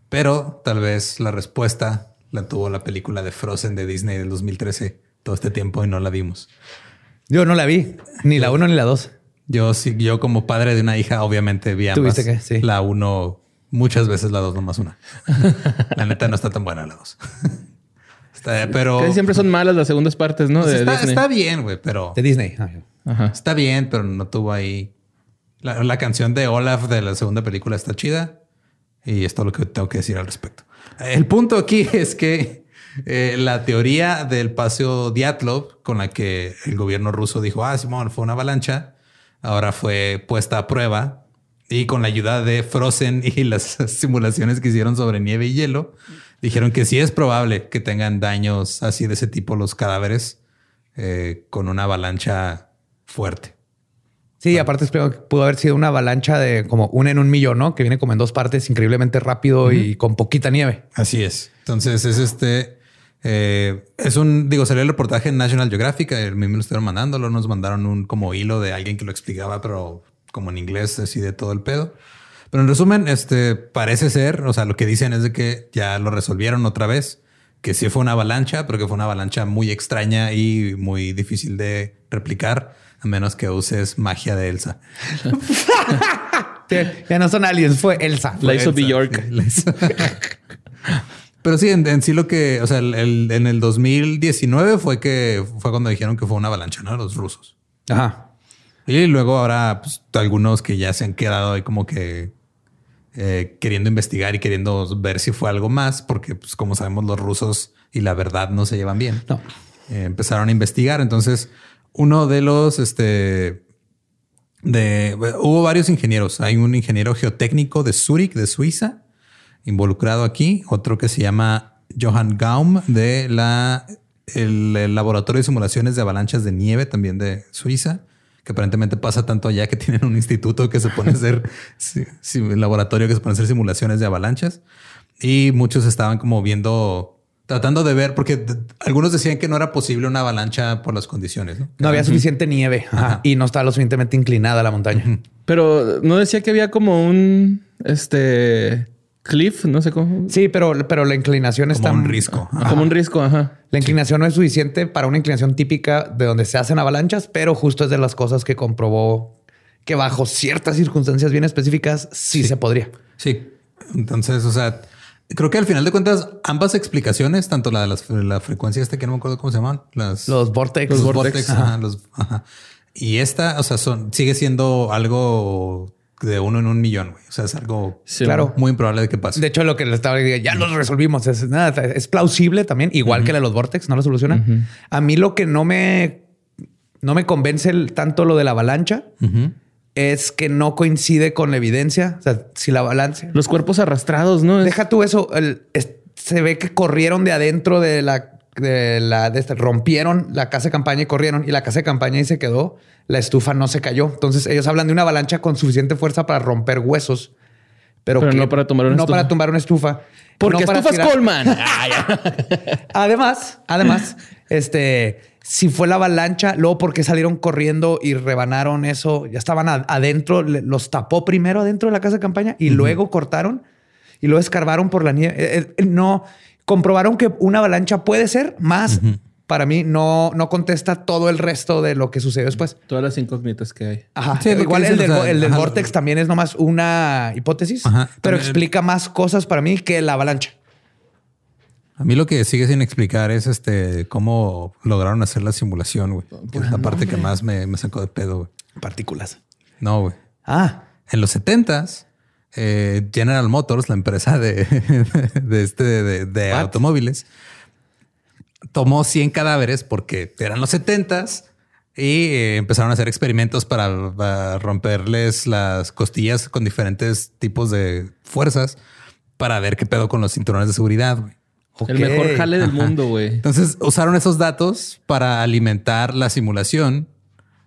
[SPEAKER 1] pero tal vez la respuesta la tuvo la película de Frozen de Disney del 2013 todo este tiempo y no la vimos.
[SPEAKER 2] Yo no la vi, ni la uno ni la dos.
[SPEAKER 1] Yo sí, yo como padre de una hija, obviamente vi ambas.
[SPEAKER 2] ¿Tuviste que? Sí.
[SPEAKER 1] La uno muchas veces, la dos nomás una. [laughs] la neta no está tan buena la dos. [laughs] Está- pero
[SPEAKER 3] Casi siempre son malas las segundas partes, ¿no?
[SPEAKER 1] Pues
[SPEAKER 3] de
[SPEAKER 1] está,
[SPEAKER 3] Disney.
[SPEAKER 1] está bien, güey, pero
[SPEAKER 2] De Disney. Ah,
[SPEAKER 3] Ajá.
[SPEAKER 1] está bien, pero no tuvo ahí. La, la canción de Olaf de la segunda película está chida y es todo lo que tengo que decir al respecto. El punto aquí [laughs] es que eh, la teoría del paseo Diatlov con la que el gobierno ruso dijo, ah, Simón, fue una avalancha, ahora fue puesta a prueba y con la ayuda de Frozen [laughs] y las simulaciones que hicieron sobre nieve y hielo, dijeron que sí es probable que tengan daños así de ese tipo los cadáveres eh, con una avalancha fuerte.
[SPEAKER 2] Sí, aparte espero que pudo haber sido una avalancha de como una en un millón, ¿no? Que viene como en dos partes increíblemente rápido y con poquita nieve.
[SPEAKER 1] Así es. Entonces es este, eh, es un, digo, salió el reportaje en National Geographic, el mismo lo estuvieron mandándolo, nos mandaron un como hilo de alguien que lo explicaba, pero como en inglés, así de todo el pedo. Pero en resumen, este parece ser, o sea, lo que dicen es de que ya lo resolvieron otra vez, que sí fue una avalancha, pero que fue una avalancha muy extraña y muy difícil de replicar, a menos que uses magia de Elsa. [laughs]
[SPEAKER 2] ya no son aliens, fue Elsa.
[SPEAKER 3] la hizo Bjork. [laughs]
[SPEAKER 1] Pero sí, en, sí lo que, o sea, el, en el 2019 fue que fue cuando dijeron que fue una avalancha, ¿no? Los rusos.
[SPEAKER 2] Ajá.
[SPEAKER 1] Y luego ahora pues, algunos que ya se han quedado ahí como que eh, queriendo investigar y queriendo ver si fue algo más, porque pues como sabemos los rusos y la verdad no se llevan bien.
[SPEAKER 2] No.
[SPEAKER 1] Eh, empezaron a investigar. Entonces, uno de los, este, de, hubo varios ingenieros. Hay un ingeniero geotécnico de Zurich, de Suiza, involucrado aquí. Otro que se llama Johann Gaum de la, el Laboratorio de Simulaciones de Avalanchas de Nieve, también de Suiza que aparentemente pasa tanto allá que [laughs] tienen un instituto que se pone a hacer [laughs] un laboratorio que se pone a hacer simulaciones de avalanchas y muchos estaban como viendo, tratando de ver, porque algunos decían que no era posible una avalancha por las condiciones. No,
[SPEAKER 2] no había suficiente nieve y no estaba lo suficientemente inclinada la montaña.
[SPEAKER 3] Pero no decía que había como un este cliff, no sé cómo.
[SPEAKER 2] Sí, pero, pero la inclinación está.
[SPEAKER 1] Como un risco.
[SPEAKER 3] Como un risco, ajá.
[SPEAKER 2] La inclinación no es suficiente para una inclinación típica de donde se hacen avalanchas, pero justo es de las cosas que comprobó que bajo ciertas circunstancias bien específicas sí, se podría.
[SPEAKER 1] Sí. Entonces, o sea, creo que al final de cuentas, ambas explicaciones, tanto la de la frecuencia este que no me acuerdo cómo se llaman, las,
[SPEAKER 2] los vortex,
[SPEAKER 1] los, vortex, y esta, o sea, son, sigue siendo algo de uno en un millón. O sea, es algo claro. muy improbable de que pase.
[SPEAKER 2] De hecho, lo que le estaba diciendo, ya lo resolvimos. Es, nada, es plausible también, igual que la de los Vortex, no lo soluciona. A mí lo que no me, no me convence tanto lo de la avalancha es que no coincide con la evidencia. O sea, si la avalancha.
[SPEAKER 3] Los cuerpos arrastrados, ¿no?
[SPEAKER 2] Deja tú eso. se ve que corrieron de adentro de la de la de rompieron la casa de campaña y corrieron y la casa de campaña y se quedó la estufa no se cayó. Entonces ellos hablan de una avalancha con suficiente fuerza para romper huesos, pero,
[SPEAKER 3] no para tomar una
[SPEAKER 2] no para tumbar una estufa.
[SPEAKER 3] Porque estufas Coleman. [laughs]
[SPEAKER 2] además, además, este, si fue la avalancha, luego porque salieron corriendo y rebanaron eso, ya estaban adentro, los tapó primero adentro de la casa de campaña y luego cortaron y luego escarbaron por la nieve. Eh, eh, no comprobaron que una avalancha puede ser más para mí no, no contesta todo el resto de lo que sucedió después.
[SPEAKER 3] Todas las incógnitas que hay.
[SPEAKER 2] Ajá. Igual el del, Vortex también es nomás una hipótesis, pero explica más cosas para mí que la avalancha.
[SPEAKER 1] A mí lo que sigue sin explicar es este cómo lograron hacer la simulación, güey. es la parte que más me, sacó de pedo, güey.
[SPEAKER 2] Partículas.
[SPEAKER 1] No, güey.
[SPEAKER 2] Ah.
[SPEAKER 1] En los setentas, eh, General Motors, la empresa de, [laughs] de, este, de automóviles, tomó 100 cadáveres porque eran los 70s y eh, empezaron a hacer experimentos para, romperles las costillas con diferentes tipos de fuerzas para ver qué pedo con los cinturones de seguridad.
[SPEAKER 3] El mejor jale del mundo, güey.
[SPEAKER 1] Entonces usaron esos datos para alimentar la simulación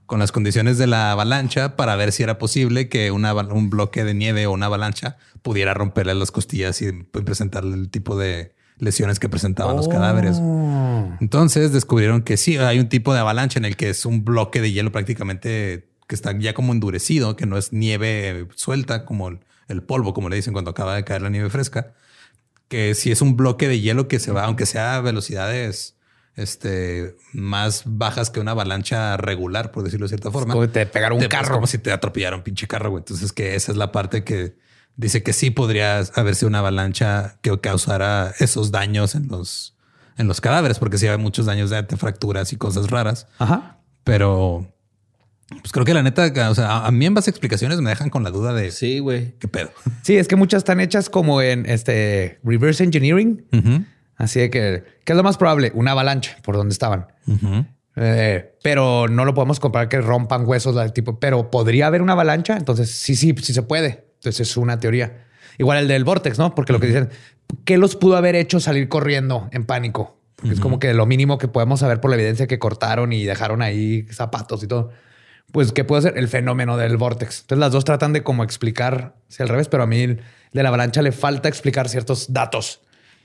[SPEAKER 1] con las condiciones de la avalancha para ver si era posible que una, un bloque de nieve o una avalancha pudiera romperle las costillas y presentarle el tipo de lesiones que presentaban los cadáveres. Oh. Entonces descubrieron que sí, hay un tipo de avalancha en el que es un bloque de hielo prácticamente que está ya como endurecido, que no es nieve suelta como el, polvo, como le dicen cuando acaba de caer la nieve fresca, que si es un bloque de hielo que se va, aunque sea a velocidades este, más bajas que una avalancha regular, por decirlo de cierta forma.
[SPEAKER 2] como te pegaron un carro.
[SPEAKER 1] como si te atropellaron un pinche carro, güey. Entonces que esa es la parte que dice que sí podría haberse una avalancha que causara esos daños en los, en los cadáveres, porque sí hay muchos daños de, fracturas y cosas raras.
[SPEAKER 2] Ajá.
[SPEAKER 1] Pero pues creo que la neta, o sea, a mí en base explicaciones me dejan con la duda de
[SPEAKER 3] sí, güey,
[SPEAKER 1] qué pedo. [laughs]
[SPEAKER 2] Sí, es que muchas están hechas como en este reverse engineering. Así de que, ¿qué es lo más probable? Una avalancha por donde estaban. Eh, pero no lo podemos comparar que rompan huesos del tipo, pero podría haber una avalancha. Entonces, sí, sí, sí se puede. Entonces es una teoría. Igual el del Vortex, ¿no? Porque lo que dicen, ¿qué los pudo haber hecho salir corriendo en pánico? porque es como que lo mínimo que podemos saber por la evidencia que cortaron y dejaron ahí zapatos y todo. Pues, ¿qué puede ser? El fenómeno del vortex. Entonces, las dos tratan de como explicar si al revés, pero a mí de la avalancha le falta explicar ciertos datos.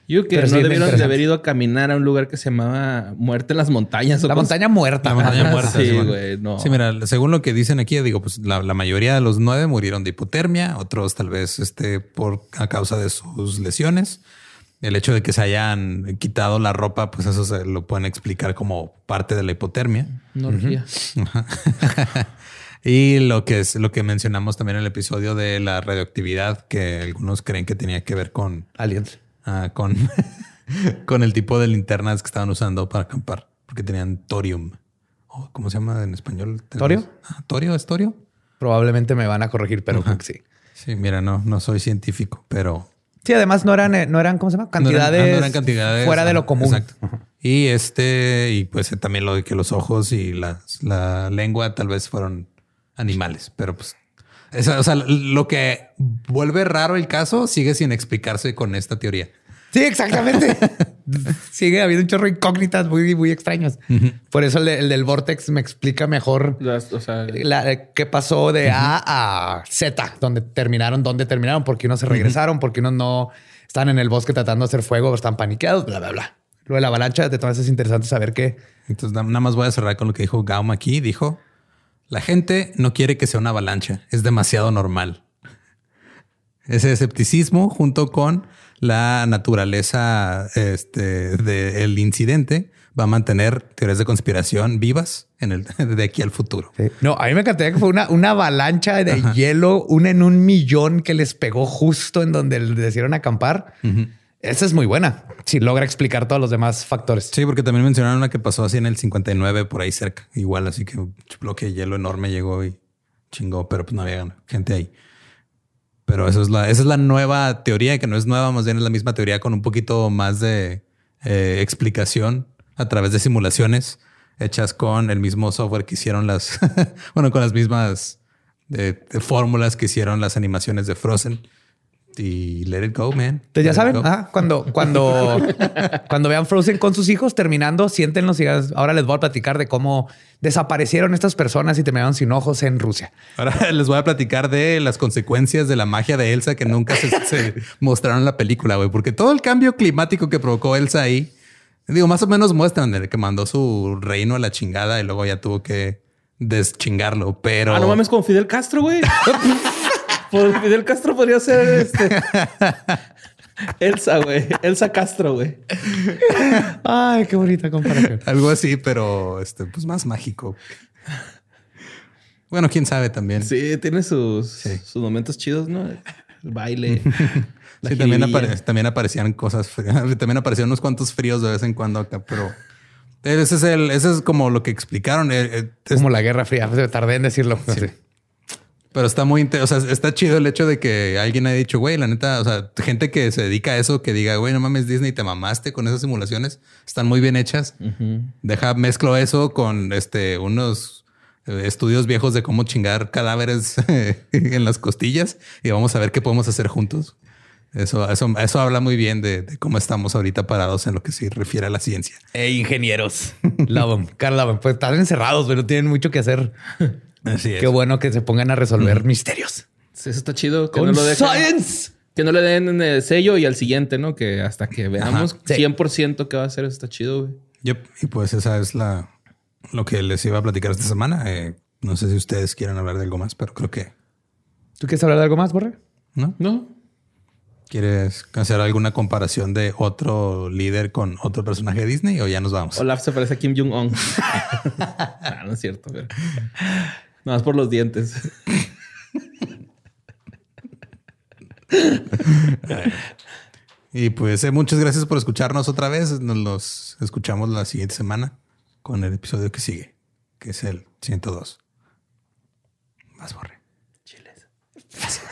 [SPEAKER 3] Yo que no debieron de haber ido a caminar a un lugar que se llamaba Muerte en las Montañas.
[SPEAKER 2] La montaña muerta.
[SPEAKER 1] La montaña [laughs] muerta.
[SPEAKER 3] sí, güey. No.
[SPEAKER 1] Sí, mira, según lo que dicen aquí, digo, pues la, mayoría de los nueve murieron de hipotermia, otros tal vez este, por a causa de sus lesiones. El hecho de que se hayan quitado la ropa, pues eso se lo pueden explicar como parte de la hipotermia.
[SPEAKER 3] No [laughs]
[SPEAKER 1] y lo que es lo que mencionamos también en el episodio de la radioactividad, que algunos creen que tenía que ver con
[SPEAKER 2] aliens.
[SPEAKER 1] Ah, con, [laughs] con el tipo de linternas que estaban usando para acampar, porque tenían torium. ¿Cómo se llama en español?
[SPEAKER 2] ¿Torio?
[SPEAKER 1] Ah, ¿Torio? ¿Es torio?
[SPEAKER 2] Probablemente me van a corregir, pero sí.
[SPEAKER 1] Sí, mira, no, no soy científico, pero...
[SPEAKER 2] Sí, además no eran, eh, no eran ¿cómo se llama? Cantidades,
[SPEAKER 1] ah, cantidades
[SPEAKER 2] fuera de lo común.
[SPEAKER 1] Exacto. Y este, y pues eh, también lo de que los ojos y la, la lengua tal vez fueron animales, pero pues o sea, lo que vuelve raro el caso sigue sin explicarse con esta teoría.
[SPEAKER 2] Sí, exactamente. [laughs] sigue habiendo un chorro de incógnitas muy, muy extraños. Por eso el, del Vortex me explica mejor qué pasó de A a Z, donde terminaron, dónde terminaron, por qué unos se regresaron, por qué unos no están en el bosque tratando de hacer fuego, están paniqueados, bla, bla, bla. Lo de la avalancha, de todas es interesante saber qué.
[SPEAKER 1] Entonces, nada más voy a cerrar con lo que dijo Gaum aquí. Dijo, la gente no quiere que sea una avalancha, es demasiado normal. [laughs] Ese escepticismo junto con la naturaleza este, del incidente va a mantener teorías de conspiración vivas en el, [laughs] de aquí al futuro.
[SPEAKER 2] No, a mí me encantaría que fue una, una avalancha de hielo, una en un millón que les pegó justo en donde les decidieron acampar. Esa es muy buena. Si logra explicar todos los demás factores.
[SPEAKER 1] Sí, porque también mencionaron una que pasó así en el 59 por ahí cerca. Igual, así que un bloque de hielo enorme llegó y chingó, pero pues no había gente ahí. Pero eso es la, esa es la nueva teoría, que no es nueva, más bien es la misma teoría con un poquito más de eh, explicación a través de simulaciones hechas con el mismo software que hicieron las, [laughs] bueno, con las mismas eh, fórmulas que hicieron las animaciones de Frozen y let it go, man.
[SPEAKER 2] Entonces ya saben, cuando, cuando, [laughs] cuando vean Frozen con sus hijos terminando, siéntenlos y ahora les voy a platicar de cómo desaparecieron estas personas y terminaron sin ojos en Rusia.
[SPEAKER 1] Ahora [laughs] les voy a platicar de las consecuencias de la magia de Elsa que nunca se, mostraron en la película, güey, porque todo el cambio climático que provocó Elsa ahí, digo, más o menos muestran de que mandó su reino a la chingada y luego ya tuvo que deschingarlo, pero...
[SPEAKER 3] Ah, no mames con Fidel Castro, güey. [laughs] Pues Fidel Castro podría ser este. [laughs] Elsa, güey. Elsa Castro, güey.
[SPEAKER 2] Ay, qué bonita comparación.
[SPEAKER 1] Algo así, pero este, pues más mágico. Bueno, quién sabe también.
[SPEAKER 3] Sí, tiene sus, sus momentos chidos, ¿no? El baile. [laughs]
[SPEAKER 1] sí, también, también, aparecían cosas, [laughs] también aparecían unos cuantos fríos de vez en cuando acá, pero ese es el, ese es como lo que explicaron. Eh, eh,
[SPEAKER 2] es como la Guerra Fría. Tardé en decirlo. Sí.
[SPEAKER 1] Pero está muy, o sea, está chido el hecho de que alguien haya dicho, güey, la neta, o sea, gente que se dedica a eso, que diga, güey, no mames, Disney, te mamaste con esas simulaciones, están muy bien hechas. Deja, mezclo eso con este, unos eh, estudios viejos de cómo chingar cadáveres [laughs] en las costillas y vamos a ver qué podemos hacer juntos. Eso, eso, eso habla muy bien de, cómo estamos ahorita parados en lo que se refiere a la ciencia.
[SPEAKER 2] E ingenieros. Love Carl Pues están encerrados, pero tienen mucho que hacer. Qué bueno que se pongan a resolver misterios.
[SPEAKER 3] eso está chido. Que no lo dejen, Que no le den el sello y al siguiente, ¿no? Que hasta que veamos 100% que va a ser, está chido, güey.
[SPEAKER 1] Y pues esa es la lo que les iba a platicar esta semana. Eh, no sé si ustedes quieren hablar de algo más, pero creo que.
[SPEAKER 2] ¿Tú quieres hablar de algo más, Borre?
[SPEAKER 1] No.
[SPEAKER 3] No.
[SPEAKER 1] ¿Quieres hacer alguna comparación de otro líder con otro personaje de Disney o ya nos vamos?
[SPEAKER 3] Olaf se parece a Kim Jong-un. [laughs] [laughs] Ah, no es cierto. Pero... Nada más por los dientes. [laughs]
[SPEAKER 1] y pues eh, muchas gracias por escucharnos otra vez. Nos los escuchamos la siguiente semana con el episodio que sigue, que es el 102. Más borre. [laughs]